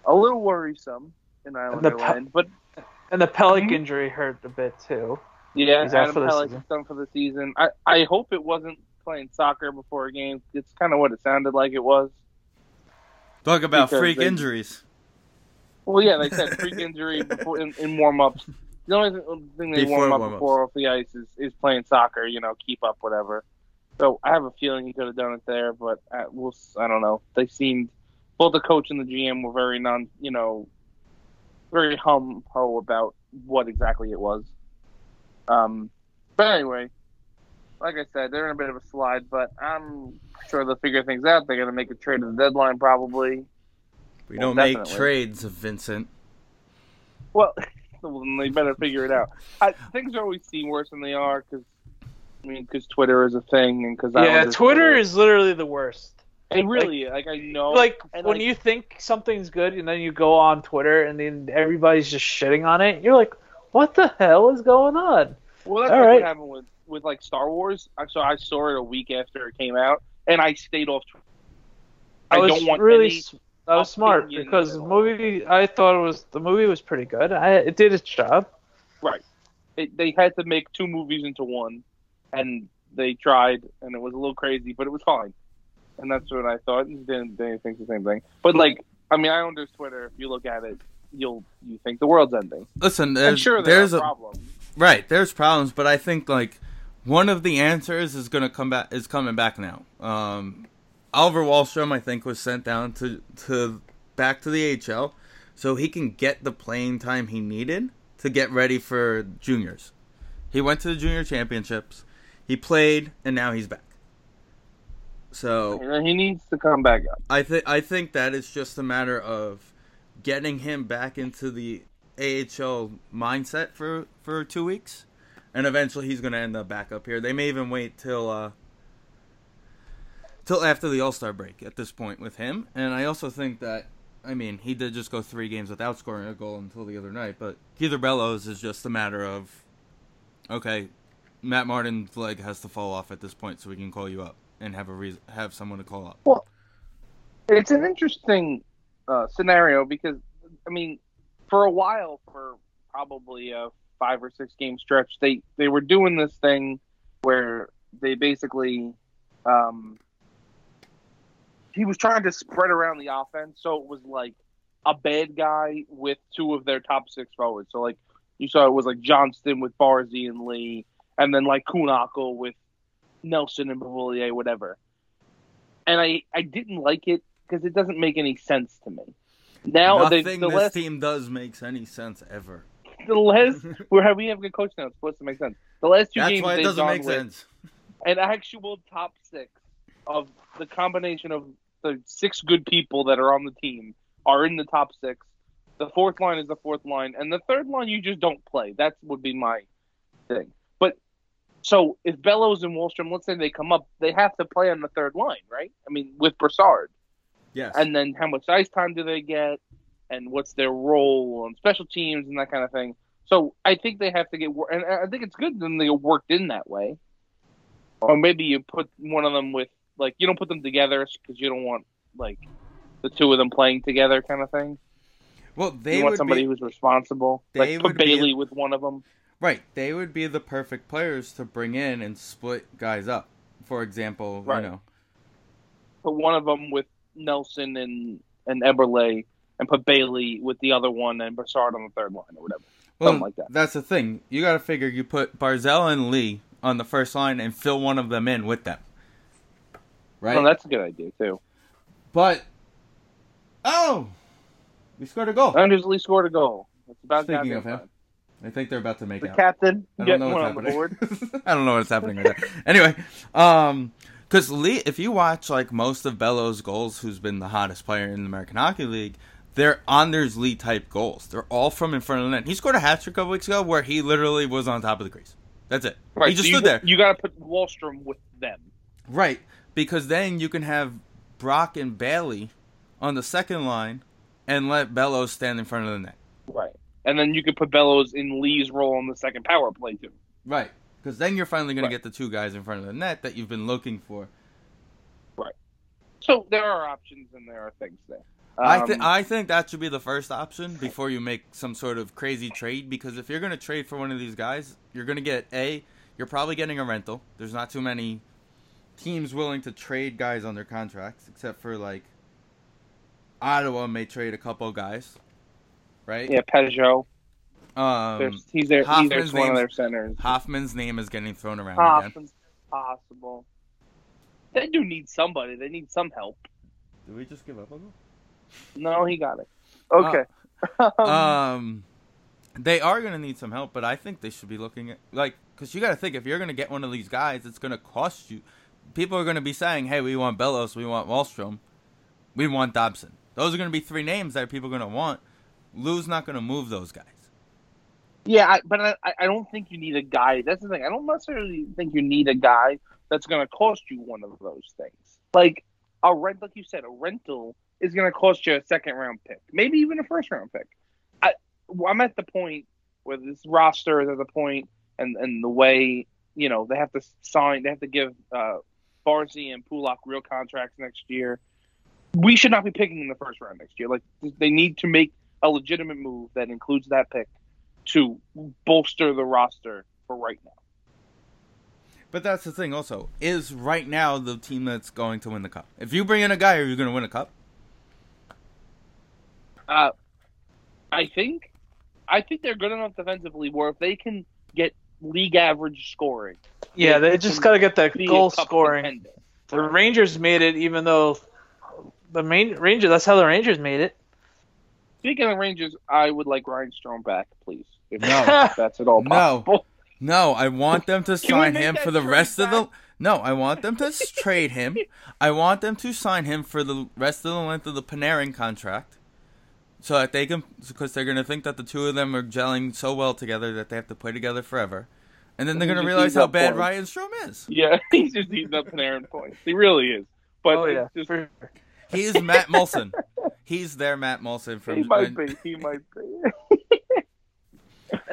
uh, a little worrisome in Islander the pe- land. But And the Pelech Mhm. injury hurt a bit too. yeah, He's Adam for the Pelech season. is done for the season. I, I hope it wasn't playing soccer before a game. It's kind of what it sounded like it was. Talk about Because freak they- injuries. Well, yeah, they said freak injury before in, in warm ups. The only thing they Before warm up warm-ups. before off the ice is, is playing soccer. You know, keep up, whatever. So I have a feeling he could have done it there, but uh, we'll. I don't know. They seemed both the coach and the GM were very non. You know, very hum ho about what exactly it was. Um, but anyway, like I said, they're in a bit of a slide, but I'm sure they'll figure things out. They're going to make a trade at the deadline, probably. We Well, don't make definitely. trades, Vincent. Well, well, then they better figure it out. I, things always seem worse than they are because, I mean, because Twitter is a thing and because Yeah, Twitter is literally the worst. It really, like, I know, like and, when like- you think something's good and then you go on Twitter and then everybody's just shitting on it, you're like, what the hell is going on? Well, that's All like right. what happened with with like Star Wars. I so I saw it a week after it came out, and I stayed off. Twitter. I, I was don't want really any. S- that was smart because the movie I thought it was the movie was pretty good. I it did its job. Right. It, they had to make two movies into one, and they tried, and it was a little crazy, but it was fine. And that's what I thought. And then they think the same thing. But like, I mean, I own this Twitter. If you look at it, you'll you think the world's ending. Listen, And there's, sure, there there's a problems. right. There's problems, but I think like one of the answers is gonna come back. Is coming back now. Um, Oliver Wahlstrom, I think, was sent down to to back to the HL, so he can get the playing time he needed to get ready for juniors. He went to the junior championships. He played, and now he's back. So he needs to come back up. I think I think that it's just a matter of getting him back into the AHL mindset for for two weeks, and eventually he's going to end up back up here. They may even wait till uh, till after the All Star break at this point with him. And I also think that I mean he did just go three games without scoring a goal until the other night, but Kieffer Bellows is just a matter of okay, Matt Martin's leg has to fall off at this point, so we can call you up and have a reason have someone to call up. Well, it's an interesting uh, scenario because, I mean, for a while, for probably a five or six game stretch, they they were doing this thing where they basically um, he was trying to spread around the offense, so it was like a bad guy with two of their top six forwards. So like you saw, it was like Johnston with Barzy and Lee, and then like Kühnhackl with Nelson and Beauvillier, whatever. And I I didn't like it because it doesn't make any sense to me. Now they, Nothing the this last team does makes any sense ever. the last where we have a good coach now. It's supposed to make sense. The last two That's games why it doesn't make sense. an actual top six of the combination of the six good people that are on the team are in the top six. The fourth line is the fourth line, and the third line you just don't play. That would be my thing. But so if Bellows and Wahlstrom, let's say they come up, they have to play on the third line, right? I mean, with Brassard. Yes. and then how much ice time do they get, and what's their role on special teams and that kind of thing. So I think they have to get, and I think it's good that they get worked in that way. Or maybe you put one of them with, like, you don't put them together because you don't want like the two of them playing together, kind of thing. well, they you want would somebody be who's responsible, they like would put Bailey with one of them. right. They would be the perfect players to bring in and split guys up. For example, Right. you know, Put one of them with Nelson and and Eberle, and put Bailey with the other one and Brassard on the third line or whatever. well, Something like that. that's the thing. You got to figure you put Barzal and Lee on the first line and fill one of them in with them. Right. Oh, that's a good idea too. but oh, we scored a goal. Anders Lee scored a goal. It's about Speaking of him, time. I think they're about to make the out. captain I don't know what's on happening. I don't know what's happening right there. Anyway, um, because Lee, if you watch like most of Bellows' goals, who's been the hottest player in the American Hockey League, they're Anders Lee type goals. They're all from in front of the net. He scored a hat trick a couple weeks ago where he literally was on top of the crease. That's it. Right, he just so stood you, there. You got to put Wahlstrom with them. Right, because then you can have Brock and Bailey on the second line and let Bellows stand in front of the net. Right, and then you could put Bellows in Lee's role on the second power play too. Right, because then you're finally going Right. to get the two guys in front of the net that you've been looking for. Right. So there are options and there are things there. I Um, think I think that should be the first option before you make some sort of crazy trade because if you're going to trade for one of these guys, you're going to get a you're probably getting a rental. There's not too many teams willing to trade guys on their contracts except for like Ottawa may trade a couple guys, right? yeah, Pageau. Um, There's, he's there. He's Hoffman's there's one of their centers. Hoffman's name is getting thrown around again. Hoffman's possible. They do need somebody. They need some help. Did we just give up on them? No, he got it. Okay. um, they are going to need some help, but I think they should be looking at like because you got to think if you're going to get one of these guys, it's going to cost you. People are going to be saying, "Hey, we want Bellows, we want Wahlstrom, we want Dobson." Those are going to be three names that people are going to want. Lou's not going to move those guys. Yeah, I, but I, I don't think you need a guy. That's the thing. I don't necessarily think you need a guy that's going to cost you one of those things. Like a rent, like you said, a rental is going to cost you a second round pick, maybe even a first round pick. I, I'm at the point where this roster is at the point, and and the way you know they have to sign, they have to give uh, Barzy and Pulock real contracts next year. We should not be picking in the first round next year. Like they need to make a legitimate move that includes that pick to bolster the roster for right now. But that's the thing. Also, is right now the team that's going to win the cup. If you bring in a guy, are you going to win a cup? Uh, I think, I think they're good enough defensively where if they can get league average scoring, Yeah, they just got to get that be goal scoring. contender. The Rangers made it, even though the main Ranger. That's how the Rangers made it. Speaking of Rangers, I would like Ryan Strome back, please. If No. that's at all No. possible. No, I want them to sign him for the trade rest of the. No, I want them to trade him. I want them to sign him for the rest of the length of the Panarin contract, so that they can, because they're gonna think that the two of them are gelling so well together that they have to play together forever, and then they're gonna realize how bad point. Ryan Strome is. Yeah, he's just eating up Panarin points. He really is. But oh yeah, just, for He's Matt Moulson. He's their Matt Moulson from. he might be. He might be.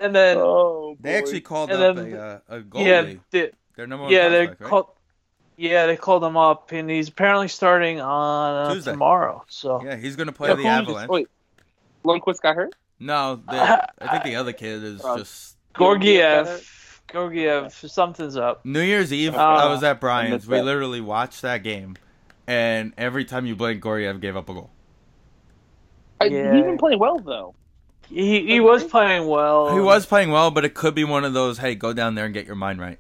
and then oh, They actually called And up then- a uh, a goalie. yeah, the, Their number one yeah, they prospect, right? called. Yeah, they called him up, and he's apparently starting on uh, tomorrow. So Yeah, he's gonna play Yeah, the who was this- Avalanche. Wait, Lundqvist got hurt. No, the, I think the other kid is Uh, just Georgiev, Georgiev, something's up. New Year's Eve. Oh. I was at Brian's. We literally watched that game, and every time you blinked, Georgiev gave up a goal. I, Yeah. He didn't play well though. He he was playing well. He was playing well, but it could be one of those. Hey, go down there and get your mind right.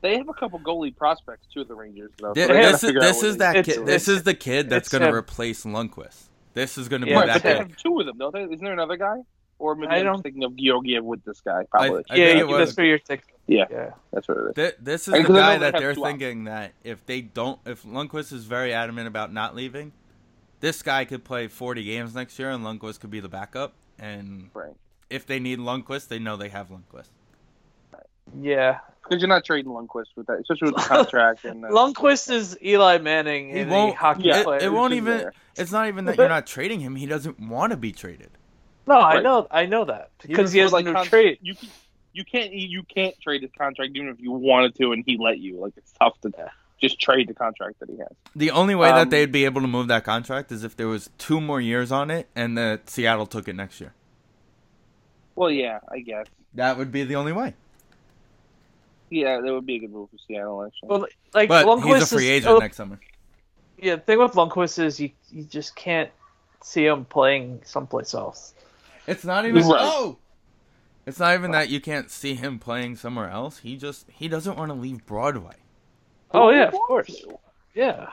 They have a couple goalie prospects too. At the Rangers though. Thi- so This is this what is they- that It's- kid. This it's- is the kid that's going to replace Lundqvist. This is going to be Yeah, Right, that but they have two of them, don't they? Isn't there another guy? Or maybe I I'm don't- just thinking of Georgiev with this guy. Probably. I yeah, think you- it was- that's where you're thinking. Yeah. yeah. That's what it is. Thi- This is And the 'cause guy that they're two options. thinking that if they don't, if Lundqvist is very adamant about not leaving, this guy could play 40 games next year, and Lundqvist could be the backup. And Right. if they need Lundqvist, they know they have Lundqvist. Yeah, Because you're not trading Lundqvist with that, especially with the contract. and uh, Lundqvist is Eli Manning He in won't- a hockey yeah, it, player. it won't even. there. It's not even that you're not trading him. He doesn't want to be traded. no, I know, I know that because he Even has like, no con- trade. You can, you can't you can't trade his contract even if you wanted to, and he let you. Like it's tough to Yeah. just trade the contract that he has. The only way Um, that they'd be able to move that contract is if there was two more years on it, and that Seattle took it next year. Well, yeah, I guess. That would be the only way. Yeah, that would be a good move for Seattle actually. Well, like But Lundqvist he's a free is, agent oh, next summer. Yeah, the thing with Lundqvist is you you just can't see him playing someplace else. It's not even. Right. Oh, it's not even that you can't see him playing somewhere else. He just he doesn't want to leave Broadway. Oh yeah, of course. Yeah.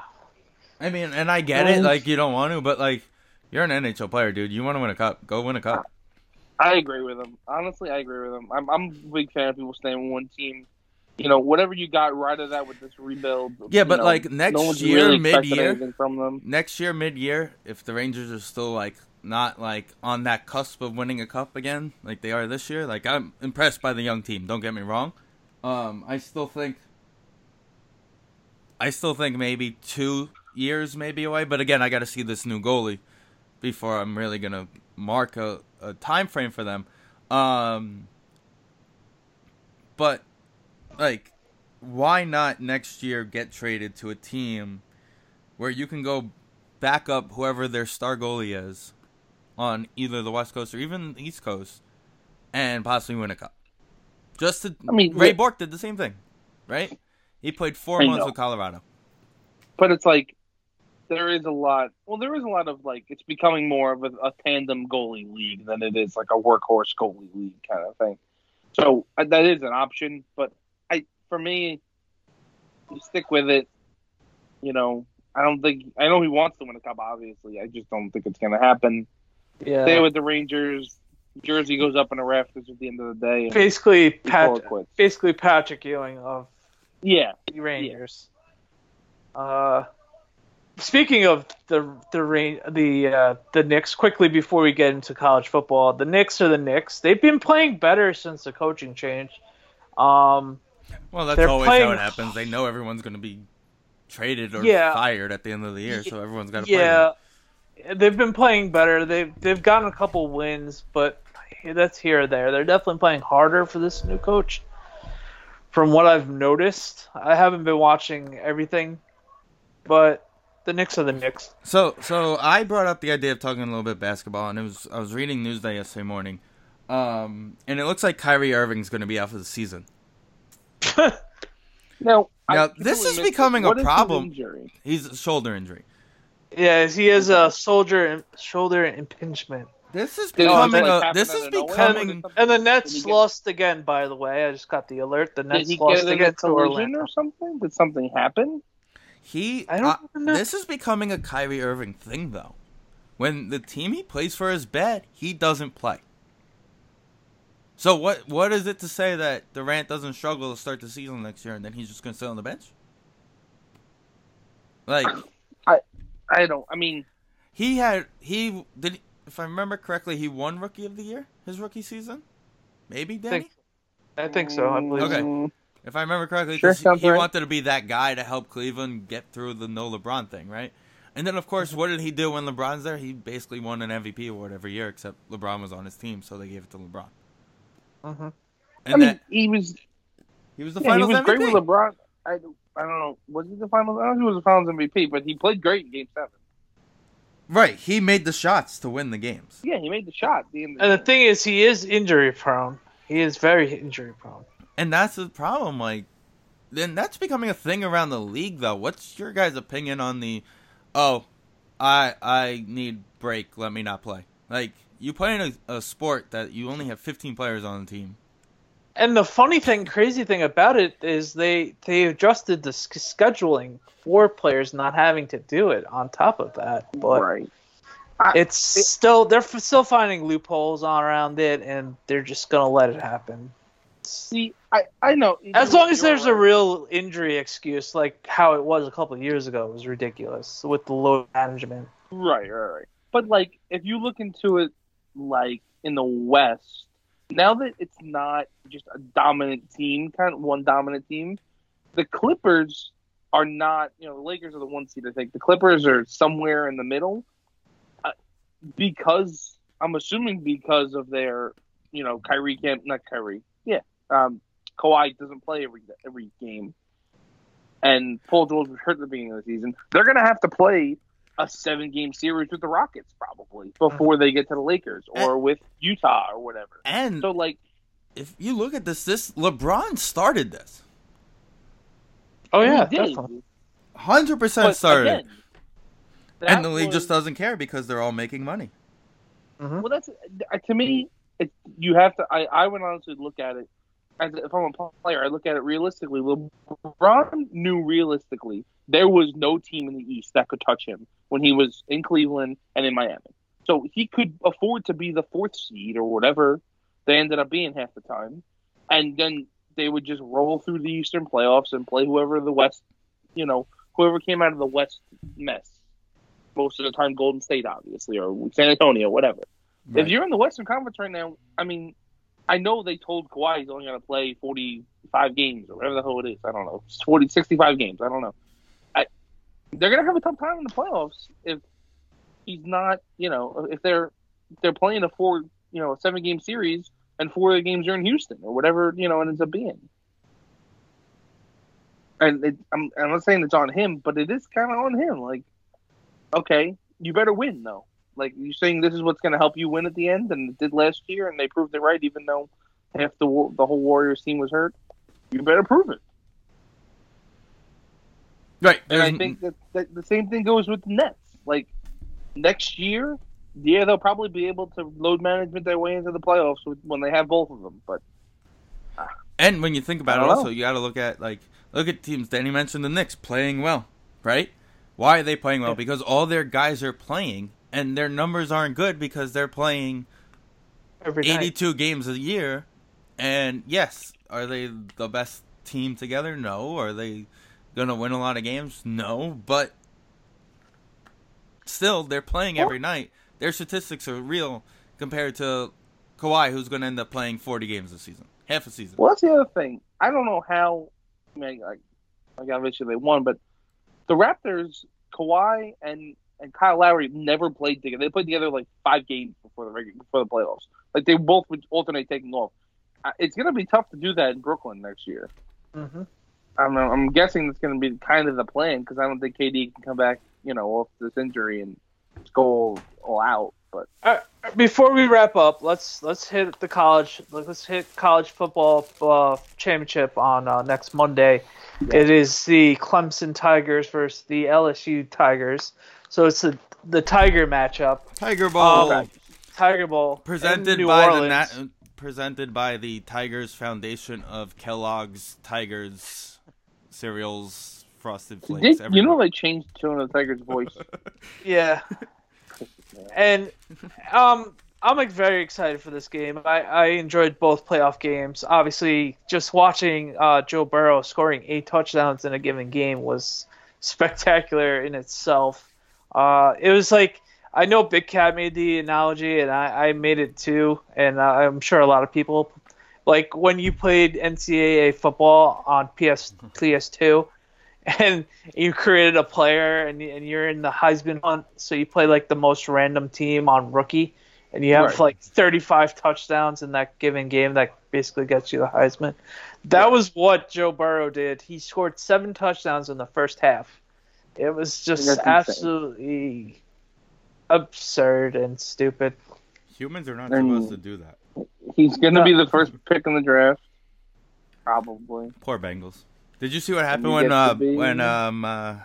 I mean, and I get it, like you don't want to, but like you're an NHL player, dude. You want to win a cup, go win a cup. I agree with him. Honestly, I agree with him. I'm I'm a big fan of people staying with one team. You know, whatever you got right of that with this rebuild. Yeah, but, know, like, next no year, really mid-year- from them. Next year, mid year, if the Rangers are still like not like on that cusp of winning a cup again, like they are this year, like I'm impressed by the young team. Don't get me wrong. Um, I still think. I still think maybe two years maybe away, but again, I got to see this new goalie before I'm really gonna mark a, a time frame for them. Um, but like, why not next year get traded to a team where you can go back up whoever their star goalie is on either the West Coast or even the East Coast and possibly win a cup? Just to, I mean, Ray yeah. Bourque did the same thing, right? He played four I months know. with Colorado. But it's like there is a lot. Well, there is a lot of like it's becoming more of a, a tandem goalie league than it is like a workhorse goalie league kind of thing. So uh, that is an option, but for me, you stick with it. You know, I don't think I know he wants to win a cup. Obviously, I just don't think it's going to happen. Yeah. Stay with the Rangers. Jersey goes up in a rafters at the end of the day. Basically Pat basically Patrick Ewing of Yeah, the Rangers. Uh speaking of the the the uh, the Knicks quickly before we get into college football, the Knicks are the Knicks. They've been playing better since the coaching change. Um Well, that's They're always playing- how it happens. They know everyone's going to be traded or Yeah. fired at the end of the year, so everyone's got to play. yeah, they've been playing better. They've they've gotten a couple wins, but that's here or there. They're definitely playing harder for this new coach. from what I've noticed, I haven't been watching everything, but the Knicks are the Knicks. So, so I brought up the idea of talking a little bit basketball, and it was I was reading Newsday yesterday morning, um, and it looks like Kyrie Irving's going to be out for the season. Now, Now, this is missed it. becoming a What is his problem. injury? He's a shoulder injury. Yeah, he has a soldier shoulder impingement. This is Did it Oh, becoming like a. happen This is of nowhere, or becoming. did something- And the Nets get- lost again, by the way. I just got the alert. The Did Nets he lost get in a again to collision Orlando. or something? Did something happen? He. I don't uh, know. This is becoming a Kyrie Irving thing, though. When the team he plays for is bad, he doesn't play. So what? What is it to say that Durant doesn't struggle to start the season next year, and then he's just going to sit on the bench? Like I I don't. I mean, he had he did. If I remember correctly, he won Rookie of the Year his rookie season. Maybe I Danny. think, I think so. I believe Okay. If I remember correctly, Sure, 'cause he, sounds he right. wanted to be that guy to help Cleveland get through the no LeBron thing, right? And then, of course, what did he do when LeBron's there? He basically won an MVP award every year, except LeBron was on his team, so they gave it to LeBron. Mhm. And I mean, then he was he was the yeah, he finals was MVP. great with LeBron. I, I don't know. Was he the finals? I don't know if he was the finals MVP, but he played great in Game Seven. Right, he made the shots to win the games. Yeah, he made the shot. The end of And the game. thing is, he is injury prone. He is very injury prone. And that's the problem. Like, then that's becoming a thing around the league, though. What's your guys' opinion on the? Oh, I I need break. Let me not play. Like you play in a, a sport that you only have 15 players on the team. And the funny thing, crazy thing about it is they they adjusted the s- scheduling for players not having to do it. On top of that, but right. it's still they're f- still finding loopholes on around it, and they're just gonna let it happen. See, I, I know. As long as there's a real injury excuse, like how it was a couple of years ago, it was ridiculous with the load management. Right, right, right. But like, if you look into it, like in the West, now that it's not just a dominant team, kind of one dominant team, the Clippers are not. You know, the Lakers are the one seed. I think the Clippers are somewhere in the middle, uh, because I'm assuming because of their, you know, Kyrie can't not Kyrie, yeah, um, Kawhi doesn't play every every game, and Paul George was hurt at the beginning of the season. They're gonna have to play a seven game series with the Rockets probably before they get to the Lakers or with Utah or whatever. And So like if you look at this, this LeBron started this. Oh yeah, did. definitely. 100 percent started. again, and the league was- just doesn't care because they're all making money. Well, that's uh, to me. It, you have to. I, I would honestly look at it as if I'm a player. I look at it realistically. LeBron knew realistically there was no team in the East that could touch him when he was in Cleveland and in Miami. So he could afford to be the fourth seed or whatever they ended up being half the time, and then they would just roll through the Eastern playoffs and play whoever the West, you know, whoever came out of the West mess. Most of the time, Golden State, obviously, or San Antonio, whatever. Right. If you're in the Western Conference right now, I mean, I know they told Kawhi he's only going to play 45 games or whatever the hell it is. I don't know. It's 40, 65 games. I don't know. I, they're going to have a tough time in the playoffs if he's not, you know, if they're they're playing a four, you know, a seven game series and four of the games are in Houston or whatever, you know, it ends up being. And it, I'm, I'm not saying it's on him, but it is kind of on him. Like, okay, you better win though. Like you're saying, this is what's going to help you win at the end, and it did last year, and they proved it right, even though half the the whole Warriors team was hurt. You better prove it. Right. And I think that, that the same thing goes with the Nets. Like next year, yeah, they'll probably be able to load management their way into the playoffs with, when they have both of them. But ah. And when you think about it, don't also know. you got to look at like look at teams. Danny mentioned the Knicks playing well, right? Why are they playing well? Because all their guys are playing, and their numbers aren't good because they're playing Every night. 82 games a year. And yes, are they the best team together? No. Are they gonna win a lot of games? No. But still, they're playing every night. Their statistics are real compared to Kawhi, who's gonna end up playing 40 games this season, half a season. well, that's the other thing. I don't know how. I mean, like, like obviously they won, but the Raptors, Kawhi and and Kyle Lowry never played together. They played together like five games before the regular before the playoffs. Like they both would alternate taking off. Uh, It's going to be tough to do that in Brooklyn next year. hmm I'm, I'm guessing that's going to be kind of the plan because I don't think KD can come back, you know, off this injury and go all, all out. But Before we wrap up, let's let's hit the college. Let's hit college football uh, championship on uh, next Monday. It is the Clemson Tigers versus the LSU Tigers. So it's the the Tiger matchup, Tiger Bowl Oh, Tiger Bowl, in presented New by Orleans. the Na- presented by the Tigers Foundation of Kellogg's Tigers cereals, frosted flakes. did, you know everywhere. they changed the tone of the Tiger's voice? Yeah. And um, I'm like very excited for this game. I, I enjoyed both playoff games. Obviously, just watching uh, Joe Burrow scoring eight touchdowns in a given game was spectacular in itself. Uh, it was like I know Big Cat made the analogy, and I, I made it too, and uh, I'm sure a lot of people like when you played NCAA football on PS PS2 and you created a player and, and you're in the Heisman hunt, so you play like the most random team on rookie, and you have Right. like 35 touchdowns in that given game that basically gets you the Heisman. That was what Joe Burrow did. He scored seven touchdowns in the first half. It was just That's insane. absolutely absurd and stupid. humans are not I mean- supposed to do that. He's going to be the first pick in the draft, probably. Poor Bengals. Did you see what happened when uh, be- when um uh,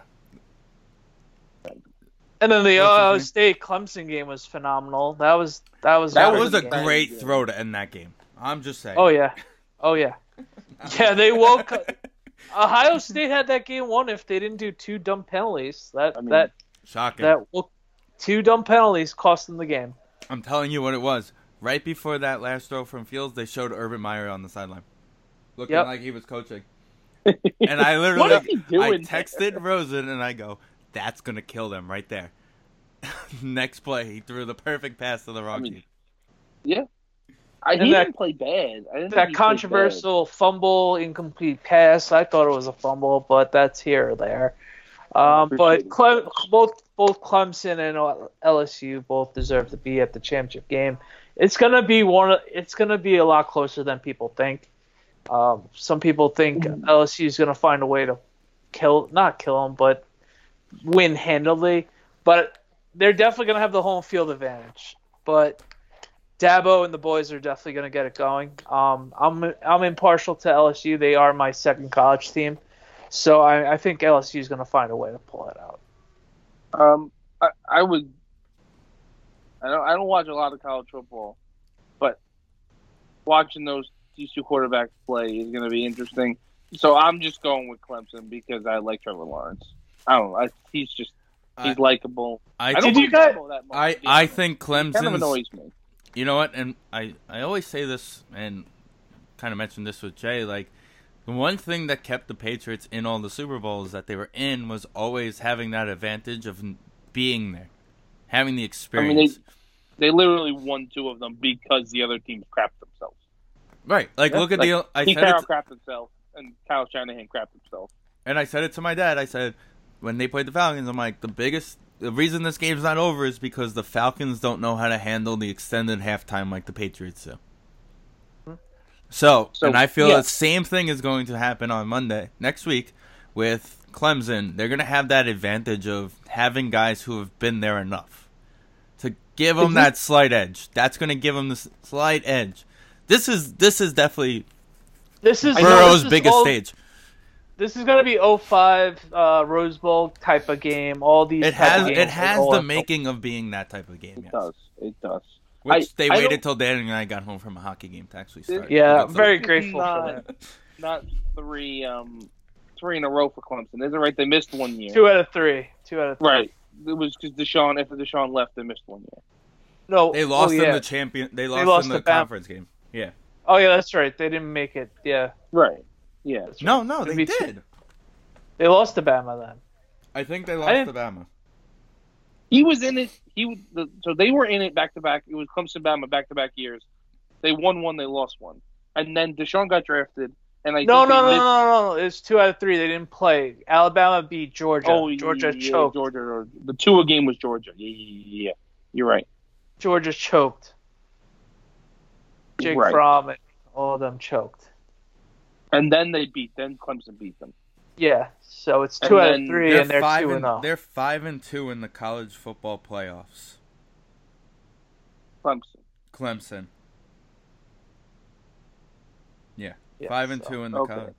And then the Ohio name? State Clemson game was phenomenal. That was that was that That was a was a great throw to end that game. I'm just saying. Oh yeah, oh yeah, yeah. They woke. Ohio State had that game won if they didn't do two dumb penalties. That I mean- that Shocking. that woke- two dumb penalties cost them the game. I'm telling you what it was. Right before that last throw from Fields, they showed Urban Meyer on the sideline, looking Yep. like he was coaching. And I literally, What is he doing I there? texted Rosen and I go, "That's gonna kill them right there." Next play, he threw the perfect pass to the wrong mean, team. Yeah. I, he that- didn't play bad. I didn't That controversial fumble, incomplete pass. I thought it was a fumble, but that's here or there. Um, but it. Clem, both both Clemson and LSU both deserve to be at the championship game. It's gonna be one. It's gonna be a lot closer than people think. Um, some people think LSU is gonna find a way to kill, not kill them, but win handily. But they're definitely gonna have the home field advantage. But Dabo and the boys are definitely going to get it going. Um, I'm I'm impartial to LSU. They are my second college team, so I, I think LSU is going to find a way to pull it out. Um, I, I would. I don't. I don't watch a lot of college football, but watching those these two quarterbacks play is going to be interesting. So I'm just going with Clemson because I like Trevor Lawrence. I don't know. I, he's just he's likable. I, I don't Did you like guys- that much. I. I think He kind of Clemson's. You know what? And I, I always say this, and kind of mentioned this with Jay. Like, the one thing that kept the Patriots in all the Super Bowls that they were in was always having that advantage of being there, having the experience. I mean, they they literally won two of them because the other teams crapped themselves. right? Like, Yeah, look at like, the. I Pete said it, Carroll crapped himself, and Kyle Shanahan crapped himself. and I said it to my dad. I said when they played the Falcons, I'm like, the biggest. The reason this game's not over is because the Falcons don't know how to handle the extended halftime like the Patriots do. So, So, and I feel yeah. the same thing is going to happen on Monday next week with Clemson. They're going to have that advantage of having guys who have been there enough to give them Is mhm. that slight edge. That's going to give them the slight edge. This is this is definitely This is Burrow's this is biggest all- stage. This is going to be 05 uh, Rose Bowl type of game. All these It has it has the are- making of being that type of game. It Yes. does. It does. Which I- they I waited till Dan and I got home from a hockey game to actually start. Yeah, Because of- very This is grateful for that. Not three, um, three in a row for Clemson. Is it right? They missed one year. Two out of three. Two out of three. Right. It was because Deshaun. After Deshaun left, they missed one year. No, They lost oh, yeah. in the champion. They lost, lost in the to Bam- conference game. Yeah. Oh yeah, that's right. They didn't make it. Yeah, Right. Yeah. right. No, no, they Maybe two- did. They lost to Bama then. I think they lost I to Bama. He was in it. He was the, so they were in it back to back. It was Clemson, Bama, back to back years. They won one, they lost one, and then Deshaun got drafted. And I No, think no, they no, no, no, no. It's two out of three. They didn't play. Alabama beat Georgia. Oh, Georgia yeah, choked. Georgia. or- The Tua game was Georgia. Yeah, yeah, yeah, yeah. You're right. Georgia choked. Jake Right. Fromm and all of them choked. And then they beat. Then Clemson beat them. Yeah, so it's And two out of three, They're and they're five two and and oh. zero. they're five and two in the college football playoffs. Clemson. Clemson. Yeah, Yeah, five and so- two in the okay. college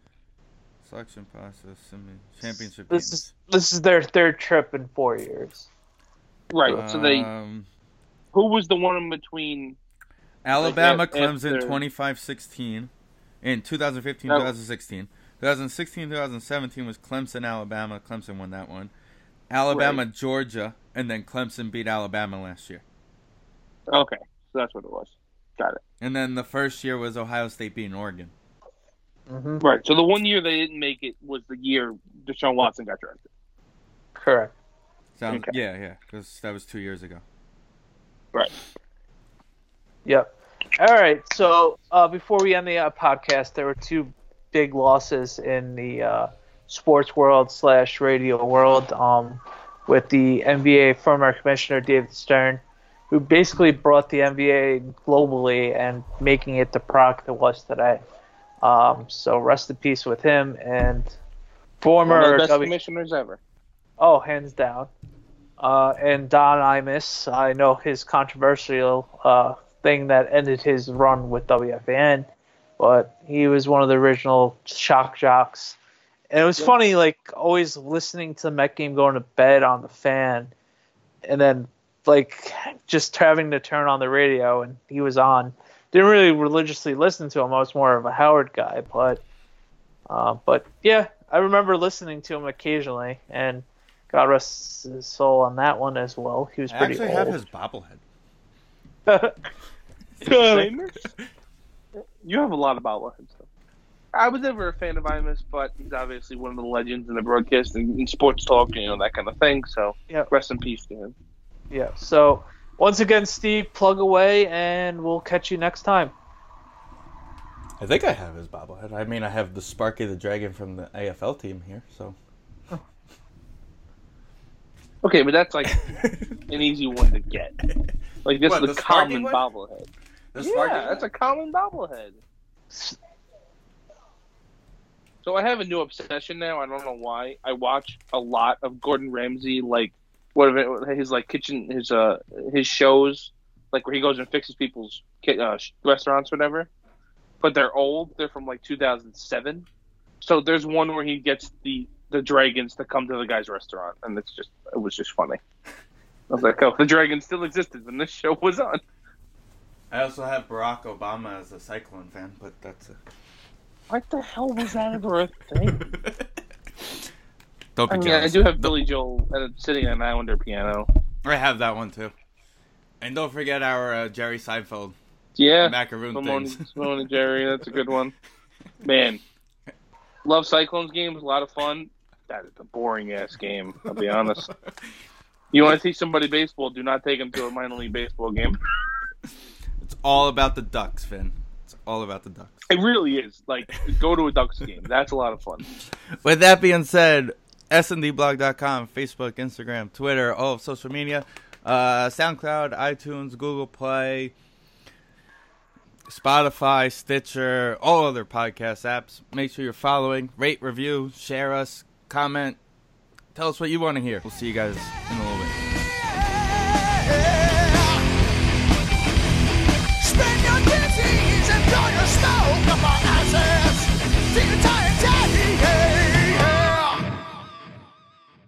selection process. I mean, championship This games. is this is their third trip in four years. Right. so they. Um, Who was the one in between? Alabama, Clemson, 25-16 in 2015, Oh. 2016. 2016, 2017 was Clemson, Alabama. Clemson won that one. Alabama, Georgia, and then Clemson beat Alabama last year. Okay, so that's what it was. Got it. And then the first year was Ohio State beating Oregon. Mm-hmm. Right. So the one year they didn't make it was the year Deshaun Watson got drafted. Correct. Sounds, Okay. Yeah, yeah, because that was two years ago. Right. Yep. All right. So uh, before we end the uh, podcast, there were two big losses in the uh, sports world slash radio world. Um, with the NBA former commissioner David Stern, who basically brought the NBA globally and making it the product it was today. Um, so rest in peace with him and former best W- commissioners ever. Oh, hands down. Uh, and Don Imus, I know his controversial uh, thing that ended his run with WFAN, but he was one of the original shock jocks. And it was funny, like always listening to the Met game going to bed on the fan, and then like just having to turn on the radio and he was on. Didn't really religiously listen to him. I was more of a Howard guy, but uh, but yeah, I remember listening to him occasionally, and God rest his soul on that one as well. He was I pretty actually old. have his bobblehead. Famous? you have a lot of bobbleheads. Though. I was never a fan of Imus, but he's obviously one of the legends in the broadcast and in sports talk, you know that kind of thing. So Yeah. rest in peace to him. Yeah. So once again, Steve, plug away, and we'll catch you next time. I think I have his bobblehead. I mean, I have the Sparky the Dragon from the AFL team here, so. Okay, but that's like an easy one to get. Like this What, is a the Sparky common one? bobblehead. Yeah, that's a common bobblehead. So I have a new obsession now. I don't know why. I watch a lot of Gordon Ramsay, like what of his like kitchen, his uh, his shows, like where he goes and fixes people's uh, restaurants, or whatever. But they're old. They're from like 2007. So there's one where he gets the the dragons to come to the guy's restaurant, and it's just it was just funny. I was like, oh, the dragons still existed when this show was on. I also have Barack Obama as a Cyclone fan, but that's a. What the hell was that ever a thing? Don't be I mean, I do have Billy Joel sitting at an Islander piano. I have that one too. And don't forget our uh, Jerry Seinfeld Yeah, macaroon Simone, things. Simone and Jerry, that's a good one. Man, love Cyclones games, a lot of fun. That is a boring ass game. I'll be honest. You want to teach somebody baseball? Do not take them to a minor league baseball game. It's all about the Ducks, Finn. It's all about the Ducks. It really is. Like, go to a Ducks game. That's a lot of fun. With that being said, sndblog.com, Facebook, Instagram, Twitter, all of social media, uh, SoundCloud, iTunes, Google Play, Spotify, Stitcher, all other podcast apps. Make sure you're following, rate, review, share us, comment, tell us what you want to hear. We'll see you guys in a little asses. The entire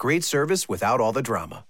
great service without all the drama.